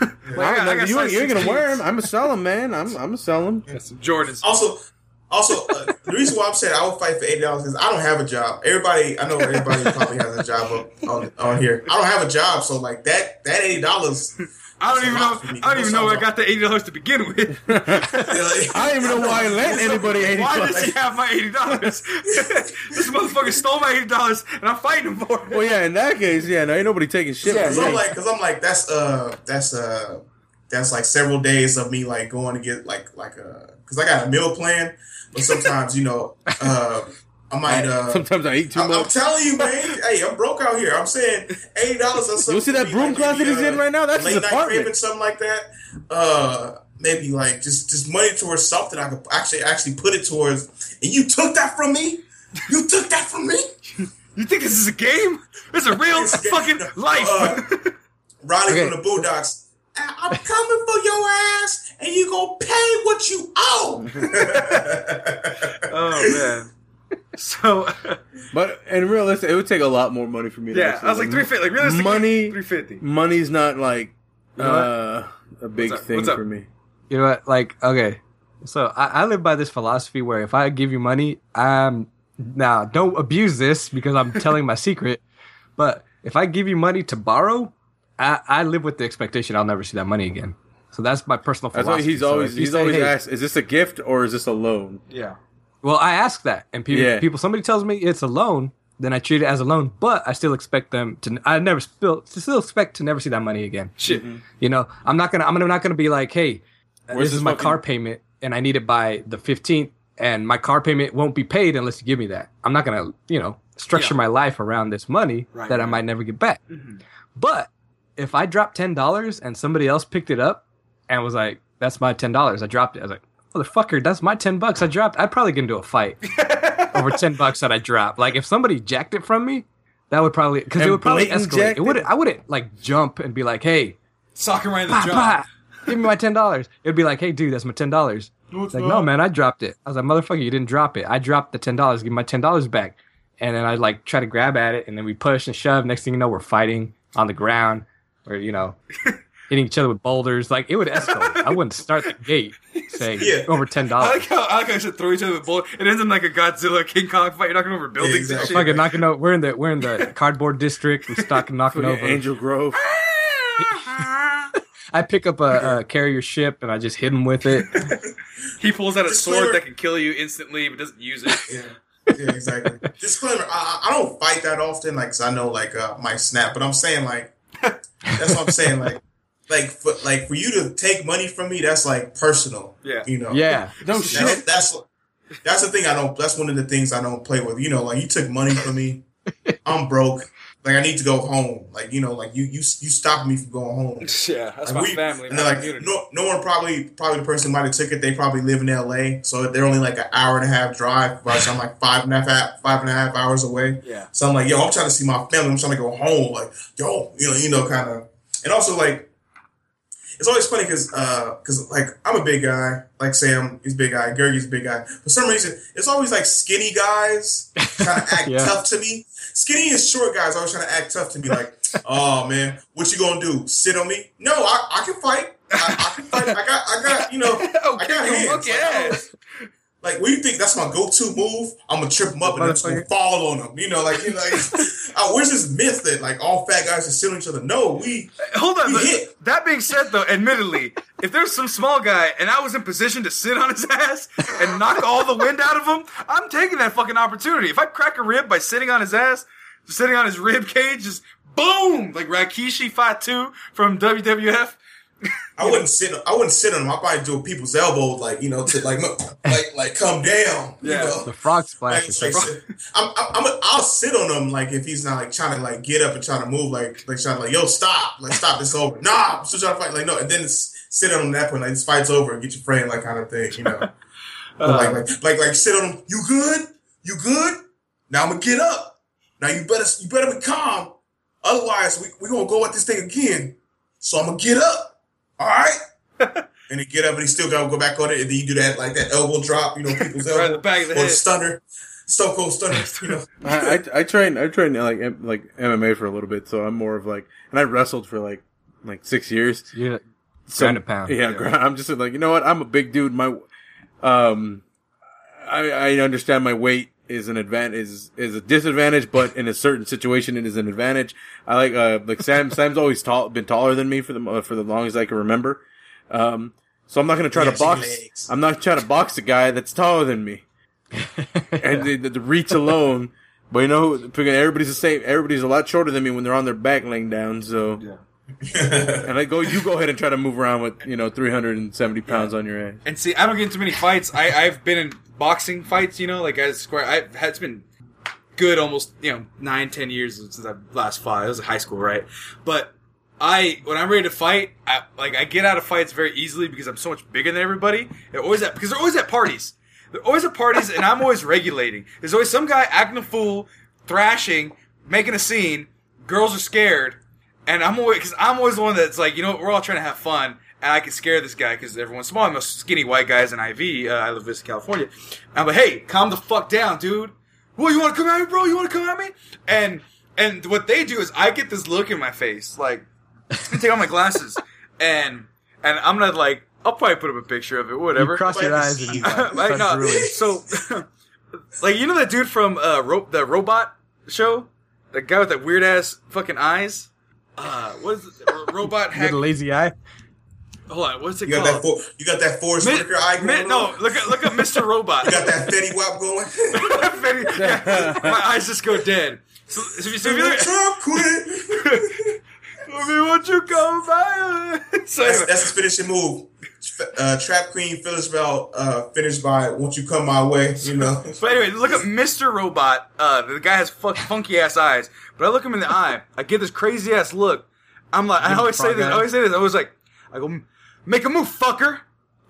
Like, I, I got you, ain't- you ain't gonna 16s. wear them. I'm gonna sell them, man. I'm I'm gonna sell them. Jordans. Also, also, uh, the reason why I'm saying I would fight for eighty dollars is I don't have a job. Everybody, I know everybody probably has a job up on, on here. I don't have a job, so like that that eighty dollars. I don't even know. I don't even know where I got the eighty dollars to begin with. I don't even know why I lent anybody eighty Why bucks. does he have my eighty dollars? this motherfucker stole my eighty dollars, and I'm fighting him for it. Well, yeah, in that case, yeah, no, ain't nobody taking shit Yeah, Cause I'm like, cause I'm like, that's uh, that's uh, that's like several days of me like going to get like like uh, cause I got a meal plan, but sometimes you know, uh, I might uh. Sometimes I eat too I'm, I'm telling you, man. hey, I'm broke out here. I'm saying eighty dollars or something. You see that broom like, closet he's in right now? That's his late night apartment. craving, something like that. Uh, maybe like just just money towards something I could actually actually put it towards. And you took that from me. You took that from me. You think this is a game? This is a real It's game. fucking life. Uh, Riley Okay. from the Bulldogs. "I- I'm coming for your ass, and you gonna pay what you owe. oh man. So But and realistic, it would take a lot more money for me. to yeah, actually, I was like three fifty. Like realistically, money. three fifty. Money's not like You know what? uh, a big What's up? thing What's up? for me. You know what? Like, okay. So I, I live by this philosophy where if I give you money, I'm now don't abuse this because I'm telling my secret. But if I give you money to borrow, I, I live with the expectation I'll never see that money again. So that's my personal That's philosophy. he's So always if you he's say, always "Hey," asked, is this a gift or is this a loan? Yeah. Well, I ask that, and people, Yeah. people, somebody tells me it's a loan, then I treat it as a loan. But I still expect them to. I never still still expect to never see that money again. Shit. Mm-hmm. You know, I'm not gonna. I'm gonna, not gonna be like, hey, Where's this is this my fucking- car payment, and I need it by the 15th, and my car payment won't be paid unless you give me that. I'm not gonna, you know, structure Yeah. my life around this money Right, that I might never get back. Mm-hmm. But if I dropped ten dollars and somebody else picked it up and was like, "That's my ten dollars," I dropped it. I was like, "Motherfucker, that's my ten bucks." I dropped. I'd probably get into a fight over ten bucks that I dropped. Like if somebody jacked it from me, that would probably because it would probably escalate. It would. I wouldn't like jump and be like, "Hey." Sock him right in the jaw. give me my ten dollars. It'd be like, hey, dude, that's my ten dollars. Like, that? no, man, I dropped it. I was like, motherfucker, you didn't drop it. I dropped the ten dollars. Give me my ten dollars back. And then I like try to grab at it, and then we push and shove. Next thing you know, we're fighting on the ground, or you know, hitting each other with boulders. Like it would escalate. I wouldn't start the gate saying Yeah. over ten I dollars. like how I like how I should throw each other with bullet. It ends in like a Godzilla King Kong fight. You're knocking over buildings exactly. and Fucking shit. knocking over. We're in the we're in the cardboard district. We're stuck knocking over. Angel Grove. I pick up a, a carrier ship and I just hit him with it. He pulls out a Disclaimer. sword that can kill you instantly, but doesn't use it. Yeah, yeah, exactly. Disclaimer: I, I I don't fight that often, like 'cause I know like uh, might snap, but I'm saying like that's what I'm saying. Like, like for like for you to take money from me, that's like personal. Yeah. you know. Yeah, No That's, shit. that's that's the thing I don't. That's one of the things I don't play with. You know, like you took money from me. I'm broke. Like I need to go home. Like you know, like you you you stopped me from going home. Yeah, that's Like, my we- family. And my they're like, community. no, no one probably, probably the person might have took it. They probably live in L.A., so they're only like an hour and a half drive. Right, so I'm like five and a half, five and a half hours away. Yeah. So I'm like, yo, I'm trying to see my family. I'm trying to go home. Like, yo, you know, you know, kind of. And also, like, it's always funny because, because uh, like I'm a big guy. Like Sam, he's a big guy. Gergie's a big guy. For some reason, it's always like skinny guys trying to act Yeah. tough to me. Skinny and short guys always trying to act tough to me. Like, oh man, what you gonna do? Sit on me? No, I, I can fight. I, I can fight. I got, I got, you know, Oh, I got hands. Like. Like, what do you think? That's my go-to move. I'm gonna trip him up and I'm just gonna fall on him. You know, like, you know, like, uh, where's this myth that like all fat guys sit on each other? No, we. Hold on. Hit. That being said, though, admittedly, if there's some small guy and I was in position to sit on his ass and knock all the wind out of him, I'm taking that fucking opportunity. If I crack a rib by sitting on his ass, sitting on his rib cage, just boom, like Rikishi Fatu from WWF. I wouldn't sit. I wouldn't sit on him. I probably do people's elbows, like you know, to like like like come down. Yeah. You know? The frog splash is like, like, sit- I'm, I'm, I'm, I'll sit on him like if he's not like trying to like get up and trying to move, like like trying to like yo stop, like stop this over. Nah, I'm still trying to fight. Like no, and then it's sit on him at that point, like this fight's over and get your friend, like kind of thing, you know. But, like uh. like like like sit on him. You good? You good? Now I'm gonna get up. Now you better you better be calm. Otherwise, we we gonna go at this thing again. So I'm gonna get up. All right. and he get up and he still gotta go back on it, and then you do that like that elbow drop, you know, people's elbow Right in the back of the or head. stunner, So Cold stunner, you know. I, I I train I train like M- like MMA for a little bit, so I'm more of like, and I wrestled for like like six years. yeah, So, Ground and pound. Yeah, ground- I'm just like, you know what? I'm a big dude. My, um, I I understand my weight is an advantage is is a disadvantage, but in a certain situation, it is an advantage. I like uh like Sam. Sam's always tall, been taller than me for the uh, for the longest I can remember. Um, so I'm not gonna try Yeah, to box. I'm not trying to box a guy that's taller than me. and the, the, the reach alone. But you know, everybody's the same. Everybody's a lot shorter than me when they're on their back laying down. So, and I go, you go ahead and try to move around with you know 370 pounds on your ass. And see, I don't get into many fights. I, I've been in boxing fights, you know, like as square. I've had it's been good almost, you know, nine, ten years since I last fought. It was in high school, right? But I, when I'm ready to fight, I, like I get out of fights very easily because I'm so much bigger than everybody. They're always at because they're always at parties. They're always at parties, and I'm always regulating. There's always some guy acting a fool, thrashing, making a scene. Girls are scared, and I'm always because I'm always the one that's like, you know, what, we're all trying to have fun, and I can scare this guy because everyone's small. I'm a skinny white guys in IV. Uh, I live in Vista, California. I'm like, hey, calm the fuck down, dude. Well, you want to come at me, bro? You want to come at me? And and what they do is I get this look in my face, like I take off my glasses, and and I'm gonna like I'll probably put up a picture of it, whatever. You cross your eyes and you like, like, start no, so like you know that dude from uh ro- the robot show, the guy with that weird ass fucking eyes. Uh, what is it? R- robot You hack? a lazy eye. Hold on, what's it You got that called? for, you got that Forest Mi- Whitaker eye Mi- going no, on? look at look at Mr. Robot. You got that Fetty Wap going? Yeah, my eyes just go dead. So, so if you, so if you look, Trump quit. Tell me what you come by. So That's, anyway, that's his finishing move. Uh, Trap Queen Phyllis Bell uh, finished by "Won't You Come My Way?" You know. But anyway, look at Mr. Robot. Uh, the guy has fuck, funky ass eyes. But I look him in the eye. I get this crazy ass look. I'm like, I always say this. I always say this. I was like, I go, make a move, fucker.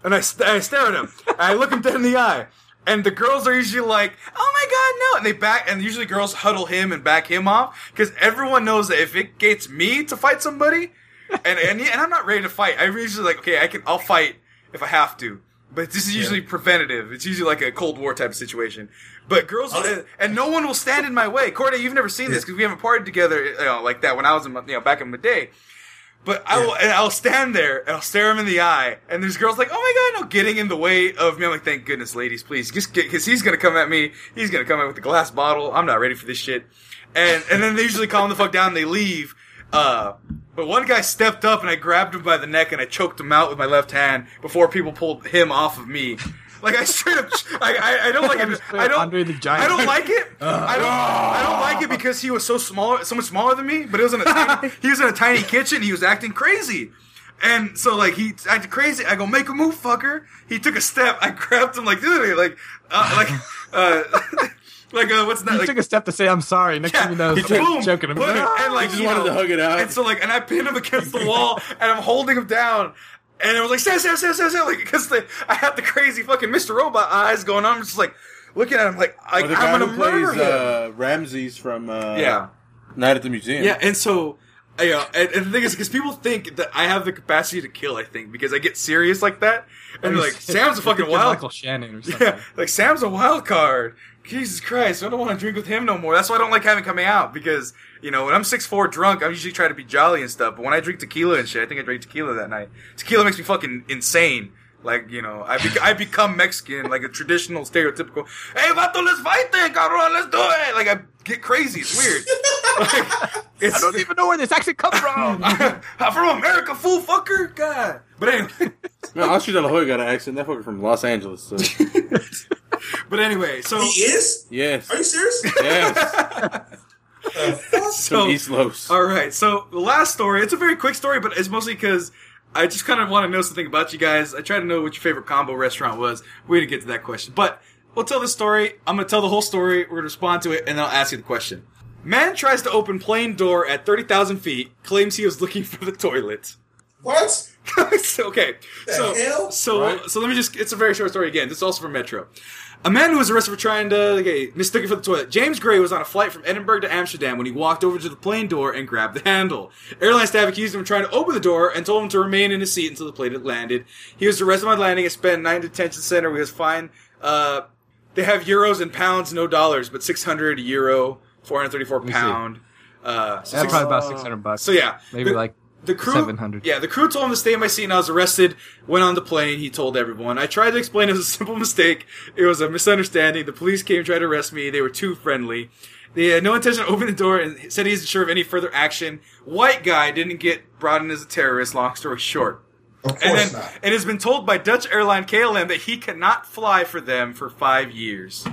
And I, st- I stare at him. and I look him dead in the eye. And the girls are usually like, oh my god, no. And they back, and usually girls huddle him and back him off. Because everyone knows that if it gets me to fight somebody, and, and, and I'm not ready to fight. I'm usually like, okay, I can, I'll fight if I have to. But this is usually preventative. It's usually like a Cold War type of situation. But girls, Okay. and no one will stand in my way. Courtney, you've never seen this because we haven't partied together, you know, like that when I was in, my- you know, back in the day. But I will, and I'll stand there and I'll stare him in the eye, and there's girls like, "Oh my god, no!" Getting in the way of me. I'm like, "Thank goodness, ladies, please, just get," because he's gonna come at me. He's gonna come at with the glass bottle. I'm not ready for this shit. And and then they usually calm the fuck down. and They leave. Uh, but one guy stepped up and I grabbed him by the neck and I choked him out with my left hand before people pulled him off of me. Like I straight up, I, I, I don't like it. I don't. Andre the Giant. I don't like it. I don't. I don't like it because he was so small, so much smaller than me. But it was in a tiny, he was in a tiny kitchen. He was acting crazy, and so like he acted crazy. I go make a move, fucker. He took a step. I grabbed him like literally like uh, like uh, like uh, what's that? You Like, took a step to say I'm sorry. Next thing you know, he he's boom, choking him. boom, and like He just wanted know, to hug it out. And so like, and I pinned him against the wall, and I'm holding him down. And I was like, Sam, Sam, Sam, Sam, Sam, like, because I had the crazy fucking Mr. Robot eyes going on. I'm just like, looking at him like, I, Or the I'm gonna who murder plays him. uh, Ramses from uh, yeah. Night at the Museum. Yeah, and so, uh, you know, and, and the thing is, because people think that I have the capacity to kill, I think, because I get serious like that. And they're like, Sam's a fucking wild Michael Shannon or something. Yeah, like Sam's a wild card. Jesus Christ, I don't want to drink with him no more. That's why I don't like having coming out because you know when I'm six four drunk, I usually try to be jolly and stuff. But when I drink tequila and shit, I think I drank tequila that night. Tequila makes me fucking insane. Like you know, I bec I become Mexican, like a traditional stereotypical. Hey, vato, let's fight then, cabrón, let's do it. Like I get crazy. It's weird. like, it's, I don't even know where this accent comes from. I'm from America, fool fucker. God. But anyway. No, Oscar De La Hoya got an accent. That fucker from Los Angeles. So. But anyway, so He is? yes. Are you serious? Yes. so From East Los. All right. So the last story, it's a very quick story, but it's mostly because I just kind of want to know something about you guys. I try to know what your favorite combo restaurant was. We didn't get to that question, but we'll tell this story. I'm gonna tell the whole story. We're gonna respond to it, and then I'll ask you the question. Man tries to open plane door at thirty thousand feet. Claims he was looking for the toilet. What? Okay, The so hell? so Right. so let me just. It's a very short story again. This is also from Metro. A man who was arrested for trying to okay, it for the toilet. James Gray was on a flight from Edinburgh to Amsterdam when he walked over to the plane door and grabbed the handle. Airline staff accused him of trying to open the door and told him to remain in his seat until the plane had landed. He was arrested on landing and spent nine detention center. He was fined. Uh, they have euros and pounds, no dollars, but six hundred euro, four hundred thirty-four pound. Uh, so That's six- probably about six hundred bucks. so yeah, maybe the- like the crew, 700. Yeah, the crew told him to stay in my seat, and I was arrested. Went on the plane. He told everyone. I tried to explain it was a simple mistake. It was a misunderstanding. The police came tried to arrest me. They were too friendly. They had no intention of opening the door and said he isn't sure of any further action. White guy didn't get brought in as a terrorist. Long story short. Of course And then not. it has been told by Dutch airline KLM that he cannot fly for them for five years.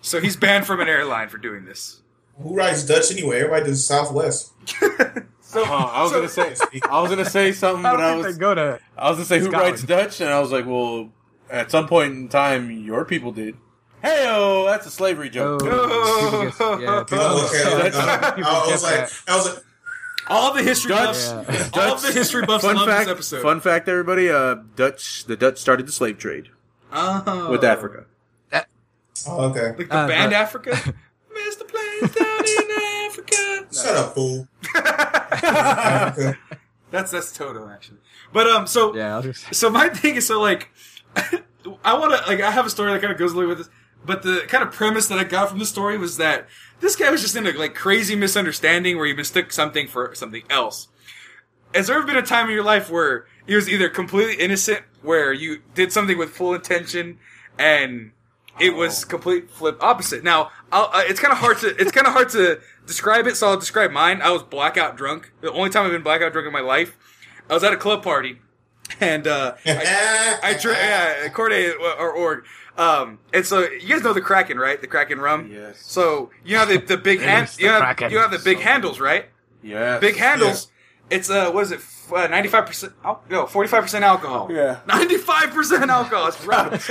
So he's banned from an airline for doing this. Who rides Dutch anyway? Everybody does Southwest. So, Oh, I was so- gonna say, I was gonna say something, I but don't I was, they go to. I was gonna say who writes Dutch, and I was like, well, at some point in time, your people did. Hey, oh, that's a slavery joke. Oh. people yeah, Oh, okay. get- I, I- people I get was like, that. I was like, all the history Dutch, buffs, Yeah. all the history buffs fun love fact, this episode. fun fact, everybody. Uh, Dutch, the Dutch started the slave trade Oh. with Africa. oh, okay. Like the Uh, band but- Africa? Mr. Planes down in Africa. Shut up, fool. That's that's Toto actually. But um so Yeah, I'll just. so my thing is so like I want to like I have a story that kind of goes along with this, but the kind of premise that I got from the story was that this guy was just in a like crazy misunderstanding where he mistook something for something else. Has there ever been a time in your life where he was either completely innocent, where you did something with full intention, and it was complete flip opposite? Now, I'll, uh, it's kind of hard to it's kind of hard to describe it, so I'll describe mine. I was blackout drunk. The only time I've been blackout drunk in my life. I was at a club party, and uh, I, I drank yeah, Corde or org. Um, and so you guys know the Kraken, right? The Kraken rum. Yes. So you have the, the big hand. Yes, the You have, you have the big handles, right? Yeah, Big handles. It's uh, what is it? Ninety five percent. Oh no, forty five percent alcohol. Yeah. Ninety five percent alcohol. It's rough.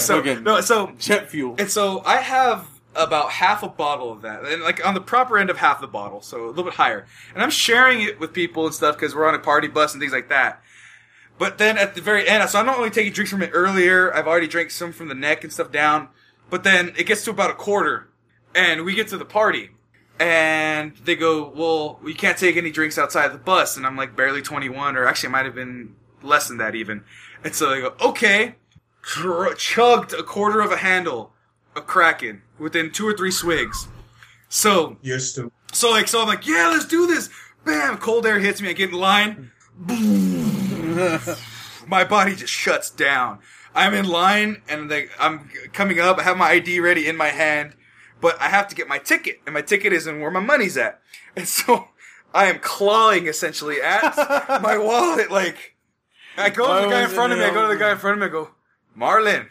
so Okay. no, so jet fuel. and so I have about half a bottle of that, and like on the proper end of half the bottle, so a little bit higher. And I'm sharing it with people and stuff because we're on a party bus and things like that. But then at the very end, so I'm not only taking drinks from it earlier, I've already drank some from the neck and stuff down. But then it gets to about a quarter, and we get to the party, and they go, "Well, we can't take any drinks outside of the bus," and I'm like barely 21, or actually, might have been less than that even. And so they go, "Okay," Ch- chugged a quarter of a handle of Kraken within two or three swigs. So You're stupid. so like so I'm like, yeah, let's do this. Bam, cold air hits me. I get in line. Boom. My body just shuts down. I'm in line and like I'm coming up. I have my ID ready in my hand, but I have to get my ticket, and my ticket isn't where my money's at. And so I am clawing essentially at my wallet. Like I go to the guy in front of me. I go to the guy in front of me. I go, Marlon,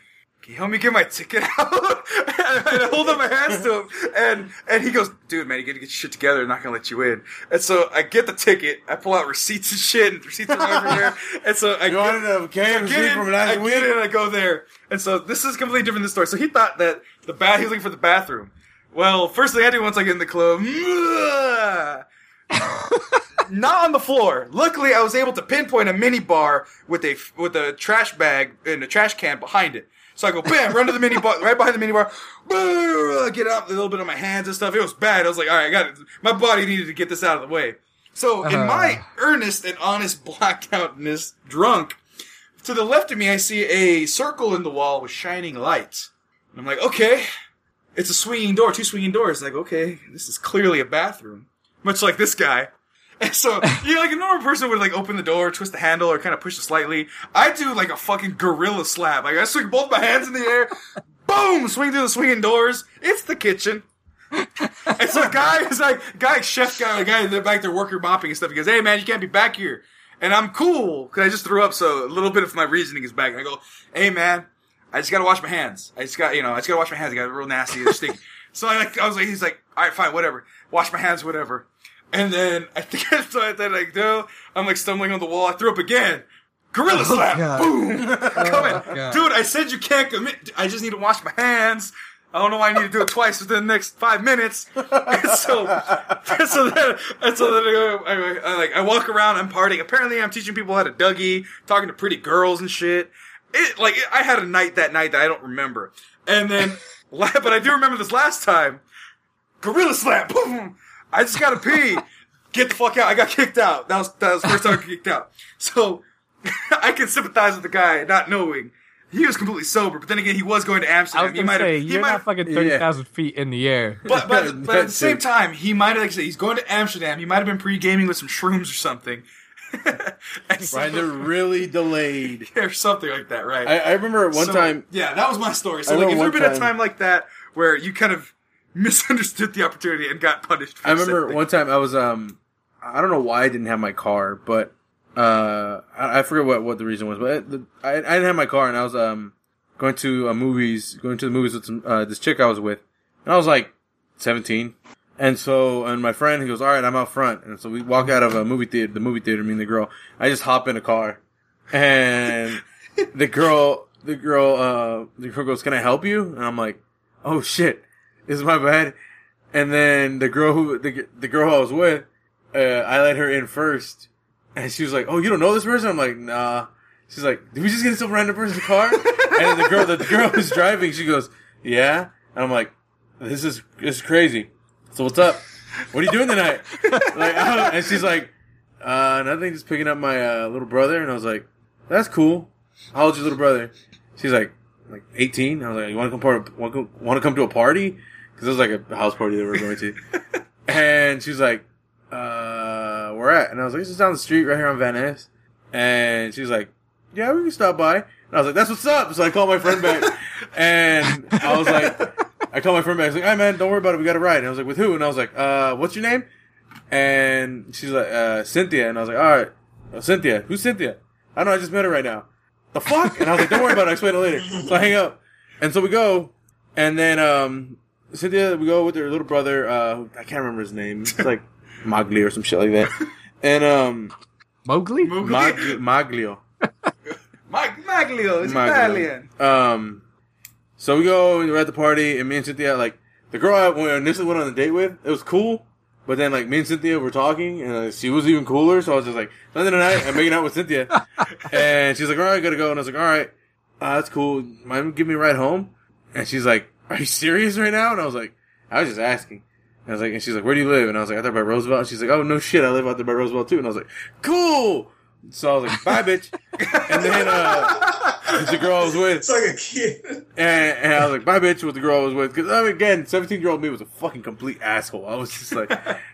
can you help me get my ticket out? and I hold up my hands to him, and and he goes, dude, man, you gotta get your shit together. I'm not gonna let you in. And so I get the ticket. I pull out receipts and shit, and receipts are everywhere. And so I You get, wanted a I get in, last I week? get in, and I go there. And so this is completely different than the story. So he thought that the bath, he was looking for the bathroom. Well, first thing I do once I get in the club, not on the floor. Luckily, I was able to pinpoint a mini bar with a with a trash bag and a trash can behind it. So I go bam, run to the mini bar, right behind the mini bar. Get up a little bit on my hands and stuff. It was bad. I was like, all right, I got it. My body needed to get this out of the way. So in my uh. earnest and honest blacked outness, drunk, to the left of me, I see a circle in the wall with shining lights. And I'm like, okay, it's a swinging door, two swinging doors. Like, okay, this is clearly a bathroom, much like this guy. And so, you know, like a normal person would like open the door, twist the handle, or kind of push it slightly. I do like a fucking gorilla slap. Like I swing both my hands in the air, boom, swing through the swinging doors. It's the kitchen. And so, guy is like, guy, chef guy, the guy in the back there worker mopping and stuff. He goes, "Hey man, you can't be back here." And I'm cool because I just threw up, so a little bit of my reasoning is back. And I go, "Hey man, I just gotta wash my hands. I just got, you know, I just gotta wash my hands. I got real nasty, they're stinky." so I like, I was like, he's like, "All right, fine, whatever. Wash my hands, whatever." And then I think I then I do. I'm like stumbling on the wall. I threw up again. Gorilla oh, slap. God. Boom. Oh, Come God. Dude, I said you can't commit. I just need to wash my hands. I don't know why I need to do it twice within the next five minutes. And so, so then, and so then I, go- I, I, like I walk around. I'm partying. Apparently, I'm teaching people how to Dougie, talking to pretty girls and shit. It like I had a night that night that I don't remember. And then, but I do remember this last time. Gorilla slap. Boom. I just gotta pee. Get the fuck out. I got kicked out. That was that was the first time I got kicked out. So I can sympathize with the guy not knowing. He was completely sober, but then again, he was going to I Amsterdam. was he gonna might say have. He you're might not fucking thirty thousand feet in the air. but, but, but at the same time, he might have, like I said, he's going to Amsterdam. He might have been pre-gaming with some shrooms or something. And so- Right, they're really delayed. or something like that, right? I, I remember one So, time. Yeah, that was my story. So, I like, remember if there one been a time- time like that where you kind of misunderstood the opportunity and got punished for I remember something. one time I was um, I don't know why I didn't have my car, but uh, I, I forget what, what the reason was, but it, the, I, I didn't have my car, and I was um going to uh, movies, going to the movies with some uh, this chick I was with, and I was like seventeen, and so and my friend he goes, all right, I'm out front, and so we walk out of a movie theater, the movie theater, me and the girl, I just hop in a car, and the girl, the girl, uh, the girl goes, can I help you? And I'm like, oh shit, is my bad. And then the girl who the the girl I was with, uh, I let her in first, and she was like, "Oh, you don't know this person?" I'm like, "Nah." She's like, "Did we just get some random person's car?" and then the girl, that the girl who's driving, she goes, "Yeah," and I'm like, "This is this is crazy." So what's up? What are you doing tonight? like, and she's like, "Uh, nothing, just picking up my uh, little brother." And I was like, "That's cool. How old's your little brother?" She's like, "Like 18." I was like, "You want to come part? Want to come to a party?" Because it was like a house party that we were going to. and she's like, uh, where at? And I was like, this is down the street right here on Van Ness. And she's like, yeah, we can stop by. And I was like, that's what's up. So I called my friend back. and I was like, I called my friend back. I was like, hey man, don't worry about it. We got a ride. And I was like, with who? And I was like, uh, what's your name? And she's like, uh, Cynthia. And I was like, all right, uh, Cynthia. Who's Cynthia? I don't know, I just met her right now. The fuck? And I was like, don't worry about it. I'll explain it later. So I hang up. And so we go. And then, um, Cynthia, we go with her little brother. Uh, I can't remember his name. It's like Magli or some shit like that. And um, Mowgli? Mag- Maglio. Mag- Maglio, it's Maglio. Italian. Um, so we go. and We're at the party, and me and Cynthia, like the girl I when I initially went on a date with, it was cool. But then, like me and Cynthia were talking, and uh, she was even cooler. So I was just like, Sunday night, I'm making out with Cynthia, and she's like, "All right, I gotta go." And I was like, "All right, uh, that's cool. Mind me give me a ride home?" And she's like, "Are you serious right now?" And I was like, "I was just asking." And I was like, and she's like, "Where do you live?" And I was like, "Out there by Roosevelt." And she's like, "Oh no shit, I live out there by Roosevelt too." And I was like, "Cool." So I was like, "Bye, bitch." and then uh, the girl I was with, It's like a kid. and, and I was like, bye, bitch, with the girl I was with. Because, I mean, again, 17 year old me was a fucking complete asshole. I was just like,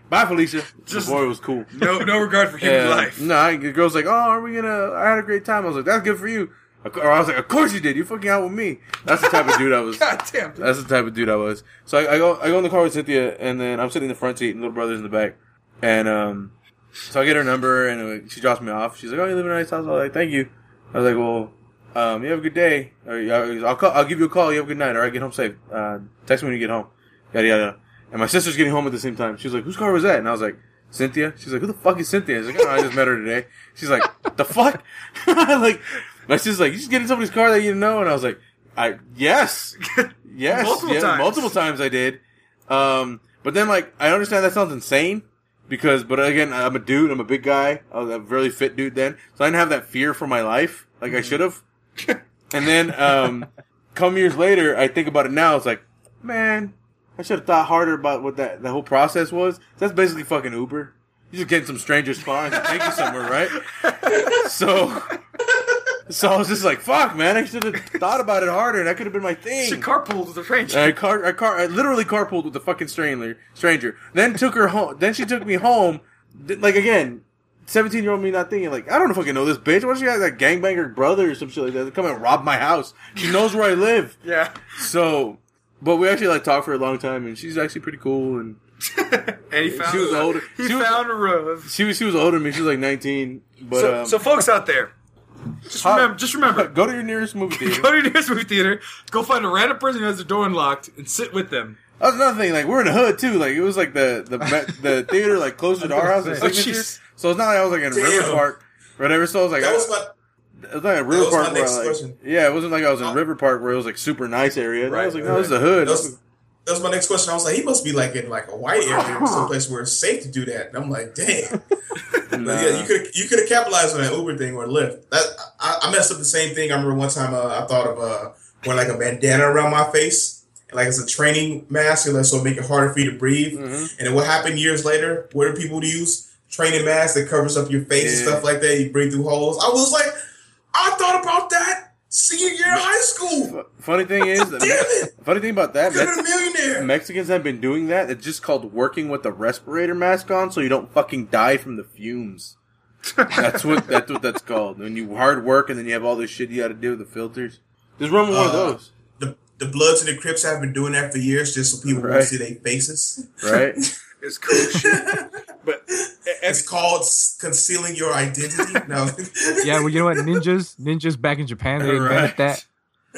bye, Felicia. Just- Just, the boy was cool. No, no regard for human Yeah. life. No, I, the girl's like, oh, are we gonna, I had a great time. I was like, that's good for you. Or I was like, of course you did. You fucking out with me. That's the type of dude I was. God damn. dude. That's the type of dude I was. So I, I go, I go in the car with Cynthia, and then I'm sitting in the front seat, and little brother's in the back, and um, so I get her number, and uh, she drops me off. She's like, "Oh, you live in a nice house." I was like, "Thank you." I was like, "Well, um, you have a good day. Or, I'll call, I'll give you a call. You have a good night. All right, get home safe. Uh, text me when you get home." Yada yada. And my sister's getting home at the same time. She was like, "Whose car was that?" And I was like, "Cynthia." She's like, "Who the fuck is Cynthia?" I was like, "Oh, I just met her today." She's like, "The fuck?" like, my sister's like, "You just get in somebody's car that you didn't know?" And I was like, "I yes." Yes, Multiple yeah, times. multiple times I did. Um, but then like I understand that sounds insane because, but again, I'm a dude. I'm a big guy. I was a really fit dude then, so I didn't have that fear for my life like I should have. and then, um, come years later, I think about it now. It's like, man, I should have thought harder about what that the whole process was. That's basically fucking Uber. You just getting some stranger's car and take you somewhere, right? So. So I was just like, "Fuck, man! I should have thought about it harder, and that could have been my thing." She carpooled with a stranger. I car, I car, I literally carpooled with the fucking stranger. Stranger. Then took her home. Then she took me home. Like again, seventeen year old me not thinking like I don't fucking know this bitch. What if she has that gangbanger brother or some shit like that to come and rob my house? She knows where I live. yeah. So, but we actually like talked for a long time, and she's actually pretty cool. And and he found She was older. He She was- found a rose. she was she was older than me. She was like nineteen. But So, um, so folks out there, just How- remember, just remember, go to your nearest movie theater. go to your nearest movie theater, go find a random person who has their door unlocked, and sit with them. That was another thing. Like we're in the hood too. Like it was like the the the theater like closer to our house. and say. Oh, So it's not like I was like in Damn. River Park, or whatever. So I was like, that I- was my it was like a River was my Park where next I, like, yeah, it wasn't like I was in Uh, River Park where it was like super nice area. I Right, was like, right, no, this is a hood. that was, that was my next question. I was like, he must be like in like a white area, or someplace where it's safe to do that. And I'm like, damn. Nah. Yeah, you could you could have capitalized on that Uber thing or Lyft. That I, I messed up the same thing. I remember one time uh, I thought of uh, wearing like a bandana around my face, like it's a training mask, and so make it harder for you to breathe. Mhm. And then what happened years later? What do people use? Training mask that covers up your face and stuff like that. You breathe through holes. I was like, I thought about that senior year of high school. Funny thing is, Damn it! funny thing about that, Could Mex- have been a millionaire. Mexicans have been doing that. It's just called working with the respirator mask on, so you don't fucking die from the fumes. That's what that's what that's called. When you hard work and then you have all this shit you got to do with the filters. Just run with one of Uh, those, The, the Bloods and the Crips have been doing that for years, just so people Right. won't see their faces. right? It's cool shit. But It's called concealing your identity. No, Yeah, well, you know what? Ninjas, ninjas back in Japan, they invented Right. that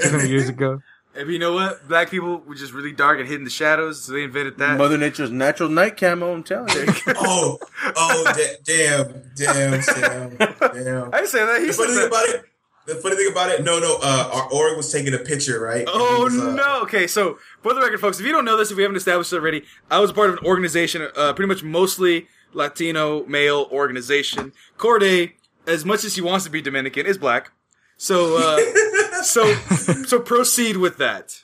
200 years ago. If you know what, black people were just really dark and hid in the shadows, so they invented that. Mother Nature's natural night camo. I'm telling you. oh, oh, da- damn, damn, Sam, damn. I didn't say that. He The said funny thing that. about it, the funny thing about it, no, no, uh, our Orig was taking a picture, right? Oh was, uh, no! Okay, so for the record, folks, if you don't know this, if we haven't established it already, I was part of an organization, uh, pretty much mostly Latino male organization. Corde, as much as he wants to be Dominican, is black. So, uh, so, so proceed with that.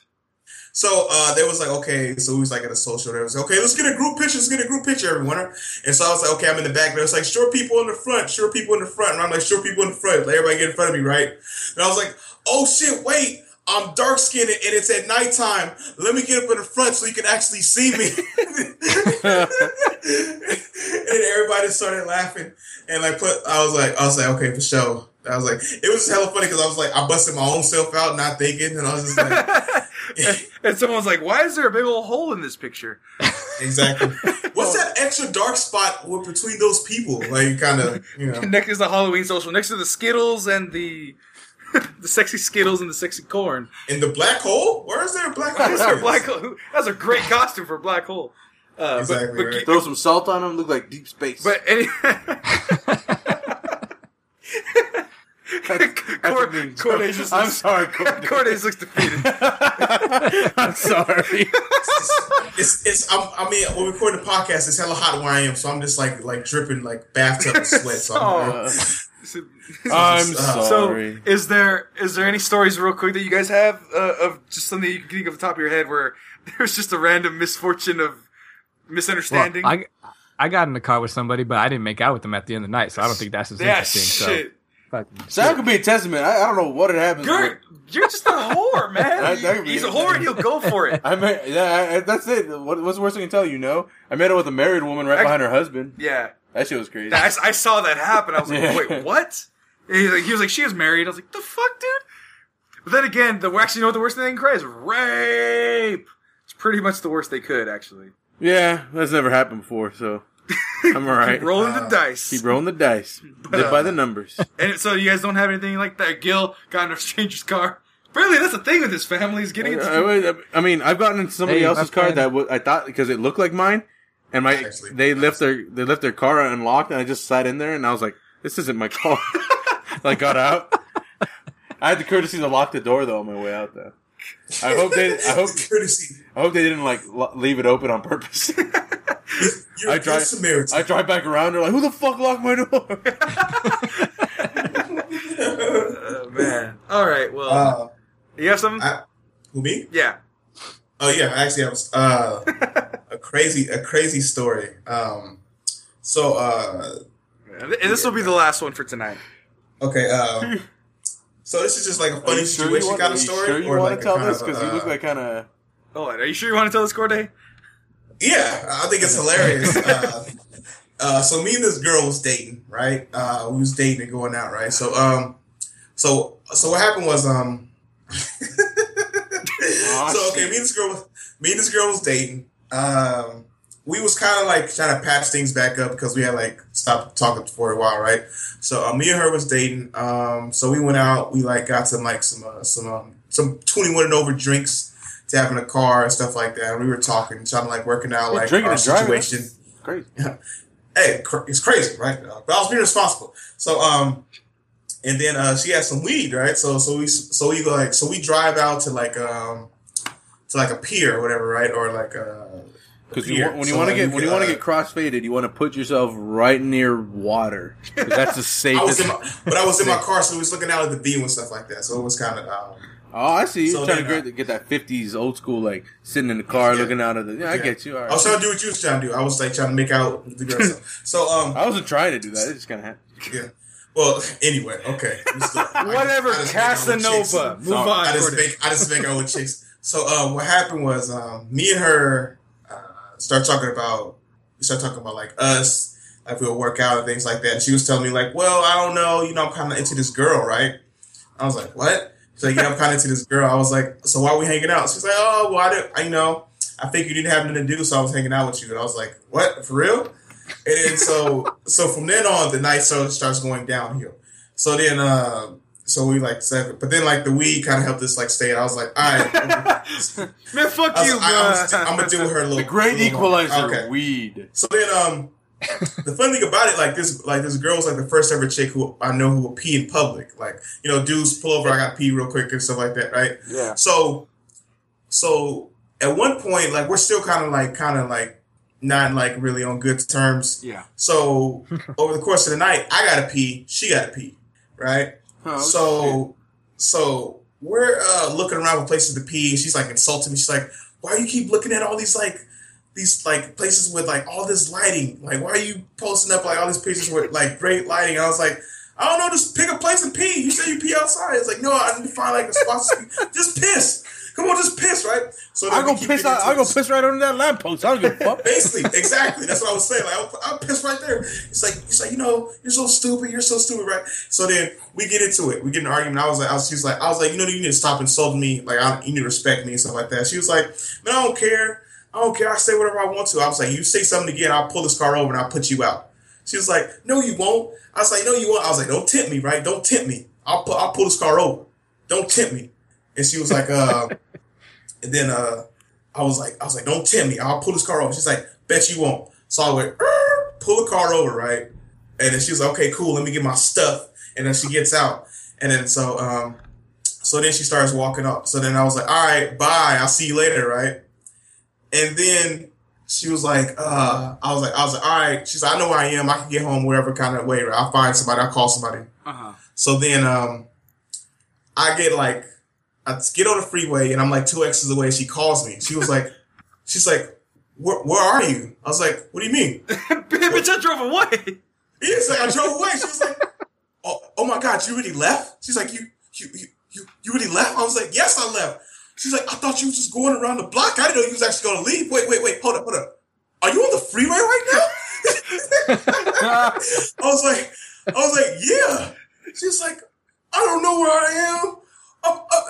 So uh, they was like, okay, so we was like at a social. They was like, okay, let's get a group picture. Let's get a group picture, everyone. And so I was like, okay, I'm in the back. They was like, sure people in the front, sure people in the front. And I'm like, sure people in the front. Like everybody get in front of me, right? And I was like, oh shit, wait. I'm dark skinned and it's at nighttime. Let me get up in the front so you can actually see me. and everybody started laughing. And like put I was like I was like, okay, for sure. I was like, it was hella funny because I was like, I busted my own self out, not thinking, and I was just like, and someone's like, "Why is there a big old hole in this picture?" Exactly. What's that extra dark spot between those people? Like, kind of, you know. Next is the Halloween social, next to the Skittles and the the sexy Skittles and the sexy corn. In the black hole? Where is there a black hole? That's a black hole. That's a great costume for a black hole. Uh, Exactly, but, but, right. Throw some salt on them, look like deep space. But any. Cor- That's Corde just I'm looks, sorry, Corde. Corde just looks defeated. I'm sorry. It's, it's, I'm, I mean, when we record the podcast, it's hella hot where I am, so I'm just like, like dripping like bathtub sweat. So I'm, So, I'm So, sorry. is there is there any stories real quick that you guys have uh, of just something you can think of the top of your head where there's just a random misfortune of Well, misunderstanding? I, I got in the car with somebody, but I didn't make out with them at the end of the night, so I don't think that's as yeah, interesting. shit. So, fucking So that could be a testament. I, I don't know what it happens. You're you're just a whore, man. That- that He's a whore and he'll go for it. I met, yeah, I, that's it. What, what's the worst I can tell you? No, I met her with a married woman right I- behind her husband. Yeah. That shit was crazy. I, I saw that happen. I was like, Yeah. wait, what? He, was like, he was like, she was married. I was like, the fuck, dude? But then again, the actually, you know what the worst thing they can cry is rape. It's pretty much the worst they could, actually. yeah, that's never happened before, so I'm all right. Keep rolling the Uh, dice. Keep rolling the dice. Live by the numbers. And so you guys don't have anything like that. Gil got in a stranger's car. Apparently, that's the thing with his family is getting into. I, I- I mean, I've gotten into somebody Hey, else's my car friend. that w- I thought because it looked like mine, and my Actually. they left their they left their car unlocked, and I just sat in there, and I was like, "This isn't my car." like got out. I had the courtesy to lock the door though on my way out. Though I hope they I hope courtesy. I hope they didn't like lo- leave it open on purpose. You're I a drive- good Samaritan. I drive back around, they're like, "Who the fuck locked my door?" Oh, man. All right. Well, uh, you have something? I, who me? yeah. Oh yeah, actually, I was uh, a crazy, a crazy story. Um, so uh, And this will be the last one for tonight. okay, um, so this is just like a funny you sure you situation want- kind are of you story, Sure, you or want like to tell a kind this of, because you uh, look like kind of. Hold on. Are you sure you want to tell this, Corde? Yeah, I think it's hilarious. uh, uh, so me and this girl was dating, right? Uh, we was dating and going out, right? So, um, so, so what happened was, um, so okay, me and this girl, was- me and this girl was dating. Um, we was kind of like trying to patch things back up because we had like stopped talking for a while, right? So uh, me and her was dating. Um, so we went out. We like got some like some uh, some um, some twenty one and over drinks to having a car and stuff like that. And we were talking, trying to like working out like our situation. Great. Hey, cr- it's crazy, right? Uh, But I was being responsible. So um, and then uh, she had some weed, right? So so we so we go like so we drive out to like um to like a pier or whatever, right? Or like uh Because you, when you So, want to get when you want to uh, get crossfaded, you want to put yourself right near water. that's the I safest. in my, but I was in my car, so we was looking out at the view and stuff like that. So it was kind of um, oh, I see. You So trying to then, uh, get, get that '50s old school, like sitting in the car Yeah. looking out of the. Yeah, I get you. All I was trying to do what you was trying to do. I was like trying to make out with the girl. So, so um, I wasn't trying to do that. It just kind of happened. yeah. Well, anyway, okay. We still- I Whatever, I just make out with chicks. Casanova. Move Sorry. on. I just Courtney. make I just make out with chicks. So um, what happened was um, me and her uh, start talking about we start talking about like us, like we'll work out and things like that. And she was telling me like, well, I don't know, you know, I'm kind of into this girl, right? I was like, what? She's like, yeah, I'm kind of into this girl. I was like, so why are we hanging out? She's like, oh, well, I didn't, I you know, I think you didn't have nothing to do, so I was hanging out with you. And I was like, what, for real? And then so so from then on, the night so starts going downhill. So then, uh, so we like said, but then like the weed kind of helped us like stay. I was like, all right, Man, fuck I was you, like, I, bro. am gonna deal with her a little. The great little equalizer, Okay. weed. So then, um, the funny thing about it, like this, like this girl was like the first ever chick who I know who will pee in public. Like you know, dudes pull over, I got to pee real quick and stuff like that, right? Yeah. So, so at one point, like we're still kind of like, kind of like not like really on good terms. Yeah. So over the course of the night, I gotta pee, she gotta pee, right? Oh, so, so we're uh, looking around for places to pee. She's like insulting me. She's like, "Why do you keep looking at all these like these like places with like all this lighting? Like, why are you posting up like all these pictures with like great lighting?" I was like. I don't know, just pick a place and pee. You say you pee outside. It's like, no, I need to find like a spot to pee. Just piss. Come on, just piss, right? So I go piss into I go piss right under that lamppost. I don't give a fuck. Basically, exactly. That's what I was saying. Like, I'll, I'll piss right there. It's like, it's like, you know, you're so stupid. You're so stupid, right? So then we get into it. We get in an argument. I was like, I was, she was like, I was like, you know, you need to stop insulting me. Like, I, you need to respect me and stuff like that. She was like, man, I don't care. I don't care. I say whatever I want to. I was like, you say something again, I'll pull this car over and I'll put you out. She was like, no, you won't. I was like, no, you won't. I was like, don't tempt me, right? Don't tempt me. I'll pull, I'll pull this car over. Don't tempt me. And she was like, uh, and then uh, I was like, I was like, don't tempt me. I'll pull this car over. She's like, bet you won't. So I went, pull the car over, right? And then she was like, okay, cool. Let me get my stuff. And then she gets out. And then so, um, so then she starts walking up. So then I was like, all right, bye. I'll see you later, right? And then she was like, uh, I was like, I was like, all right. She's like, I know where I am. I can get home whatever kind of way. Right? I'll find somebody. I'll call somebody. Uh-huh. So then um, I get like, I get on the freeway and I'm like two exits away. She calls me. She was like, she's like, where, where are you? I was like, what do you mean? Bitch, I drove away. Yeah, it's like I drove away. She was like, oh, oh my God, you really left? She's like, you, you, you, you, you really left? I was like, yes, I left. She's like, I thought you was just going around the block. I didn't know you was actually going to leave. Wait, wait, wait, hold up, hold up. Are you on the freeway right now? I was like, I was like, yeah. She's like, I don't know where I am. I, I,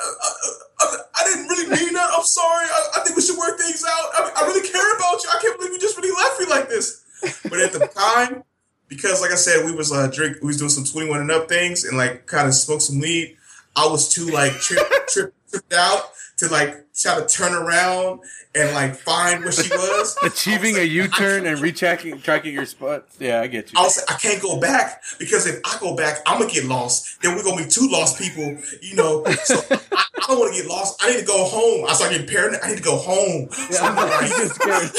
I, I, didn't really mean that. I'm sorry. I, I think we should work things out. I, I really care about you. I can't believe you just really left me like this. But at the time, because like I said, we was uh, drink, we was doing some 21 and up things and like kind of smoked some weed. I was too like trip, trip, tripped out to like try to turn around and like find where she was. Achieving I a was like, I U-turn and retracking, tracking your spot. Yeah, I get you. I was like, I can't go back because if I go back, I'm gonna get lost. Then we're gonna be two lost people, you know. So I, I don't want to get lost. I need to go home. I started getting paranoid. I need to go home. So I'm like, You get scared.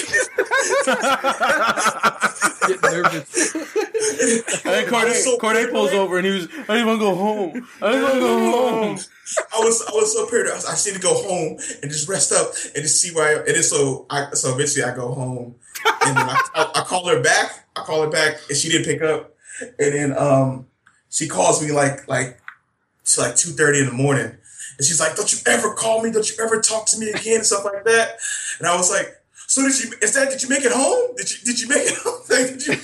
Get nervous. And then Corde, I was so Corde pulls over and he was, I just want to go home. I just want to go home. I was I was so paranoid. I, was, I just need to go home and just rest up and just see where I am. And then so I so eventually I go home and then I, I, call her back. I call her back and she didn't pick up. And then um she calls me like like it's like two thirty in the morning. And she's like, Don't you ever call me, don't you ever talk to me again and stuff like that. And I was like, So did you instead did you make it home? Did you did you make it home? Like, did you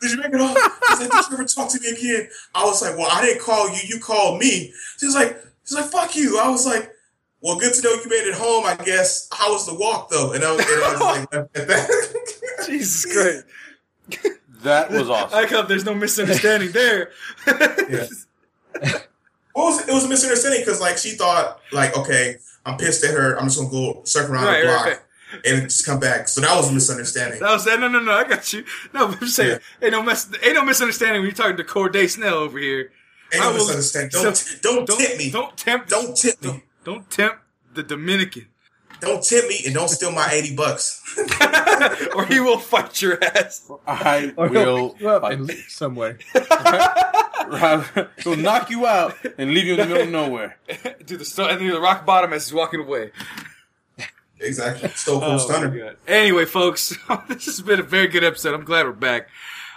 did you make it home? She's like, Did you ever talk to me again? I was like, Well, I didn't call you, you called me. She's like, she's like, fuck you. I was like, well, good to know you made it home, I guess. How was the walk though? And I was, and I was like, at that. Jesus Christ. That was awesome. I like how there's no misunderstanding there. Yeah. What was it? It was a misunderstanding because like she thought like okay I'm pissed at her. I'm just gonna go circle around Right, the block right. and just come back. So that was a misunderstanding. That was that. No, no, no. I got you. No, but I'm saying, ain't no mess, ain't no misunderstanding when you're talking to Corde Snell over here. Ain't I no will- misunderstanding. Don't so- don't, Don't tip me. Don't, tempt. Don't tempt. tip me. Don't, don't tempt the Dominican, Don't tempt me and don't steal my eighty bucks. or he will fight your ass. I Or will. he'll up fight. and leave somewhere. He'll knock you out and leave you in the middle of nowhere. Do the sto- and do the rock bottom as he's walking away. Exactly. Stone Oh, Cold Stunner. Anyway, folks, this has been a very good episode. I'm glad we're back.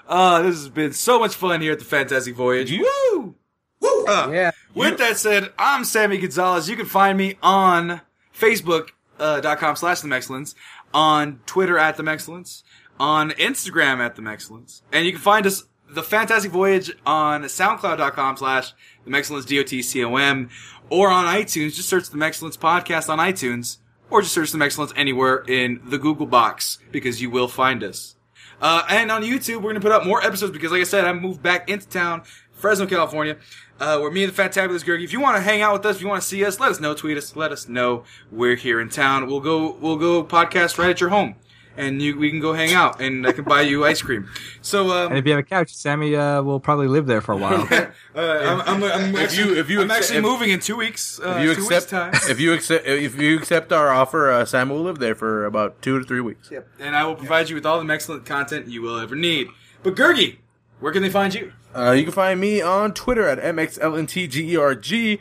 Uh, this has been so much fun here at the Fantastic Voyage. Woo! Woo! Uh, Yeah. With that said, I'm Sammy Gonzalez. You can find me on Facebook.com uh, slash the Mexcellence, on Twitter at the Mexcellence, on Instagram at the Mexcellence, and you can find us the Fantastic Voyage on SoundCloud.com slash the Mexcellence D O T C O M, or on iTunes. Just search the Mexcellence podcast on iTunes, or just search the Mexcellence anywhere in the Google box because you will find us. Uh, and on YouTube, we're gonna put up more episodes because, like I said, I moved back into town, Fresno, California, uh, where me and the Fantabulous Gergie. If you want to hang out with us, if you want to see us, let us know. Tweet us. Let us know we're here in town. We'll go. We'll go podcast right at your home, and you we can go hang out, and I can buy you ice cream. So, um, And if you have a couch, Sammy uh, will probably live there for a while. uh, I'm, I'm, I'm If actually, you- if you I'm accept- actually if- moving in two weeks. Uh, If you two accept, weeks time. if you accept, if you accept our offer, uh, Sam will live there for about two to three weeks. Yep. And I will provide you with all the excellent content you will ever need. But Gergie, where can they find you? Uh, you can find me on Twitter at mxlntgerg.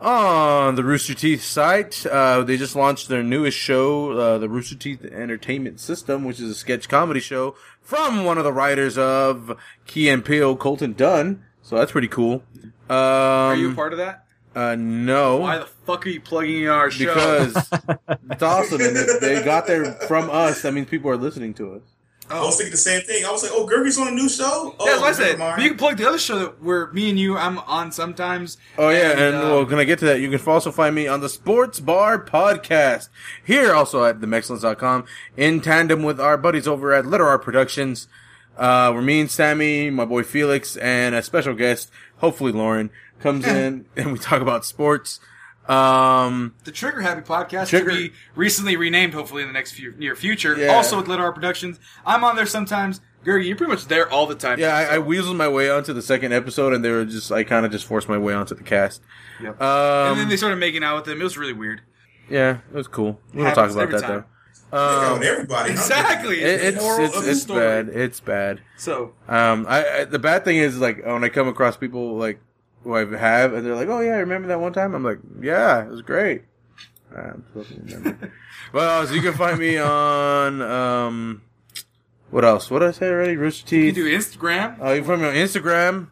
On the Rooster Teeth site, uh, they just launched their newest show, uh, the Rooster Teeth Entertainment System, which is a sketch comedy show from one of the writers of Key and Peele, Colton Dunn. So that's pretty cool. Um, Are you a part of that? Uh, no. Why the fuck are you plugging in our show? because it's awesome and they- they got there from us. That means people are listening to us. I was thinking the same thing. I was like, "Oh, Gergie's on a new show." Oh, Yeah, that's what I said. mind. You can plug the other show that where me and you I'm on sometimes. Oh yeah, and, um, well, can I get to that? You can also find me on the Sports Bar Podcast here, also at themexcellence.com, in tandem with our buddies over at Letter Art Productions. Uh, where me and Sammy, my boy Felix, and a special guest, hopefully Lauren, comes in and we talk about sports. Um, the Trigger Happy podcast Trigger- to be recently renamed, hopefully in the next few, near future. Yeah. Also with Little Art Productions. I'm on there sometimes. Gergie, you're pretty much there all the time. yeah, I, I weaseled my way onto the second episode, and they were just I kind of just forced my way onto the cast. Yep. Um, and then they started making out with them. It was really weird. yeah, it was cool. We don't talk about that time. Though. Um, everybody. Exactly. it, it's Moral it's, it's bad. It's bad. So Um, I, I the bad thing is like when I come across people like who I have, and they're like, "Oh yeah, I remember that one time." I'm like, "Yeah, it was great." I'm supposed to remember. well, so you can find me on um, what else? What did I say already? Rooster you Teeth. can do Instagram. Uh, you can find me on Instagram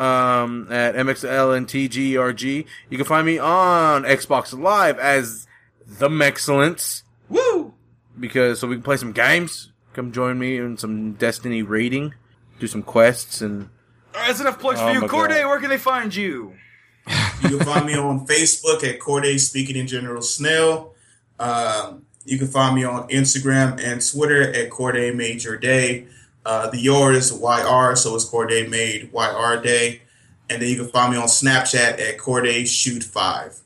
um, at mxlntgerg. You can find me on Xbox Live as the Mexcellence Woo! because so we can play some games. Come join me in some Destiny raiding, do some quests, and right, that's enough plugs Oh for you. my Corde, God. where can they find you? You can find me on Facebook at Corde Speaking in General Snail. Um, you can find me on Instagram and Twitter at Corde Made Your Day. Uh, the yours YR, so it's Corde Made YR Day. And then you can find me on Snapchat at Corde Shoot Five.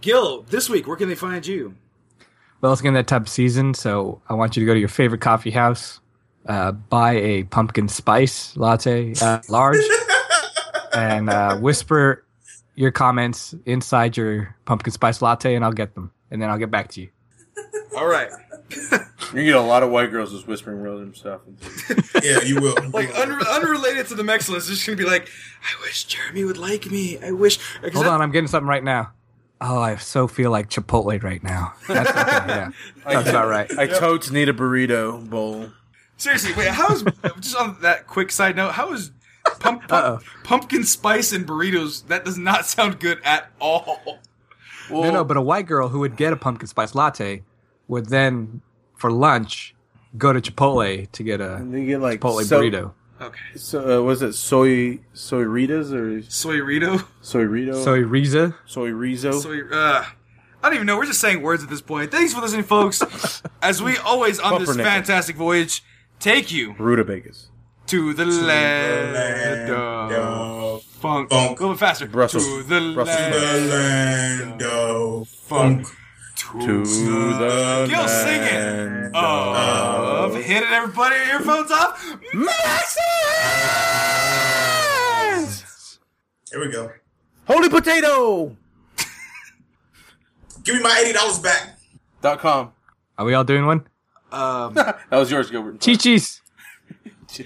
Gil, this week, where can they find you? Well, it's getting that type of season, so I want you to go to your favorite coffee house, uh, buy a pumpkin spice latte, uh, large, and uh, whisper your comments inside your pumpkin spice latte, and I'll get them, and then I'll get back to you. All right. you get a lot of white girls just whispering random stuff. Yeah, you will. Like unre- unrelated to the Mexcellence, it's just gonna be like, I wish Jeremy would like me. I wish. Hold that- on, I'm getting something right now. Oh, I so feel like Chipotle right now. That's okay, yeah. That's about right. I totes need a burrito bowl. Seriously, wait. How is just on that quick side note? How is pump, pump, pumpkin spice and burritos? That does not sound good at all. No, no, but a white girl who would get a pumpkin spice latte would then, for lunch, go to Chipotle to get a And they get like Chipotle so, burrito. Okay. So uh, was it soy soy ritas or Soy Rito. soy rito? Soy Riza. soy rizo. Soy. Uh, I don't even know. We're just saying words at this point. Thanks for listening, folks. As we always on this fantastic voyage, take you Rutabagas. to the land land of of funk. funk. A little bit faster. Brussels. To the Brussels. land The land of funk. to the Gil singing land of hitting everybody earphones off. Here we go. Holy potato Give me my eighty dollars back. dot com. Are we all doing one? Um, That was yours, Gilbert. Chi-Chi's.